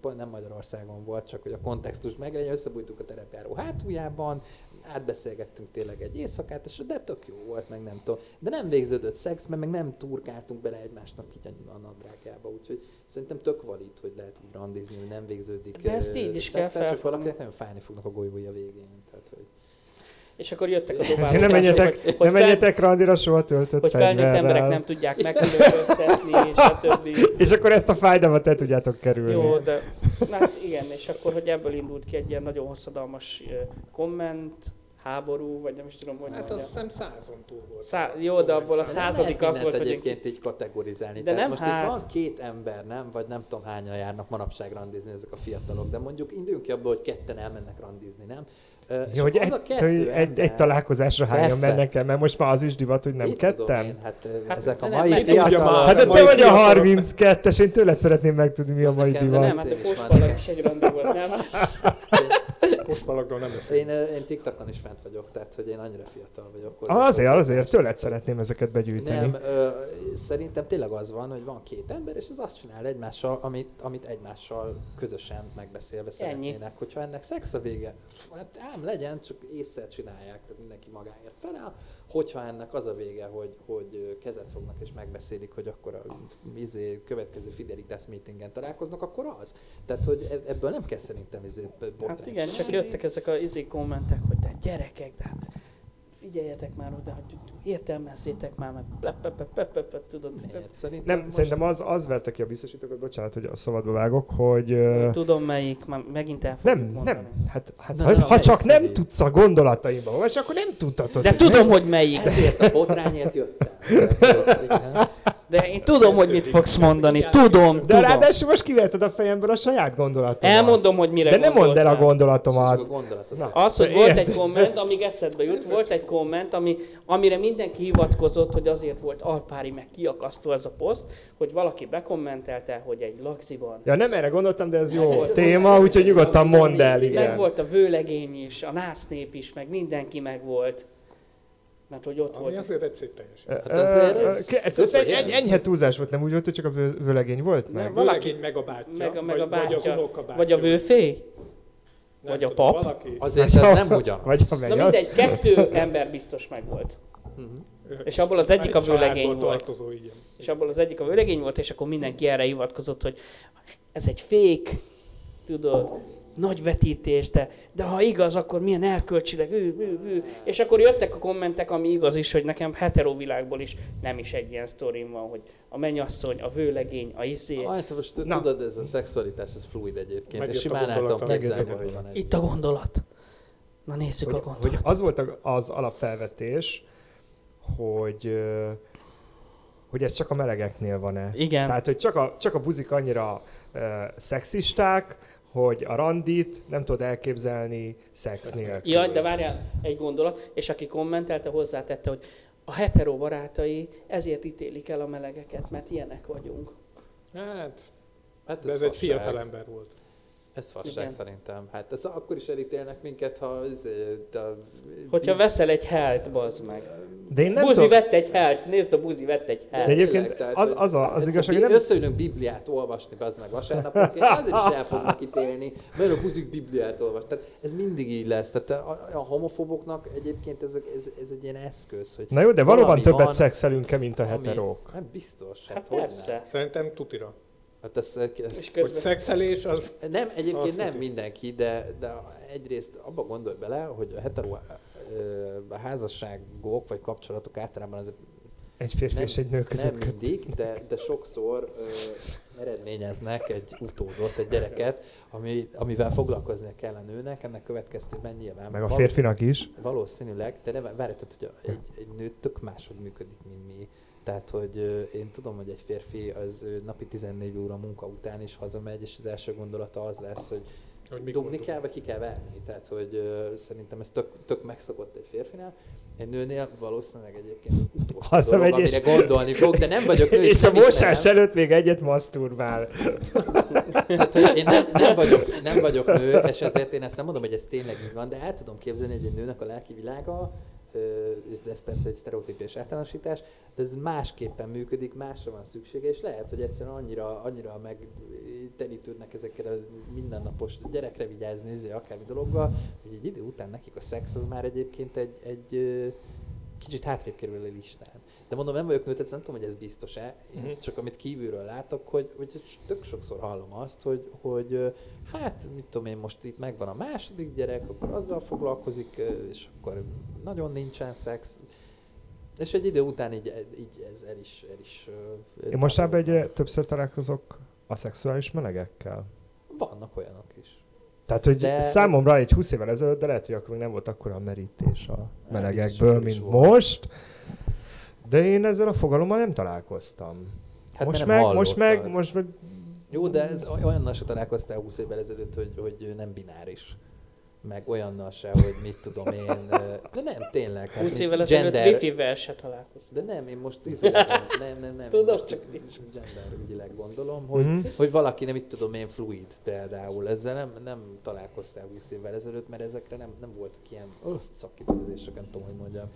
D: pont nem Magyarországon volt, csak hogy a kontextus meglegyen, összebújtunk a terepjáró hátuljában, átbeszélgettünk tényleg egy éjszakát, és de tök jó volt, meg nem tudom. De nem végződött szexben, meg nem turkáltunk bele egymásnak így a nadrágjába, úgyhogy szerintem tök valid, hogy lehet úgy randizni, hogy nem végződik
B: De ezt így is kell
D: Csak
B: felfogni.
D: valakinek nagyon fájni fognak a golyói a végén. Tehát, hogy...
B: És akkor jöttek a
A: Ezért
B: dobálók.
A: nem menjetek,
B: hogy,
A: nem
B: hogy, fel,
A: menjetek randira soha töltött
B: hogy felnőtt emberek nem tudják megkülönböztetni, stb.
A: És akkor ezt a fájdalmat el tudjátok kerülni.
B: Jó, de na, hát igen, és akkor, hogy ebből indult ki egy ilyen nagyon hosszadalmas komment, háború, vagy nem is tudom, hogy
C: Hát azt hiszem százon túl volt.
B: Szá- jó, de abból a
D: Nem
B: századik az volt, hogy
D: egyébként így kategorizálni.
B: De
D: Tehát
B: nem
D: most
B: hát.
D: itt van két ember, nem? Vagy nem tudom hányan járnak manapság randizni ezek a fiatalok, de mondjuk induljunk ki abból, hogy ketten elmennek randizni, nem?
A: Ja, hogy
D: az
A: egy,
D: a kettő
A: hogy egy, egy találkozásra hányan mennek el, mert most már az is divat, hogy nem
D: Mit
A: ketten.
D: Én, hát,
B: Hát
D: hát ezek a mai fiatalok...
C: már.
A: Hát de te vagy a
C: fiatalok.
A: 32-es, én tőled szeretném megtudni, mi a mai divat.
B: nem, hát a postpalag is egy randi volt, nem?
C: Most valakról nem lesz.
D: Én, én TikTokon is fent vagyok, tehát hogy én annyira fiatal vagyok. hogy-
A: Azért, azért, tőled szeretném ezeket begyűjteni.
D: Nem, ö, szerintem tényleg az van, hogy van két ember, és az azt csinál egymással, amit, amit egymással közösen megbeszélve szeretnének. Hogyha ennek szex a vége, hát ám legyen, csak észre csinálják, tehát mindenki magáért feláll. Hogyha ennek az a vége, hogy, hogy kezet fognak és megbeszélik, hogy akkor a izé, következő Fidelitas meetingen találkoznak, akkor az. Tehát, hogy e- ebből nem kell szerintem izé, botrány
B: Hát igen, csak jöttek ezek a izé kommentek, hogy de gyerekek, de hát figyeljetek már oda, hogy értelmezzétek már, meg tudod.
D: Szerintem
A: Nem, szerintem az, az verte ki a biztosítókat, bocsánat, hogy a szabadba vágok, hogy...
B: Tudom melyik, már megint el
A: Nem,
B: mondani.
A: nem, hát, hát
D: Na,
A: ha,
D: na,
A: ha
D: melyik
A: csak nem tudsz a gondolataimba olvasni, akkor nem tudhatod.
B: De
A: hogy
B: tudom, hogy melyik.
D: Ezért a botrányért jöttem.
B: De én tudom, hogy mit fogsz mondani. Tudom,
A: De
B: tudom.
A: ráadásul most kivetted a fejemből a saját gondolatomat.
B: Elmondom, hogy mire
A: De nem mondd el a gondolatomat. Na.
B: Az, hogy volt egy komment, amíg eszedbe jut, volt egy komment, ami, amire mindenki hivatkozott, hogy azért volt alpári meg kiakasztó ez a poszt, hogy valaki bekommentelte, hogy egy lagziban
A: Ja, nem erre gondoltam, de ez jó
B: Meg-
A: téma, úgyhogy nyugodtan mondd el,
B: meg
A: igen.
B: volt a vőlegény is, a násznép is, meg mindenki meg volt. Mert hogy ott
C: Ami
B: volt.
C: azért egy szép teljesítmény.
D: Hát azért ez-
A: Ez, ez egy enyhe túlzás volt, nem úgy volt, hogy csak a vő- vőlegény volt meg?
B: Nem.
C: Valaki, meg a bátyja,
B: Meg a, meg
C: vagy,
B: a bátyja,
C: vagy az unokabátyja.
B: vagy a vőfé,
C: Nem
B: vagy a
C: tudom,
B: pap.
C: Valaki,
D: Azért ez nem ugyanaz.
A: Vagy ha
B: Na mindegy, kettő ember biztos meg volt.
D: Mhm.
B: És abból az egyik a vőlegény volt.
C: tartozó, igen.
B: És abból az egyik a vőlegény volt, és akkor mindenki erre hivatkozott, hogy ez egy fék, tudod, nagy vetítés, de, de ha igaz, akkor milyen erkölcsileg, ő, ő, ő. És akkor jöttek a kommentek, ami igaz is, hogy nekem hetero világból is nem is egy ilyen sztorim van, hogy a mennyasszony, a vőlegény, a izé.
D: Ah, te most
A: Na.
D: tudod, ez a szexualitás, ez fluid egyébként,
C: Megjött
D: és
C: a
D: simán el tudom képzelni,
A: Megjött a
D: hogy van.
B: Itt a gondolat. Na nézzük
A: hogy,
B: a
A: hogy
B: gondolatot.
A: az volt az alapfelvetés, hogy, hogy ez csak a melegeknél van-e.
B: Igen.
A: Tehát, hogy csak a, csak a buzik annyira uh, szexisták, hogy a randit nem tudod elképzelni szex nélkül.
B: Ja, de várjál, egy gondolat, és aki kommentelte, hozzátette, hogy a hetero barátai ezért ítélik el a melegeket, mert ilyenek vagyunk.
C: Hát,
D: Hát
C: de ez egy
D: fasság.
C: fiatal ember volt.
D: Ez fasság
B: Igen.
D: szerintem. Hát ez akkor is elítélnek minket, ha... Ez, a,
B: Hogyha veszel egy helt, bazd meg.
A: De én nem
B: Buzi
A: tudom,
B: vett egy helt, nézd a buzi vett egy
A: de
B: helt.
A: egyébként
D: Tényleg,
A: az, az, a, az igazság, hogy nem,
D: Összeülünk Bibliát olvasni, az meg vasárnaponként, azért is el fognak ítélni, mert a buzik Bibliát olvas. Tehát ez mindig így lesz. Tehát a, a homofóboknak egyébként ez, ez, ez egy ilyen eszköz, hogy
A: Na jó, de valóban többet
D: van,
A: szexelünk-e, mint a
D: ami-
A: heterók?
D: Hát biztos. Hát,
B: Hát
D: hogy
B: persze.
C: Szerintem tutira.
D: Hát ez,
B: És
C: Hogy
B: közben...
C: szexelés az...
D: nem, egyébként
C: Azt
D: nem mindenki, de, de egyrészt abba gondolj bele, hogy a hetero ö, házasságok vagy kapcsolatok általában ezek
A: Egy férfi
D: Nem-
A: és egy nő között
D: nem mindig, de, de sokszor ö, eredményeznek egy utódot, egy gyereket, ami, amivel foglalkoznia kell a nőnek, ennek következtében nyilván
A: Meg a
D: val-
A: férfinak is.
D: valószínűleg, de ne várj, tehát, hogy a- egy, egy nő tök máshogy működik, mint mi. Tehát, hogy én tudom, hogy egy férfi az napi 14 óra munka után is hazamegy, és az első gondolata az lesz, hogy
C: Hogy
D: dugni kell, vagy ki kell verni. Tehát, hogy szerintem ez tök, tök megszokott egy férfinál. Egy nőnél valószínűleg egyébként utolsó
A: Hazamegy
D: dolog,
A: és-
D: amire gondolni fog, de nem vagyok nő,
A: És a mosás előtt még egyet maszturbál.
D: Tehát, hogy én nem, nem, vagyok, nem vagyok nő, és ezért én ezt nem mondom, hogy ez tényleg így van, de el tudom képzelni, hogy egy nőnek a lelki világa, ez persze egy sztereotípiás általánosítás, de ez másképpen működik, másra van szüksége, és lehet, hogy egyszerűen annyira, annyira megtelítődnek ezekkel a mindennapos gyerekre vigyázni, nézni akármi dologgal, hogy egy idő után nekik a szex az már egyébként egy, egy kicsit hátrébb kerül a listán. De mondom, nem vagyok nő, tehát nem tudom, hogy ez biztos-e, uh-huh. csak amit kívülről látok, hogy, hogy tök sokszor hallom azt, hogy, hogy hát, mit tudom én, most itt megvan a második gyerek, akkor azzal foglalkozik, és akkor nagyon nincsen szex. És egy idő után így, így ez el is... El is
A: Én mostában egyre többször találkozok a szexuális melegekkel.
D: Vannak olyanok is.
A: Tehát, hogy
D: De-
A: számomra egy 20 évvel ezelőtt, de lehet, hogy akkor még nem volt akkora a merítés a melegekből,
D: hogy is
A: mint
D: volt.
A: most. De én ezzel a fogalommal nem találkoztam.
D: Hát
A: most,
D: nem
A: meg, most meg, most meg,
D: Jó, de ez olyannal se találkoztál 20 évvel ezelőtt, hogy, hogy nem bináris. Meg olyannal se, hogy mit tudom én. De nem, tényleg. hát
B: 20
D: mint
B: évvel ezelőtt
D: gender-
B: wifi-vel se találkoztam.
D: De nem, én most ízében, nem, nem, nem.
B: Tudod,
D: én most
B: csak nincs.
D: gender ügyileg gondolom, hogy,
A: Mhm.
D: hogy valaki nem, mit tudom én, fluid például. Ezzel nem, nem találkoztál 20 évvel ezelőtt, mert ezekre nem, nem voltak ilyen öh, szakkifejezések, nem tudom, hogy mondjam.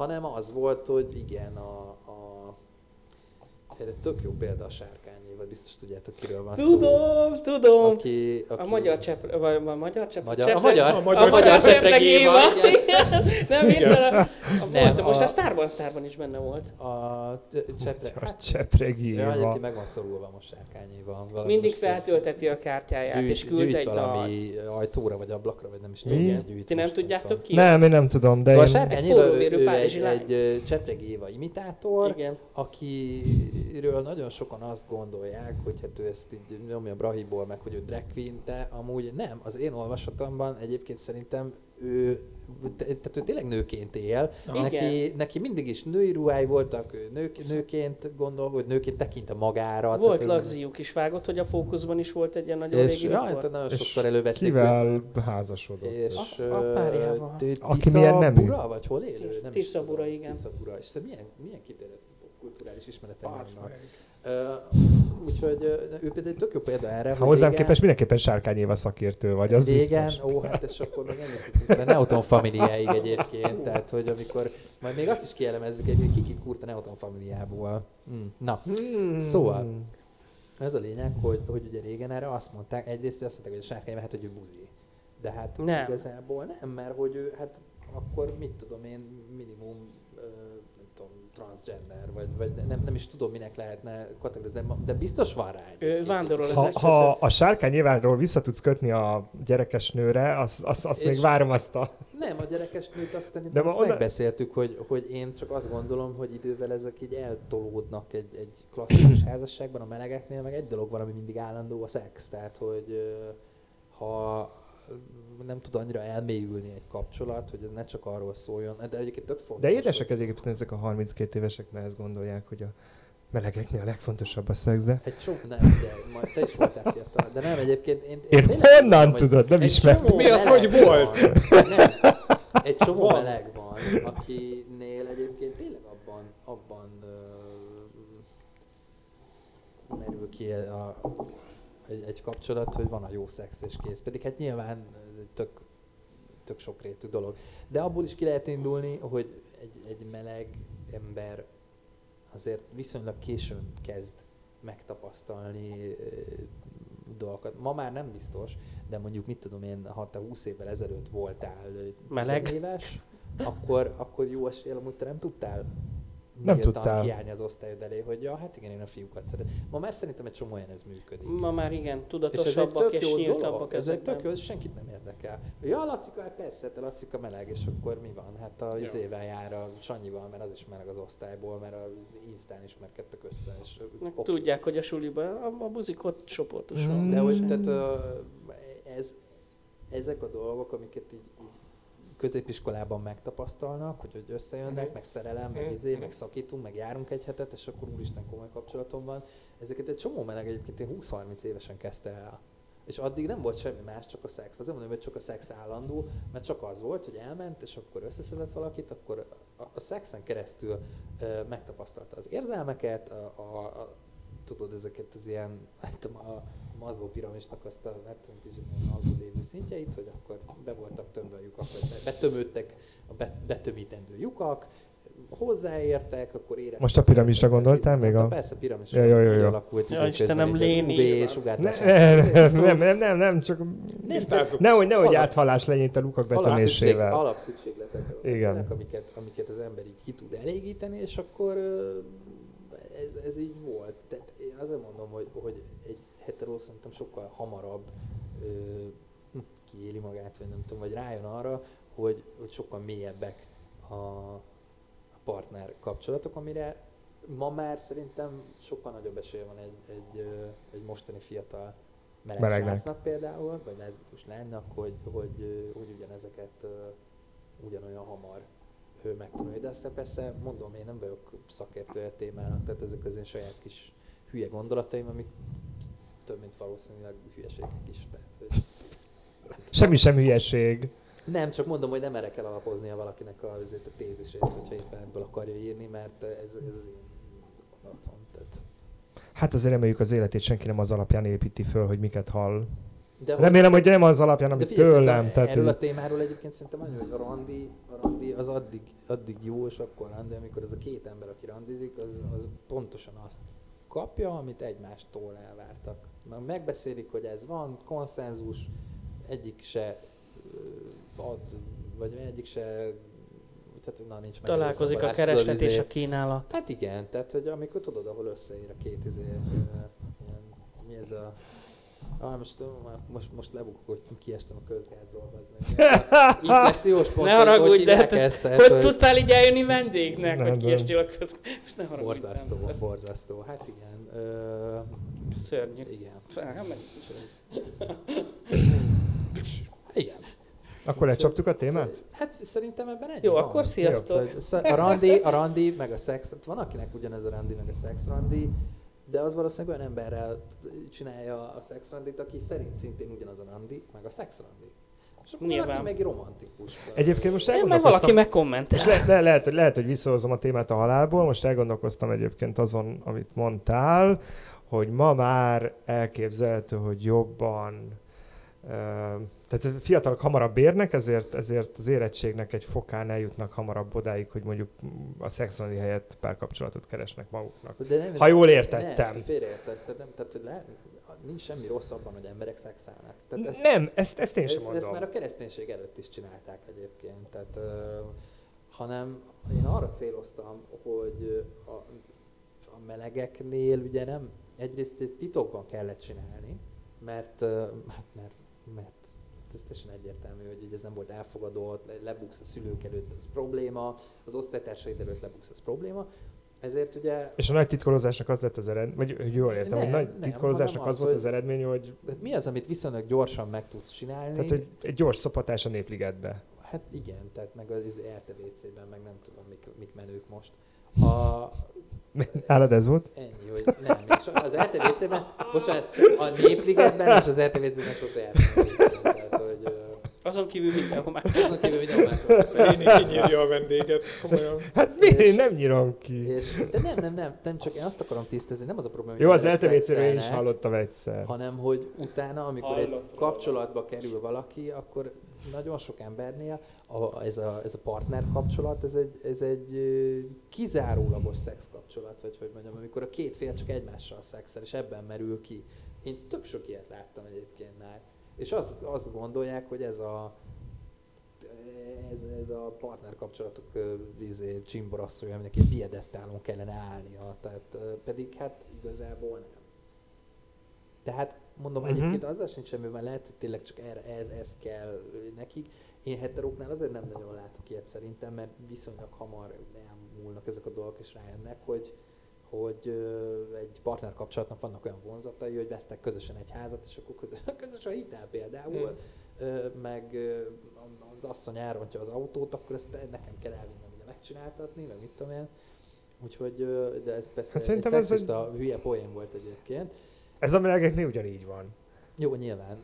D: Hanem az volt, hogy igen, a, a erre tök jó példa a sárkányi, vagy biztos tudjátok, kiről van szó.
B: Tudom, tudom.
D: Aki, aki,
B: A magyar csepp, vagy a magyar csepp,
D: Magyar,
B: csepp-
D: a magyar,
C: a magyar
B: a magyar
D: csepreg
B: csepreg
D: Éva,
B: Éva. Nem hirtelen. A- Volt, most
D: a-
B: a Starban Starban is benne volt.
D: A csepreg,
A: a
D: hát,
A: csepregi
D: ja,
A: Éva.
D: egyébként meg van szorulva most sárkányéval. Valami
B: Mindig feltölteti a kártyáját,
D: gyűjt,
B: és küld
D: gyűjt
B: egy dalt.
D: valami ajtóra, vagy ablakra, vagy nem is tudom.
B: Ti nem tudjátok
D: tudom.
B: ki?
A: Nem, én nem tudom, de
D: Szóval a
A: én...
D: Sárkány
B: Egy
D: Éva, ő, egy, egy Csepreg Éva imitátor, akiről nagyon sokan azt gondolják, hogy hát ő ezt így nyomja Brahiból, meg hogy ő drag queen, de amúgy nem. Az én olvasatomban egyébként szerintem ő, te- tehát ő tényleg nőként él, neki, neki mindig is női ruhái voltak, ő nő, nőként gondol, hogy nőként tekint a magára.
B: Volt lagziuk is vágott, hogy a fókuszban is volt egy ilyen nagyon
D: És
B: régi
D: ja, nagyon
A: És
D: sokszor elővették
A: Kivel házasodott?
D: És,
B: A- a párjával.
A: Aki
D: Tisza
A: milyen nemű?
D: Bura, vagy hol élő? Nem is
B: Tiszabura,
D: tudom.
B: igen.
D: Tiszabura. És te milyen, milyen kitérett kulturális ismeretek
C: Basz
D: vannak? Ö, úgyhogy ő például egy tök jó példa erre,
A: Ha hozzám
D: régen-
A: képest mindenképpen Sárkány Éva szakértő vagy, az
D: Régen,
A: biztos.
D: ó, hát és akkor még ennyit de Neoton familiáig egyébként, tehát hogy amikor, majd még azt is kielemezzük, egy, hogy kikit kúrt a Neoton familiából. Mm. Na,
A: Hmm.
D: Szóval. ez a lényeg, hogy, hogy ugye régen erre azt mondták, egyrészt azt mondták, hogy a sárkány hát, hogy ő buzi. De hát
B: Nem.
D: igazából nem, mert hogy ő, hát akkor mit tudom én, minimum, transgender, vagy, vagy nem, nem is tudom, minek lehetne kategorizni, de, de biztos van rá
B: vándorol
A: Ha,
B: ezek
A: ha a Sárkány Éváról vissza tudsz kötni a gyerekes nőre, azt, azt, azt még várom azt a...
D: Nem, a gyerekes nőt azt
A: De
D: szerintem
A: ma
D: azt
A: oda-
D: megbeszéltük, hogy, hogy én csak azt gondolom, hogy idővel ezek így eltolódnak egy, egy klasszikus házasságban, a melegeknél, meg egy dolog van, ami mindig állandó, a szex. Tehát, hogy ha nem tud annyira elmélyülni egy kapcsolat, hogy ez ne csak arról szóljon, de egyébként tök fontos.
A: De édesek
D: hogy
A: egyébként ezek a 32 évesek, mert ezt gondolják, hogy a melegeknél a legfontosabb a szex, de...
D: Egy csomó, nem, ugye, majd te is voltál fiatal, de nem egyébként. Én,
A: Én
D: tényleg
A: honnan
D: hogy
A: tudod? Nem ismertem.
C: Mi az, hogy volt?
D: Van. Nem. Egy csomó
C: Van.
D: meleg van, akinél egyébként tényleg abban, abban ö, merül ki a, egy, egy kapcsolat, hogy van a jó szex és kész. Pedig hát nyilván ez egy tök, tök sokrétű dolog. De abból is ki lehet indulni, hogy egy, egy meleg ember azért viszonylag későn kezd megtapasztalni dolgokat. Ma már nem biztos, de mondjuk mit tudom én, ha te 20 évvel ezelőtt voltál
B: Meleg.
D: tizenéves, akkor, akkor jó eséllyel amúgy te nem tudtál
A: Nem tudtál.
D: kiállni az osztályod elé, hogy ja, hát igen, én a fiúkat szeretem. Ma már szerintem egy csomó olyan ez működik.
B: Ma már igen,
D: És
B: tudatosabbak és,
D: jó
B: nyíltabbak
D: ez egy tök jó, senkit nem érdekel. Ja, Lacika, hát persze, hát a Lacika meleg, és akkor mi van? Hát a izével jár a Sanyival, mert az is meleg az osztályból, mert a Instán ismerkedtek össze. És, oké.
B: Tudják, hogy a suliban a, a buzik ott csoportosan.
A: Mm.
D: De hogy tehát, ö, ez, ezek a dolgok, amiket így, így középiskolában megtapasztalnak, hogy, hogy összejönnek,
C: Mhm.
D: meg szerelem, meg
C: Mhm.
D: izé, meg szakítunk, meg járunk egy hetet, és akkor úristen komoly kapcsolatom van. Ezeket egy csomó meleg egyébként én 20-30 évesen kezdte el. És addig nem volt semmi más, csak a szex. Azért mondom, hogy csak a szex állandó, mert csak az volt, hogy elment, és akkor összeszedett valakit, akkor a, a szexen keresztül ö, megtapasztalta az érzelmeket, a, a, a, tudod, ezeket az ilyen, hát tudom, a Maslow piramisnak azt a, hát tudom, kicsit alul lévő szintjeit, hogy akkor be voltak tömve a lyukak, vagy be- betömődtek a be, betömítendő lyukak, hozzáértek, akkor éreztek.
A: Most a piramisra gondoltál még a-
D: Persze, piramisra
A: Ja, jó, jó, jó.
D: kialakult.
B: Ja, Istenem, Léni.
A: Nem, nem, nem, nem, nem, csak nehogy, nehogy
D: Alap-
A: áthallás legyen itt a lukak betömésével.
D: alapszükségletekről
A: Igen.
D: amiket, amiket az ember így ki tud elégíteni, és akkor ez, ez így volt. Tehát én azért mondom, hogy, hogy egy hetero szerintem sokkal hamarabb ö, kiéli magát, vagy nem tudom, vagy rájön arra, hogy, hogy sokkal mélyebbek a, a partner kapcsolatok, amire ma már szerintem sokkal nagyobb esélye van egy, egy, egy mostani fiatal meleg
A: Melegnek.
D: például, vagy lánynak, hogy, hogy, hogy ugyanezeket ugyanolyan hamar ő megtanulja. De aztán persze mondom, én nem vagyok szakértője a témának, tehát ezek az én saját kis hülye gondolataim, amik több, mint valószínűleg hülyeségek is. Tehát, hogy
A: Semmi sem hülyeség.
D: nem, csak mondom, hogy nem merek el alapoznia valakinek a, azért a tézisét, hogyha éppen ebből akarja írni, mert ez, ez az én gondolatom. Tehát.
A: Hát azért reméljük az életét senki nem az alapján építi föl, hogy miket hall.
D: De
A: Remélem, hogy nem az alapján, amit
D: figyelj,
A: tőlem. Tehát,
D: erről
A: hogy
D: a témáról egyébként szerintem annyi, hogy a randi, a randi az addig, addig jó, és akkor randi, amikor az a két ember, aki randizik, az, az pontosan azt kapja, amit egymástól elvártak. Meg megbeszélik, hogy ez van, konszenzus, egyik se ad, vagy egyik se, tehát na nincs meg
B: Találkozik a
D: szabadás,
B: kereslet
D: tudod,
B: és
D: izé-
B: a kínálat.
D: Hát igen, tehát hogy amikor tudod, ahol összeér a két izé, ilyen, mi ez a Ah, most, most, most lebukok, hogy kiestem a közgázról. Inflexiós pont,
B: Ne
D: hogy
B: haragudj, de hát
D: ezt, tehát,
B: hogy tudtál így eljönni vendégnek,
A: Nem,
B: hogy kiestél a köz... Ezt ne haragudj.
D: Borzasztó,
B: nem,
D: borzasztó. Hát igen. Ö,
B: Szörnyű.
D: igen.
B: Meg-
D: Igen.
A: Akkor lecsaptuk a témát?
D: Hát szerintem ebben egy
B: Jó,
D: van.
B: akkor sziasztok.
D: A randi, a randi, meg a szex, van akinek ugyanez a randi, meg a szex randi, de az valószínűleg olyan emberrel csinálja a szex randit, aki szerint szintén ugyanaz a randi, meg a szex randi. És akkor
B: Nyilván.
D: valaki meg romantikus.
A: Egyébként most
B: Én meg valaki megkommentel.
A: És le, le, lehet, hogy, lehet, hogy visszahozom a témát a halálból, most elgondolkoztam egyébként azon, amit mondtál, hogy ma már elképzelhető, hogy jobban, tehát fiatalok hamarabb érnek, ezért, ezért az érettségnek egy fokán eljutnak hamarabb odáig, hogy mondjuk a szexuális helyett párkapcsolatot keresnek maguknak.
D: De nem,
A: Ha jól értettem.
D: Nem, félreértesz, tehát, nem, tehát le, nincs semmi rossz abban, hogy emberek szexelnek. Tehát ezt,
A: Nem, ezt, ezt én sem
D: ezt, ezt
A: mondom.
D: már a kereszténység előtt is csinálták egyébként. Tehát, ö, hanem én arra céloztam, hogy a, a melegeknél ugye nem, egyrészt titokban kellett csinálni, mert, hát mert, mert ez teljesen egyértelmű, hogy ugye ez nem volt elfogadott, le- lebuksz a szülők előtt, az probléma, az osztálytársaid előtt lebuksz, az probléma. Ezért ugye
A: És a nagy titkolózásnak az lett az eredmény, vagy hogy jól értem,
D: Nem,
A: hogy nagy
D: nem,
A: titkolózásnak az,
D: az,
A: volt
D: hogy-
A: az eredmény, hogy,
D: mi az, amit viszonylag gyorsan meg tudsz csinálni?
A: tehát, hogy egy gyors szopatás a népligetbe.
D: Hát igen, tehát meg az RTVC-ben, meg nem tudom, mik, mik menők most. A,
A: Nálad ez volt?
D: ennyi, hogy nem. Az RTVC-ben, bocsánat, a Népligetben és az RTVC-ben sose jártam. Tehát, hogy ö,
B: Azon kívül mindenhol már.
D: azon kívül minden máshol.
C: Én kinyírja a vendéget, komolyan.
A: Hát mi? Én nem nyírom ki.
D: És, de nem, nem, nem, nem, csak én azt akarom tisztázni, nem az a probléma, hogy
A: Jó, az LTVC-ről én is hallottam egyszer.
D: hanem hogy utána, amikor egy
B: Hallottam.
D: kapcsolatba kerül valaki, akkor nagyon sok embernél a, ez, a, ez a partner kapcsolat, ez egy, ez egy kizárólagos szex kapcsolat, vagy hogy mondjam, amikor a két fél csak egymással szexel, és ebben merül ki. Én tök sok ilyet láttam egyébként már. És az, azt gondolják, hogy ez a ez, ez a partner kapcsolatok vízé, csimborasszója, aminek egy piedesztálon kellene állnia, tehát pedig hát igazából nem. Tehát mondom, uh-huh. egyébként azzal sincs semmi, mert lehet, hogy tényleg csak erre, ez, ez kell nekik. Én heteróknál azért nem nagyon látok ilyet szerintem, mert viszonylag hamar elmúlnak ezek a dolgok, és rájönnek, hogy, hogy egy partner kapcsolatnak vannak olyan vonzatai, hogy vesztek közösen egy házat, és akkor közös, közös a hitel például, ö, meg az asszony elrontja az autót, akkor ezt nekem kell elvinnem ugye megcsináltatni, meg mit tudom én. Úgyhogy, de ez persze
A: Hát
D: egy
A: ez
D: szexista hülye poén volt egyébként.
A: Ez a melegeknél ugyanígy van.
D: Jó, nyilván,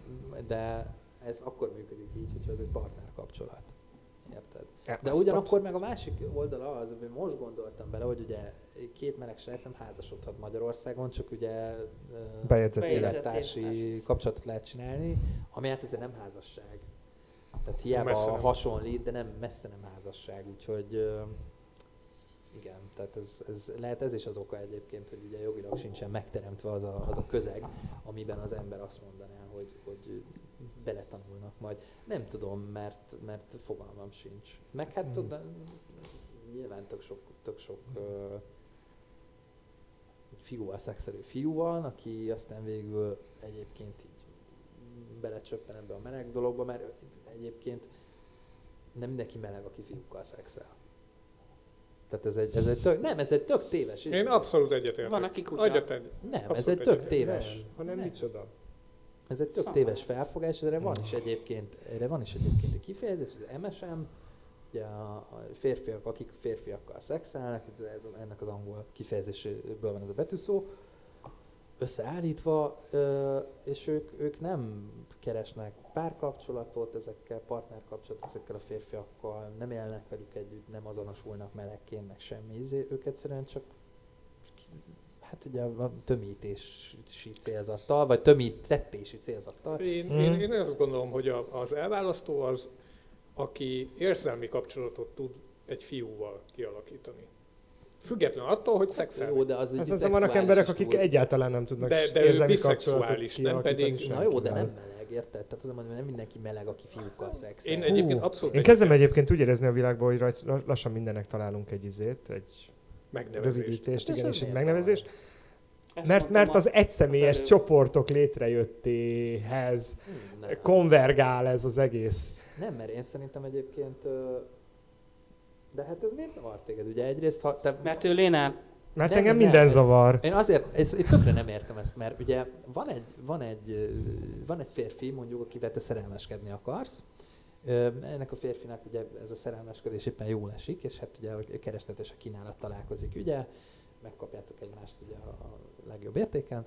D: de ez akkor működik így, hogyha ez egy partner kapcsolat. Érted?
A: Ja,
D: De ugyanakkor meg a másik oldala az, hogy most gondoltam bele, hogy ugye két meleg srácem házasodhat Magyarországon, csak ugye
A: Bejegyzett
D: élettársi kapcsolatot lehet csinálni, ami hát ezért nem házasság. Tehát hiába
C: nem.
D: hasonlít, de nem messze nem házasság, úgyhogy ö, igen, tehát ez, ez, lehet ez is az oka egyébként, hogy ugye jogilag sincsen megteremtve az a, az a közeg, amiben az ember azt mondaná, hogy, hogy beletanulnak majd. Nem tudom, mert, mert fogalmam sincs. Meg hát
A: Hmm.
D: tudod, nyilván tök sok, tök sok uh, fiúval szexelő fiú van, aki aztán végül egyébként így belecsöppen ebbe a meleg dologba, mert egyébként nem mindenki meleg, aki fiúkkal szexel. Tehát ez egy, ez egy tök, nem, ez egy tök téves.
C: Én abszolút egyetértek.
B: Van, aki kutya.
C: Egyet egy.
D: Nem, ez
C: abszolút
D: egy tök
C: egyetértek.
D: téves.
A: Nem, hanem
D: Nem.
A: micsoda.
D: Ez egy tök
B: Szakma.
D: téves felfogás, erre van is egyébként, erre van is egyébként egy kifejezés, az MSM, ugye a a férfiak, akik férfiakkal szexelnek, ez, ennek az angol kifejezésből van ez a betűszó, összeállítva, ö, és ők, ők nem keresnek párkapcsolatot ezekkel, partnerkapcsolatot ezekkel a férfiakkal, nem élnek velük együtt, nem azonosulnak melegként, meg semmi, izé, ők egyszerűen csak hát ugye a tömítési célzattal, vagy tömítettési célzattal.
C: Én,
A: Mhm.
C: én, én azt gondolom, hogy a, az elválasztó az, aki érzelmi kapcsolatot tud egy fiúval kialakítani. Független attól, hogy
D: Jó,
C: szexelnek.
D: de az
A: Ez
D: így
A: aztán vannak emberek, akik
D: túl.
A: egyáltalán nem tudnak
C: De- de
A: érzelmi kapcsolatot
C: nem pedig-
D: Na jó, de nem meleg, érted? Tehát azért mondom, hogy nem mindenki meleg, aki fiúkkal szexel.
C: Én egyébként abszolút
A: Én kezdem egyébként úgy érezni a világban, hogy rajt, lassan mindennek találunk egy izét, egy rövidítést,
D: Hát
A: igen,
D: az
A: és egy megnevezést.
B: Ezt
A: Mert, mert az egyszemélyes
B: előbb.
A: csoportok létrejöttéhez
D: nem.
A: konvergál ez az egész.
D: nem, mert én szerintem egyébként... De hát ez miért zavar téged? Ugye egyrészt, ha te...
B: Mert ő Lénán.
A: Mert
D: Nem,
A: engem
D: nem,
A: minden
D: nem.
A: zavar.
D: Én azért, ez, én tökre nem értem ezt, mert ugye van egy, van egy, van egy férfi, mondjuk, akivel te szerelmeskedni akarsz, Ennek a férfinak ugye ez a szerelmeskedés éppen jól esik, és hát ugye a kereslet és a kínálat találkozik, ugye, megkapjátok egymást ugye a legjobb értéken.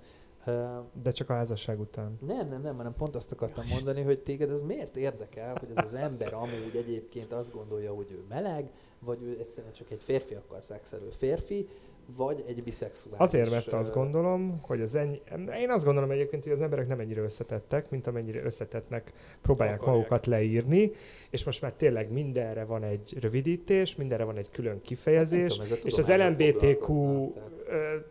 A: De csak a házasság után.
D: nem, nem, nem, hanem pont azt akartam mondani, hogy téged ez miért érdekel, hogy ez az ember amúgy egyébként azt gondolja, hogy ő meleg, vagy ő egyszerűen csak egy férfi akar szexelő férfi, vagy egy biszexuális.
A: Azért, mert azt gondolom, hogy az ennyi... Én azt gondolom egyébként, hogy az emberek nem ennyire összetettek, mint amennyire összetettnek próbálják
C: Akarják.
A: magukat leírni, és most már tényleg mindenre van egy rövidítés, mindenre van egy külön kifejezés,
D: nem tudom,
A: és az LMBTQ
D: tehát-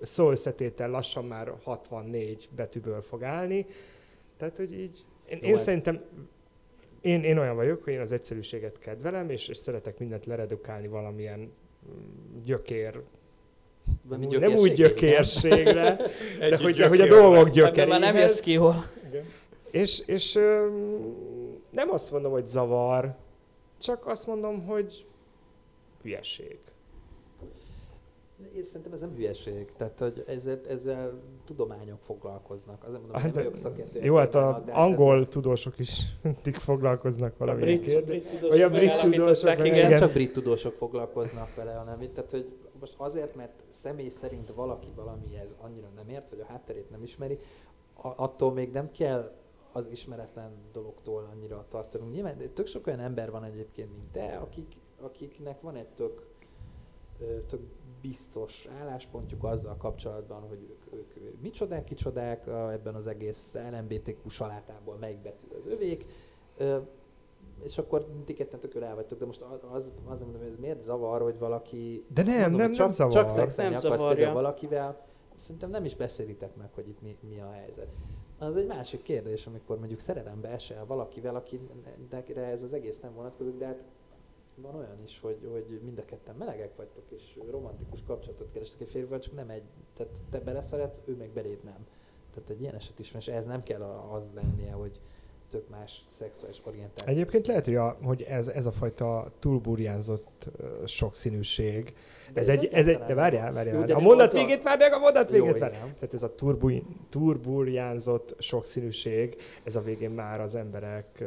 A: szó összetétel lassan már 64 betűből fog állni. Tehát, hogy így... Én,
D: Jó,
A: én
D: hát-
A: szerintem én, én olyan vagyok, hogy én az egyszerűséget kedvelem, és, és szeretek mindent leredukálni valamilyen gyökér, nem úgy
D: gyökérségig,
A: gyökérségre, de hogy, de hogy a dolgok
B: Ebben már nem jössz
A: gyökeréhez.
B: ki.
C: Igen.
A: És, és nem azt mondom, hogy zavar, csak azt mondom, hogy hülyeség.
D: Én szerintem ez nem hülyeség, tehát hogy ezzel, ezzel tudományok foglalkoznak. Azért mondom,
A: Hát,
D: nem vagyok szakértő.
A: Jó, hát a
D: de hát
A: angol tudósok is mindig foglalkoznak
B: A
A: valamilyen
B: brit,
A: kérdés.
B: brit
A: Vagy a
B: tudósok
A: brit tudósok
D: Ez
B: igen.
D: nem
A: Igen.
D: csak brit tudósok foglalkoznak vele, hanem itt, tehát hogy most azért, mert személy szerint valaki valamihez annyira nem ért, vagy a hátterét nem ismeri, a- attól még nem kell az ismeretlen dologtól annyira tartanunk. Nyilván tök sok olyan ember van egyébként, mint te, akik, akiknek van egy tök, tök biztos álláspontjuk azzal kapcsolatban, hogy ők, ők, ők micsodák, kicsodák ebben az egész LMBTQ salátából melyik betű az övék. És akkor ti ketten tökül el vagytok, de most az, az, mondom, hogy ez miért zavar, hogy valaki...
A: De nem,
D: mondom,
A: nem,
D: hogy
A: nem
D: csak,
A: zavar.
D: Csak szexelni
B: Nem
D: akarsz
B: zavarja.
D: például valakivel, szerintem nem is beszélitek meg, hogy itt mi, mi a helyzet. Az egy másik kérdés, amikor mondjuk szerelembe esel valakivel, akire ez az egész nem vonatkozik, de hát van olyan is, hogy, hogy mind a ketten melegek vagytok, és romantikus kapcsolatot kerestek egy férfivel, csak nem egy, tehát te beleszeret, ő meg beléd nem. Tehát egy ilyen eset is van, és ez nem kell az lennie, hogy tök más szexuális orientáció.
A: Egyébként lehet, hogy, a, hogy ez, ez a fajta túlburjánzott sokszínűség,
D: De
A: ez, egy, ez egy, de várjál, várjál,
D: Jó, de
A: a mondat
D: azzal-
A: végét várj meg, a mondat
D: Jó,
A: végét várj.
D: igen.
A: Tehát ez a turbuj, turburjánzott sokszínűség, ez a végén már az emberek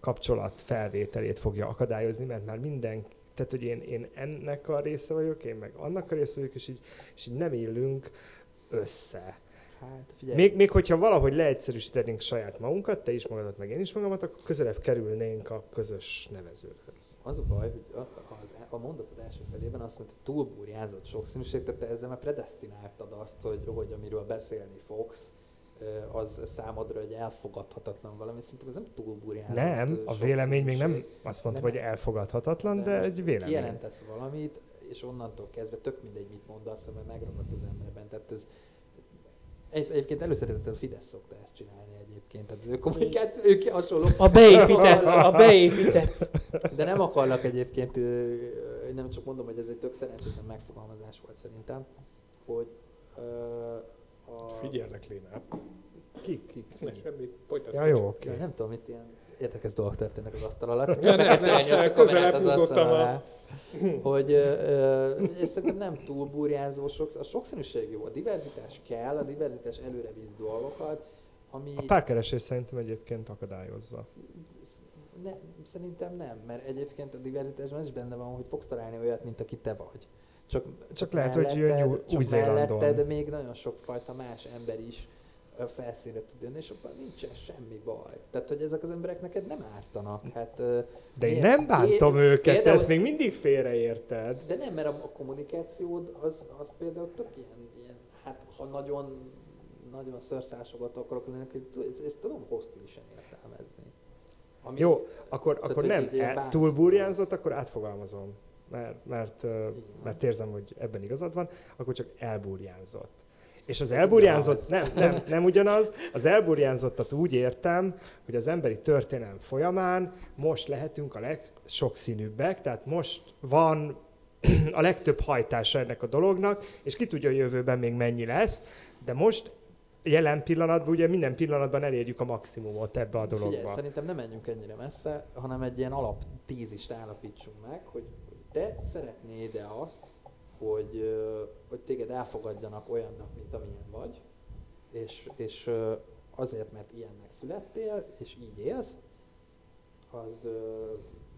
A: kapcsolat felvételét fogja akadályozni, mert már minden, tehát hogy én, én ennek a része vagyok, én meg annak a része vagyok, és így, és így nem illünk össze.
D: Hát figyelj,
A: Még, még hogyha valahogy leegyszerűsítenénk saját magunkat, te is magadat, meg én is magamat, akkor közelebb kerülnénk a közös nevezőhöz.
D: Az a baj, hogy a, az, a mondatod első felében azt mondta, hogy túlburjánzott sokszínűség, tehát te ezzel már predestináltad azt, hogy, hogy amiről beszélni fogsz, az számodra egy elfogadhatatlan valami. Szerintem ez nem túlburjánzott
A: Nem, a vélemény még nem azt mondta,
D: Nem.
A: hogy elfogadhatatlan, de
D: most
A: egy vélemény.
D: Kijelentesz valamit, és onnantól kezdve tök mindegy, mit mondasz, mert megragad az emberben. Tehát ez, ez egyébként előszeretettel a Fidesz szokta ezt csinálni egyébként. Tehát az ő kommunikáció, ők hasonló.
B: A beépített, a beépített.
D: De nem akarlak egyébként, nem csak mondom, hogy ez egy tök szerencsétlen megfogalmazás volt szerintem, hogy a...
C: Figyelnek, Léna.
A: Kik, kik?
C: Ne, semmi. Folytasd.
A: Ja, jó, oké.
D: nem tudom, itt ilyen érdekes dolgok történnek az asztal alatt.
C: Ja, nem, nem,
D: azt a
C: közelebb
D: az asztal
C: húzottam a-
D: alá. Hogy ö, ö, és szerintem nem túl burjánzó, sok, a sokszínűség jó, a diverzitás kell, a diverzitás előre visz dolgokat, ami...
A: A párkeresés szerintem egyébként akadályozza.
D: Ne, szerintem nem, mert egyébként a diverzitásban is benne van, hogy fogsz találni olyat, mint aki te vagy. Csak,
A: Csak lehet, hogy jön Új-
D: csak
A: Új-Zélandon.
D: melletted még nagyon sok fajta más ember is felszínre tud jönni, és abban nincsen semmi baj. Tehát, hogy ezek az emberek neked nem ártanak. Hát,
A: De én nem bántam
D: Én-
A: őket,
D: például-
A: ezt még mindig félreérted.
D: De nem, mert a, kommunikációd az, az például tök ilyen, ilyen, hát ha nagyon, nagyon szörszásogat akarok lenni, ezt, ezt tudom hostilisen értelmezni. Ami,
A: Jó, akkor,
D: Tehát,
A: akkor nem e,
D: bár-
A: túlburjánzott, akkor átfogalmazom. Mert, mert, mert érzem, hogy ebben igazad van, akkor csak elburjánzott. És az elburjánzott, nem, nem, nem ugyanaz, az elburjánzottat úgy értem, hogy az emberi történelem folyamán most lehetünk a legsokszínűbbek, tehát most van a legtöbb hajtása ennek a dolognak, és ki tudja, hogy jövőben még mennyi lesz, de most jelen pillanatban, ugye minden pillanatban elérjük a maximumot ebbe a dologba.
D: Figyelj, szerintem nem menjünk ennyire messze, hanem egy ilyen alaptézist állapítsunk meg, hogy te szeretnéd-e azt, hogy, hogy téged elfogadjanak olyannak, mint amilyen vagy, és, és azért, mert ilyennek születtél, és így élsz, az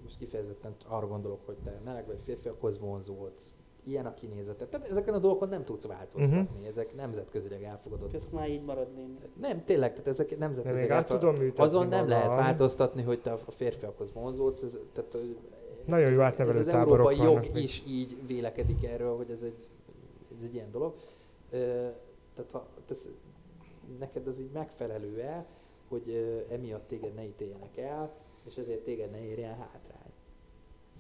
D: most kifejezetten arra gondolok, hogy te meleg vagy férfi, akkor vonzódsz. Ilyen a kinézete. Tehát ezeken a dolgokon nem tudsz változtatni. Uh-huh. Ezek nemzetközileg elfogadott.
B: Ez már így marad néni.
D: Nem, tényleg, tehát ezek nemzetközileg elfogadott. Azon nem lehet
A: magam.
D: változtatni, hogy te a férfiakhoz vonzódsz. Ez, tehát,
A: Nagyon jó
D: ez,
A: átnevelő
D: ez az
A: táborok
D: európai jog
A: még.
D: is így vélekedik erről, hogy ez egy, ez egy ilyen dolog. Tehát ha, ez, neked az így megfelelő-e, hogy emiatt téged ne ítéljenek el, és ezért téged ne érjen hátrány.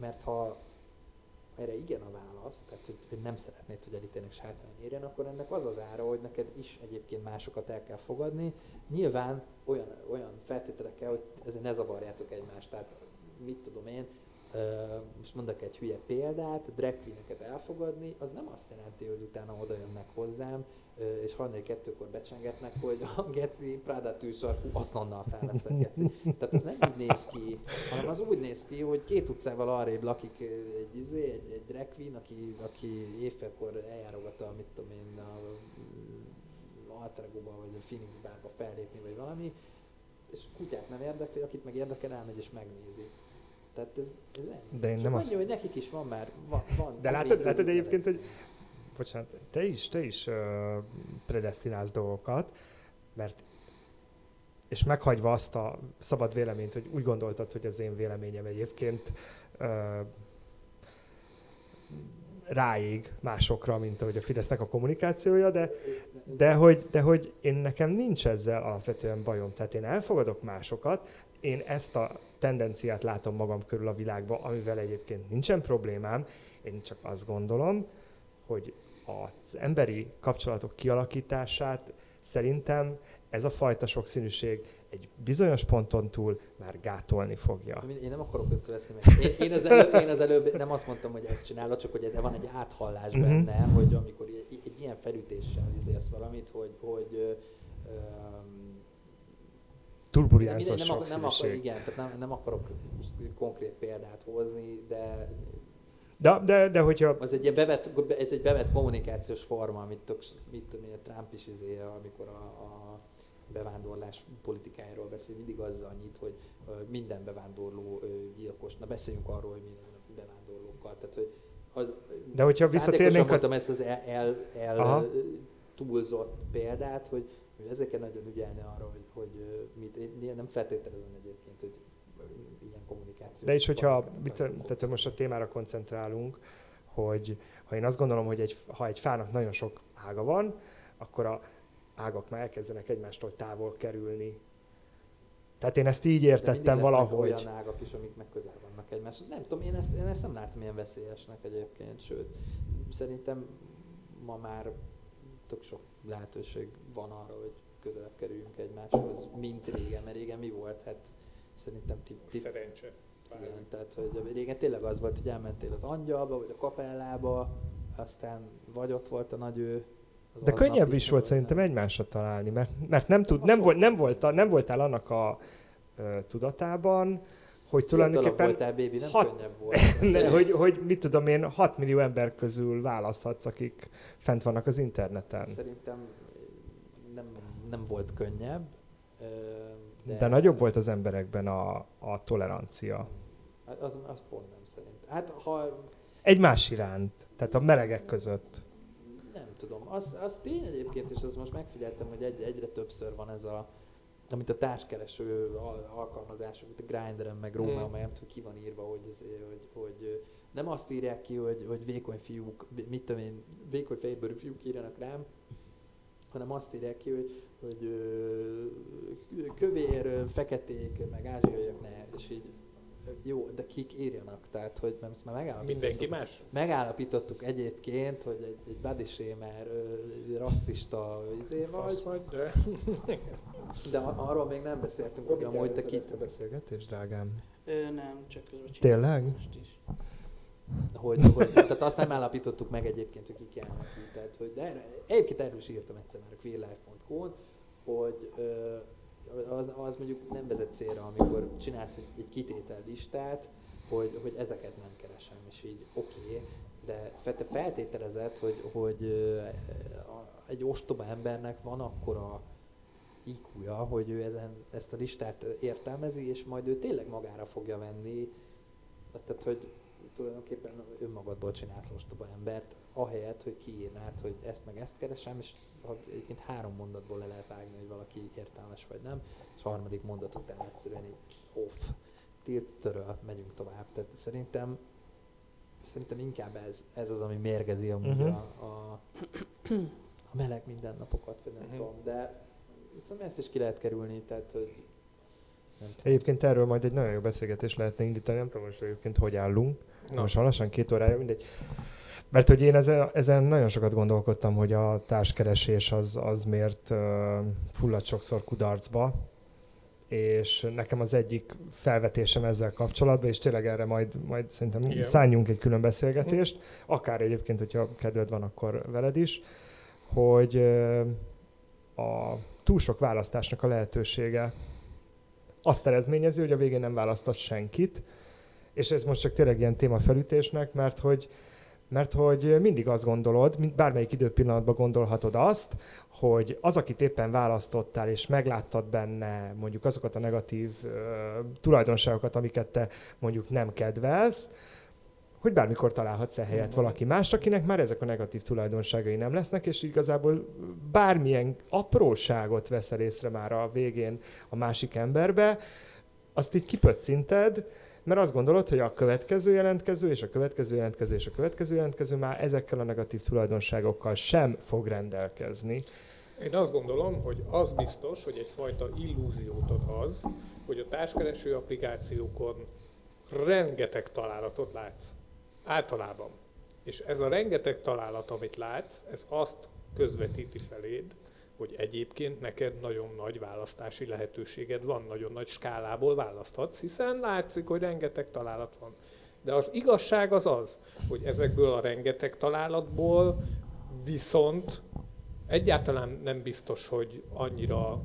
D: Mert ha erre igen a válasz, tehát hogy, hogy nem szeretnéd, hogy elítélnek és hátrány érjen, akkor ennek az az ára, hogy neked is egyébként másokat el kell fogadni. Nyilván olyan, olyan feltételekkel, hogy ezért ne zavarjátok egymást. Tehát mit tudom én, most mondok egy hülye példát, drag elfogadni, az nem azt jelenti, hogy utána oda jönnek hozzám, és hajnali kettőkor becsengetnek, hogy a geci Prada tűsarkú, azonnal felveszed geci. Tehát ez nem így néz ki, hanem az úgy néz ki, hogy két utcával arrébb lakik egy, izé, egy, egy drag queen, aki, aki évfélkor eljárogatta, mit tudom én, a mm, Altragóba vagy a Phoenix bárba fellépni, vagy valami, és kutyát nem érdekli, akit meg érdekel, elmegy és megnézi. Tehát ez, ez ennyi.
A: De én
D: Csak
A: nem
D: annyi,
A: azt-
D: hogy nekik is van már, van, van
A: De látod, látod egyébként, hogy bocsánat, te is, te is uh, predestinálsz dolgokat, mert és meghagyva azt a szabad véleményt, hogy úgy gondoltad, hogy az én véleményem egyébként uh, ráég másokra, mint ahogy a Fidesznek a kommunikációja, de, de, hogy, de hogy én nekem nincs ezzel alapvetően bajom. Tehát én elfogadok másokat, én ezt a tendenciát látom magam körül a világban, amivel egyébként nincsen problémám, én csak azt gondolom, hogy az emberi kapcsolatok kialakítását szerintem ez a fajta sokszínűség egy bizonyos ponton túl már gátolni fogja.
D: Én nem akarok összeveszni, mert én, én, az előbb, én az előbb nem azt mondtam, hogy ezt csinálod, csak hogy ez- van egy áthallás
A: Mhm.
D: benne, hogy amikor egy, egy ilyen felütéssel izélsz valamit, hogy, hogy öm,
A: Turbulens
D: nem, ak- nem, akar, igen, tehát nem, nem akarok konkrét példát hozni, de
A: De, de, de hogyha
D: az egy bevett, ez egy bevett kommunikációs forma, amit tök, mit tudom én, Trump is izé, amikor a, a bevándorlás politikájáról beszél, mindig azzal nyit, hogy minden bevándorló gyilkos. Na beszéljünk arról, hogy mi a bevándorlókkal. Tehát, hogy az,
A: De hogyha visszatérnénk a-
D: mondtam ezt az el, el, el túlzott példát, hogy, hogy ezeken nagyon ügyelni arra, hogy, hogy mit, én nem feltételezem egyébként, hogy ilyen kommunikáció.
A: De is, hogyha mit, tehát most a témára koncentrálunk, hogy ha én azt gondolom, hogy egy, ha egy fának nagyon sok ága van, akkor a ágak már elkezdenek egymástól távol kerülni. Tehát én ezt így értettem valahogy.
D: olyan ágak is, amik meg közel vannak egymáshoz. Nem tudom, én ezt, én ezt nem látom ilyen veszélyesnek egyébként, sőt, szerintem ma már tök sok lehetőség van arra, hogy közelebb kerüljünk egymáshoz, mint régen, mert régen mi volt? Hát szerintem ti, ti,
C: Szerencse.
D: igen, tehát hogy régen tényleg az volt, hogy elmentél az angyalba, vagy a kapellába, aztán vagy ott volt a nagy ő.
A: De könnyebb is volt szerintem egymásra találni, mert, mert nem, tud, nem, volt, nem, volt, nem voltál annak a ö, tudatában, hogy tulajdonképpen
D: voltál, baby, nem
A: hat-
D: könnyebb volt.
A: ne, hogy, hogy mit tudom én, 6 millió ember közül választhatsz, akik fent vannak az interneten.
D: Szerintem nem, nem volt könnyebb.
A: De, de nagyobb volt az emberekben a, a tolerancia.
D: Az, az pont nem szerint. Hát ha
A: Egymás iránt, tehát a melegek között.
D: nem tudom, az, az tény egyébként, és azt most megfigyeltem, hogy egy, egyre többször van ez a amit a társkereső al- alkalmazások, a Grindr-en, meg Rómeó,
C: Hmm.
D: nem tudom, ki van írva, hogy, ez, hogy, hogy nem azt írják ki, hogy, hogy vékony fiúk, mit tudom én, vékony fejbőrű fiúk írjanak rám, hanem azt írják ki, hogy, hogy kövér, feketék, meg ázsiaiak ne, és így jó, de kik írjanak, tehát hogy mert ezt már megállapítottuk.
C: Mindenki más?
D: Megállapítottuk egyébként, hogy egy, egy body shamer, rasszista izé vagy,
C: vagy, de...
D: de a- arról még nem beszéltünk, hogy amúgy te kit,
A: a beszélgetést, drágám?
B: Ö, nem, csak közben
A: Tényleg?
B: Most is.
D: hogy, hogy, tehát azt nem állapítottuk meg egyébként, hogy ki kell neki. Tehát, hogy de erre, egyébként erről is írtam egyszer már a queerlife.com-on, hogy ö, az, az mondjuk nem vezet célra, amikor csinálsz egy, egy kitétel listát, hogy, hogy ezeket nem keresem, és így oké, okay, de te feltételezed, hogy, hogy egy ostoba embernek van akkora iq hogy ő ezen, ezt a listát értelmezi, és majd ő tényleg magára fogja venni. Tehát, hogy tulajdonképpen önmagadból csinálsz ostoba embert, ahelyett, hogy kiírnád, hogy ezt meg ezt keresem, és egyébként három mondatból le lehet vágni, hogy valaki értelmes vagy nem, és a harmadik mondat után egyszerűen így off, tilt, töröl, megyünk tovább. Tehát szerintem szerintem inkább ez, ez az, ami mérgezi amúgy uh-huh. a, a, a meleg mindennapokat, vagy nem uh-huh. tudom, de szóval ezt is ki lehet kerülni, tehát hogy
A: nem tudom. Egyébként erről majd egy nagyon jó beszélgetés lehetne indítani, nem tudom most egyébként hogy állunk. Na. Most lassan két órája, mindegy. Mert hogy én ezen, ezen nagyon sokat gondolkodtam, hogy a társkeresés az, az miért uh, fullad sokszor kudarcba, és nekem az egyik felvetésem ezzel kapcsolatban, és tényleg erre majd, majd szerintem Igen. szálljunk egy külön beszélgetést, akár egyébként, hogyha kedved van, akkor veled is, hogy a túl sok választásnak a lehetősége azt eredményezi, hogy a végén nem választasz senkit, és ez most csak tényleg ilyen témafelütésnek, mert hogy mert hogy mindig azt gondolod, bármelyik időpillanatban gondolhatod azt, hogy az, akit éppen választottál, és megláttad benne mondjuk azokat a negatív uh, tulajdonságokat, amiket te mondjuk nem kedvelsz, hogy bármikor találhatsz e helyet valaki más, akinek már ezek a negatív tulajdonságai nem lesznek, és igazából bármilyen apróságot veszel észre már a végén a másik emberbe, azt így kipöccinted, mert azt gondolod, hogy a következő jelentkező, és a következő jelentkező, és a következő jelentkező már ezekkel a negatív tulajdonságokkal sem fog rendelkezni.
C: Én azt gondolom, hogy az biztos, hogy egyfajta illúziót ad az, hogy a társkereső applikációkon rengeteg találatot látsz. Általában. És ez a rengeteg találat, amit látsz, ez azt közvetíti feléd, hogy egyébként neked nagyon nagy választási lehetőséged van, nagyon nagy skálából választhatsz, hiszen látszik, hogy rengeteg találat van. De az igazság az az, hogy ezekből a rengeteg találatból viszont egyáltalán nem biztos, hogy annyira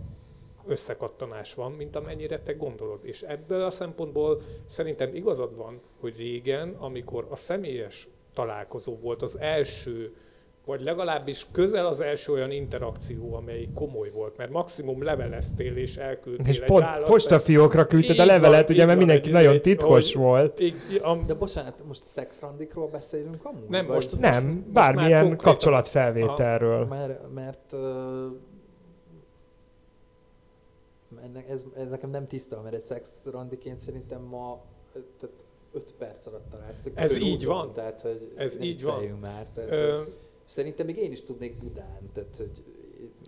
C: összekattanás van, mint amennyire te gondolod. És ebből a szempontból szerintem igazad van, hogy régen, amikor a személyes találkozó volt az első vagy legalábbis közel az első olyan interakció, amely komoly volt, mert maximum leveleztél és elküldtél és
A: egy pont, választ. postafiókra küldted a levelet, van, ugye, mert mindenki van, nagyon titkos hogy, volt. Így,
D: am, De bocsánat, most szexrandikról beszélünk amúgy?
C: Nem,
D: most,
C: most
A: Nem, most bármilyen most kapcsolatfelvételről.
D: Mert, mert uh, ennek, ez, ez nekem nem tiszta, mert egy szexrandiként szerintem ma tehát 5 perc alatt találsz.
C: Ez így van.
D: Tehát, hogy
C: ez így van.
D: Már, tehát, Ö, Szerintem még én is tudnék Budán, tehát hogy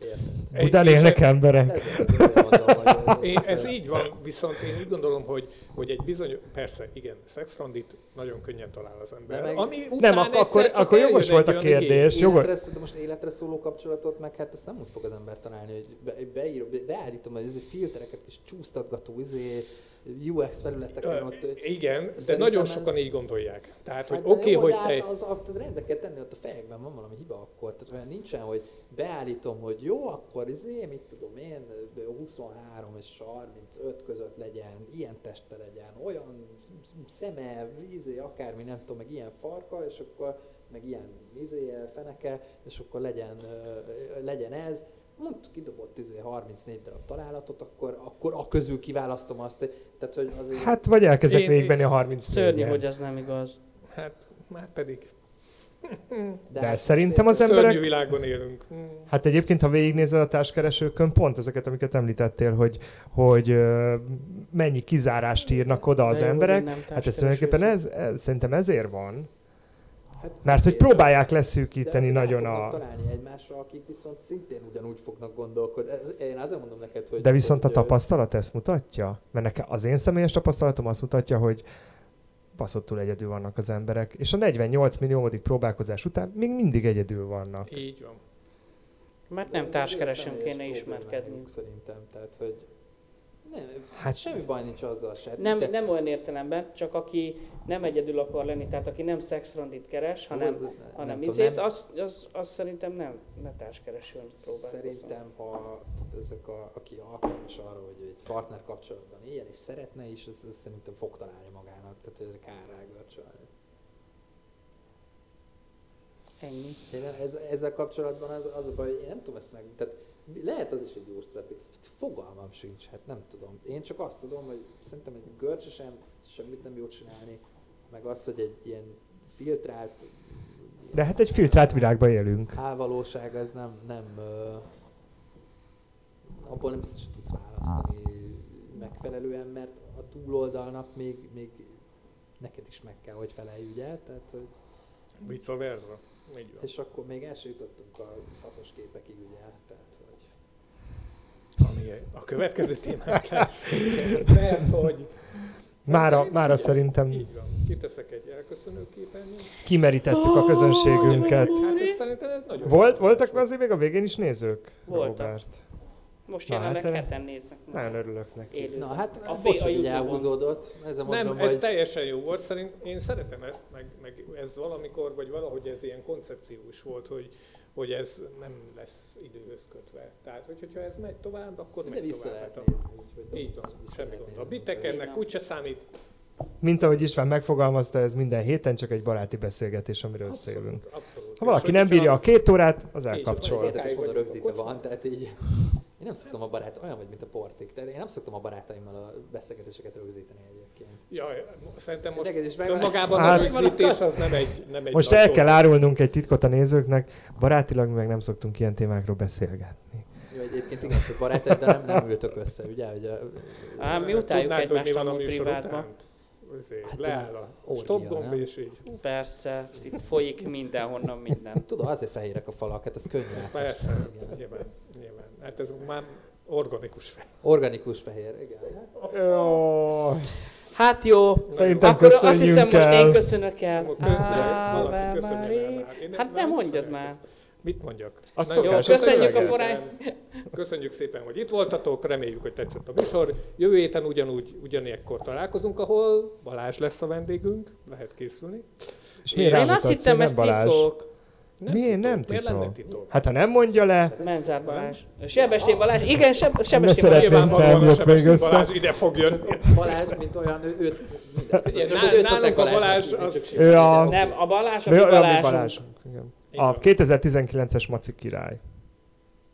A: Érted? Budán élnek emberek.
C: Én, ez így van, viszont én úgy gondolom, hogy, hogy egy bizony, persze, igen, szexrandit nagyon könnyen talál az ember.
A: meg, ami nem, ak- akkor, akkor jogos volt a kérdés.
D: Életre, de most életre szóló kapcsolatot, meg hát ezt nem úgy fog az ember találni, hogy be, beírom, beállítom, hogy ez filtereket kis csúsztatgató, izé, UX felületeken
C: ott... Igen, de nagyon sokan ez... így gondolják. Tehát, hogy hát, oké, okay, hogy
D: te... Hát az, az, az, rendbe kell tenni, ott a fejekben van valami hiba akkor. Tehát olyan nincsen, hogy beállítom, hogy jó, akkor izé, mit tudom én, 23 és 35 között legyen, ilyen teste legyen, olyan szeme, izé, akármi, nem tudom, meg ilyen farka, és akkor meg ilyen izé, feneke, és akkor legyen, legyen ez, mondtuk, kidobott izé 34 darab találatot, akkor, akkor a közül kiválasztom azt. Tehát, hogy azért...
A: Hát, vagy elkezdek végigvenni a 34
B: Szörnyű, hogy ez nem igaz.
C: Hát, már pedig.
A: De, De szerintem az emberek...
C: Szörnyű világban élünk.
A: Hát egyébként, ha végignézel a társkeresőkön, pont ezeket, amiket említettél, hogy, hogy mennyi kizárást írnak oda az emberek, hát ez tulajdonképpen ez, ez, szerintem ezért van, Hát, Mert hogy próbálják leszűkíteni de nagyon a...
D: találni egymásra, akik viszont szintén ugyanúgy fognak gondolkodni. Ez, én azért mondom neked, hogy...
A: De viszont hogy, a tapasztalat ezt mutatja? Mert nekem az én személyes tapasztalatom azt mutatja, hogy baszottul egyedül vannak az emberek, és a 48 milliómodik próbálkozás után még mindig egyedül vannak.
C: Így van.
B: Mert nem társkeresünk kéne ismerkedni.
D: Szerintem, tehát hogy nem, hát semmi baj nincs azzal se.
B: Nem, te... nem olyan értelemben, csak aki nem egyedül akar lenni, tehát aki nem szexrandit keres, hanem, az, hanem nem izét, nem... az, az, az, szerintem nem, ne társkeresőn próbálkozom.
D: Szerintem, ha ezek a, aki alkalmas arra, hogy egy partner kapcsolatban éljen és szeretne is, az, az szerintem fog találni magának, tehát ez kár rágörcsölni.
B: Ennyi.
D: Én ez, ezzel kapcsolatban az, az a baj, hogy én nem tudom ezt meg, tehát Lehet az is egy jó stratégia. Fogalmam sincs, hát nem tudom. Én csak azt tudom, hogy szerintem egy görcsö sem semmit nem jó csinálni, meg az, hogy egy ilyen filtrált
A: De hát egy filtrált világban élünk.
D: álvalóság az nem, nem abból nem biztos, hogy tudsz választani megfelelően, mert a túloldalnak még, még neked is meg kell, hogy felelj, ugye? Tehát, hogy,
C: Vice versa.
D: És akkor még el sem jutottunk a faszos képekig, ugye? Tehát,
C: Ami a következő témánk lesz. Mert hogy...
A: Mára, mára szerintem
C: Így van. Kiteszek egy elköszönő képernyőt.
A: kimerítettük a közönségünket.
C: Hát ez szerintem ez nagyon
A: Volt, voltak azért még a végén is nézők?
B: Voltak.
A: Robert.
B: Most jelenleg
A: hát,
B: heten néznek.
A: Nagyon örülök neki.
B: Élőben.
D: Na hát,
B: a,
D: a bocs,
B: a
D: hogy így elhúzódott. Ezzel mondom,
C: Nem, ez
D: hogy
C: teljesen jó volt, szerint én szeretem ezt, meg, meg ez valamikor, vagy valahogy ez ilyen koncepciós volt, hogy, hogy ez nem lesz időhöz kötve. Tehát, hogy, hogyha ez megy tovább, akkor
D: de
C: megy
D: vissza
C: tovább.
D: lehet
C: Hát
D: nézni. Úgyhogy
C: Így van,
D: vissza
C: semmi gond. A bitek ennek úgyse számít.
A: Mint ahogy István megfogalmazta, ez minden héten csak egy baráti beszélgetés, amiről összejövünk.
C: Abszolút, abszolút.
A: Ha valaki
C: És
A: nem bírja a két órát, az elkapcsol.
C: Sokáig
D: Érdekes módon rögzítve van, tehát így... Én nem szoktam a barát, olyan vagy, mint a portik, de én nem szoktam a barátaimmal a beszélgetéseket rögzíteni egyébként.
C: Jaj, szerintem most
D: Neked is
C: önmagában
A: Hát-
C: a rögzítés az nem egy, nem egy
A: Most el kell árulnunk egy titkot a nézőknek, barátilag mi meg nem szoktunk ilyen témákról beszélgetni.
D: Jó, egyébként igen, hogy barátaid, de nem, nem ültök össze, ugye? Hogy a,
B: Ám mi utáljuk egymást
C: a
B: privátban.
C: után?
D: Hát,
C: leáll a stop gomb,
D: nem?
C: és így.
B: Persze, itt folyik mindenhonnan minden.
D: tudom, azért fehérek a falak, hát ez könnyű.
C: Persze,
D: Igen.
C: nyilván, nyilván. Hát ez már organikus fel.
D: Organikus fehér, igen. Hát,
A: Jó.
B: Hát jó,
A: Szerintem
B: akkor azt hiszem most
A: el.
B: én köszönök el.
C: Valaki
B: Ave Maria.
C: már.
B: Hát
C: már
B: nem mondjad
C: köszönöm. Mit mondjak?
A: A
C: Nagyon
A: szokás,
B: Jó,
A: a
B: köszönjük a
A: szöveget.
B: forrány.
C: Köszönjük szépen, hogy itt voltatok, reméljük, hogy tetszett a műsor. Jövő héten ugyanúgy, ugyanekkor találkozunk, ahol Balázs lesz a vendégünk, lehet készülni.
A: És
C: Én
A: miért
B: Én azt hittem, ez
A: Balázs?
B: titok.
C: Nem
A: Miért
C: titok.
A: nem
C: Miért
A: titok?
C: lenne titok?
A: Hát ha nem mondja le,
B: Menzár Balázs. Sebestén Balázs. Igen, Seb-
A: szeretném
B: Balázs.
C: Nyilvánvalóan a
A: össze.
C: Balázs ide fog jönni.
D: Balázs, mint olyan, ő, őt
C: nálunk a Balázs az-
A: Ő a-.
B: Nem, a Balázs, a
A: Mi A
C: van.
A: 2019-es Maci király.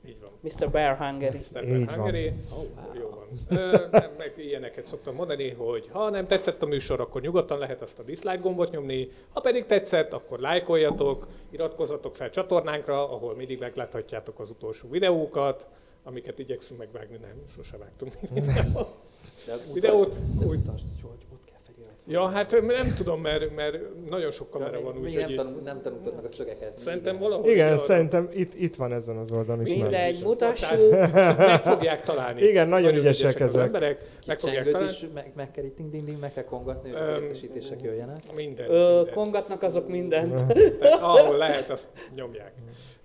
C: Így van.
B: Mr. Bear Hungary.
C: Mr.
A: Így
C: Ben
A: van.
C: Hungary.
D: Oh, wow.
C: Jó van. Ö, nem, meg ilyeneket szoktam mondani, hogy ha nem tetszett a műsor, akkor nyugodtan lehet azt a dislike gombot nyomni, ha pedig tetszett, akkor lájkoljatok, iratkozzatok fel csatornánkra, ahol mindig megláthatjátok az utolsó videókat, amiket igyekszünk megvágni, nem, sose vágtunk
D: mutasd-
C: Videót
D: de
C: úgy- Ja, hát nem tudom, mert, mert nagyon sok kamera
D: Ja,
C: van,
D: még
C: úgyhogy
D: nem, tanul, nem tanultad meg a szögeket.
C: szerintem
D: Igen.
C: valahogy...
A: Igen,
C: arra-
A: szerintem itt, itt van ezen az oldalon.
B: Mindegy. mutassuk.
C: Tehát Meg fogják találni.
A: Igen, nagyon ügyesek
C: az
A: ezek.
C: emberek, meg fogják találni.
D: is meg, meg kell itt ding ding ding, meg kell kongatni, hogy az értesítések jöjjenek.
C: Minden,
B: Ö,
C: minden.
B: kongatnak azok mindent.
C: Tehát ahol lehet, azt nyomják.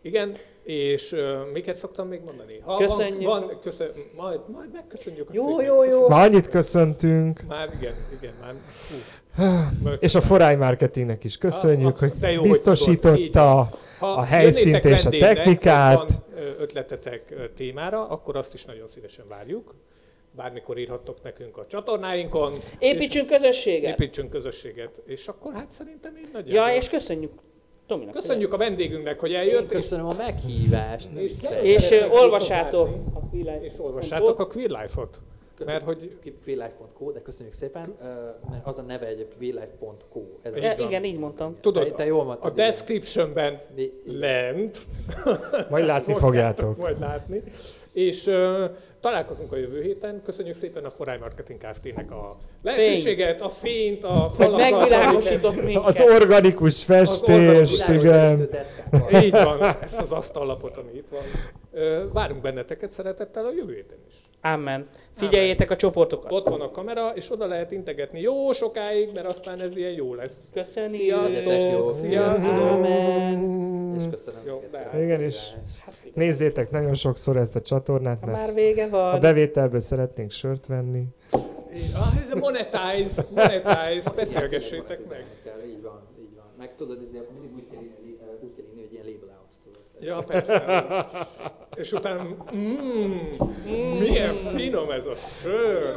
C: Igen, és uh, miket szoktam még mondani? Ha
B: Köszönjük.
C: Van, van köszön, majd, majd megköszönjük a
B: Jó,
C: cégnek.
B: jó, jó.
A: Már annyit köszöntünk,
C: Már igen, igen, már. Hú.
A: és a Forány Marketingnek is köszönjük,
C: Ah,
A: hogy
C: jó, hogy tudod. Így
A: biztosította
C: Ha
A: a helyszínt és a technikát.
C: Van ötletetek témára, akkor azt is nagyon szívesen várjuk. Bármikor írhattok nekünk a csatornáinkon.
B: Építsünk közösséget.
C: építsünk közösséget. És akkor hát szerintem így nagyjából.
B: Ja, és köszönjük Tominak.
C: Köszönjük a vendégünknek, hogy
D: Én
C: eljött, és,
D: köszönöm a meghívást.
C: És-.
B: És olvassátok
C: látni.
B: a Quillight.
C: és olvassátok a Queer Life-ot. Mert hogy
D: queerlife.co, de köszönjük szépen, mert az a neve egy queerlife.co. Ez
C: Így
B: Ja,
C: van.
B: igen, így mondtam.
C: tudod,
D: te, te jól
C: a
D: mondtad. igen.
C: descriptionben lent,
A: Majd látni fogjátok.
C: majd látni. És uh, találkozunk a jövő héten. Köszönjük szépen a Foráj Marketing Kft-nek a lehetőséget, a fényt, a falakat.
B: megvilágosított
A: Az
B: minket.
A: organikus festés,
C: organikus
D: Világos
A: igen.
C: Így van, ezt az asztallapot, ami itt van. Ö, Várunk benneteket szeretettel a jövő héten is.
B: Amen. Figyeljétek a csoportokat.
C: Ott van a kamera, és oda lehet integetni jó sokáig, mert aztán ez ilyen jó lesz.
B: Köszönjük.
C: Sziasztok! Sziasztok!
B: Amen.
D: És köszönöm.
C: Jó,
D: a
A: Igen, és
D: meghívást.
A: nézzétek nagyon sokszor ezt a csatornát,
B: Ha már
A: mert
B: vége
A: a
B: van.
A: bevételből szeretnénk sört venni.
C: Ah, ez a monetize, monetize, beszélgessétek meg.
D: Így van, így van. Meg tudod, ezért mindig úgy kell írni, úgy kell írni hogy ilyen label out, tudod.
C: Ja, persze. És utána, mm, mm, milyen finom ez a sör,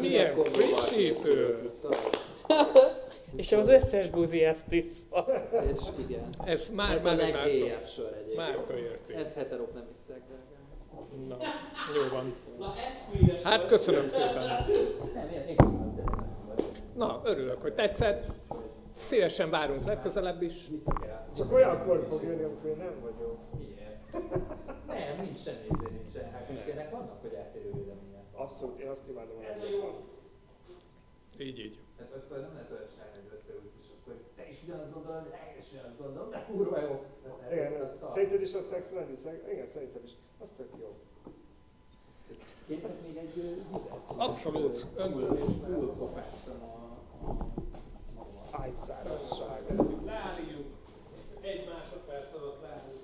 C: milyen frissítő.
B: És az összes buzi ezt is.
D: És igen.
C: Ez már,
D: Ez a
C: már,
D: legélyebb sör egyébként.
C: már érti.
D: Ez heterok nem iszek, de...
C: Na, jó van. Hát köszönöm szépen.
D: Nem, én, én köszönöm, vagy.
C: Na, örülök, hogy tetszett. Szívesen várunk legközelebb is.
A: Csak olyankor fog jönni, amikor én nem vagyok.
D: Miért? Nem, nincs semmi izé, nincsen. Hát most ennek vannak, hogy eltérő vélemények.
A: Abszolút, én azt imádom.
B: Ez a jó.
C: Így, így.
D: Tehát azt nem lehet olyan csinálni, hogy összehúzni, és akkor te is ugyanazt gondolod, én is ugyanazt gondolom, de kurva jó.
A: Igen, szerinted is a szexuális? Igen, szerintem is. Az tök jó.
D: Kértek még egy vizet?
C: Abszolút.
D: Túl, túl pofáztam a
A: szájszárazság.
C: Leálljunk. Egy másodperc alatt leállunk.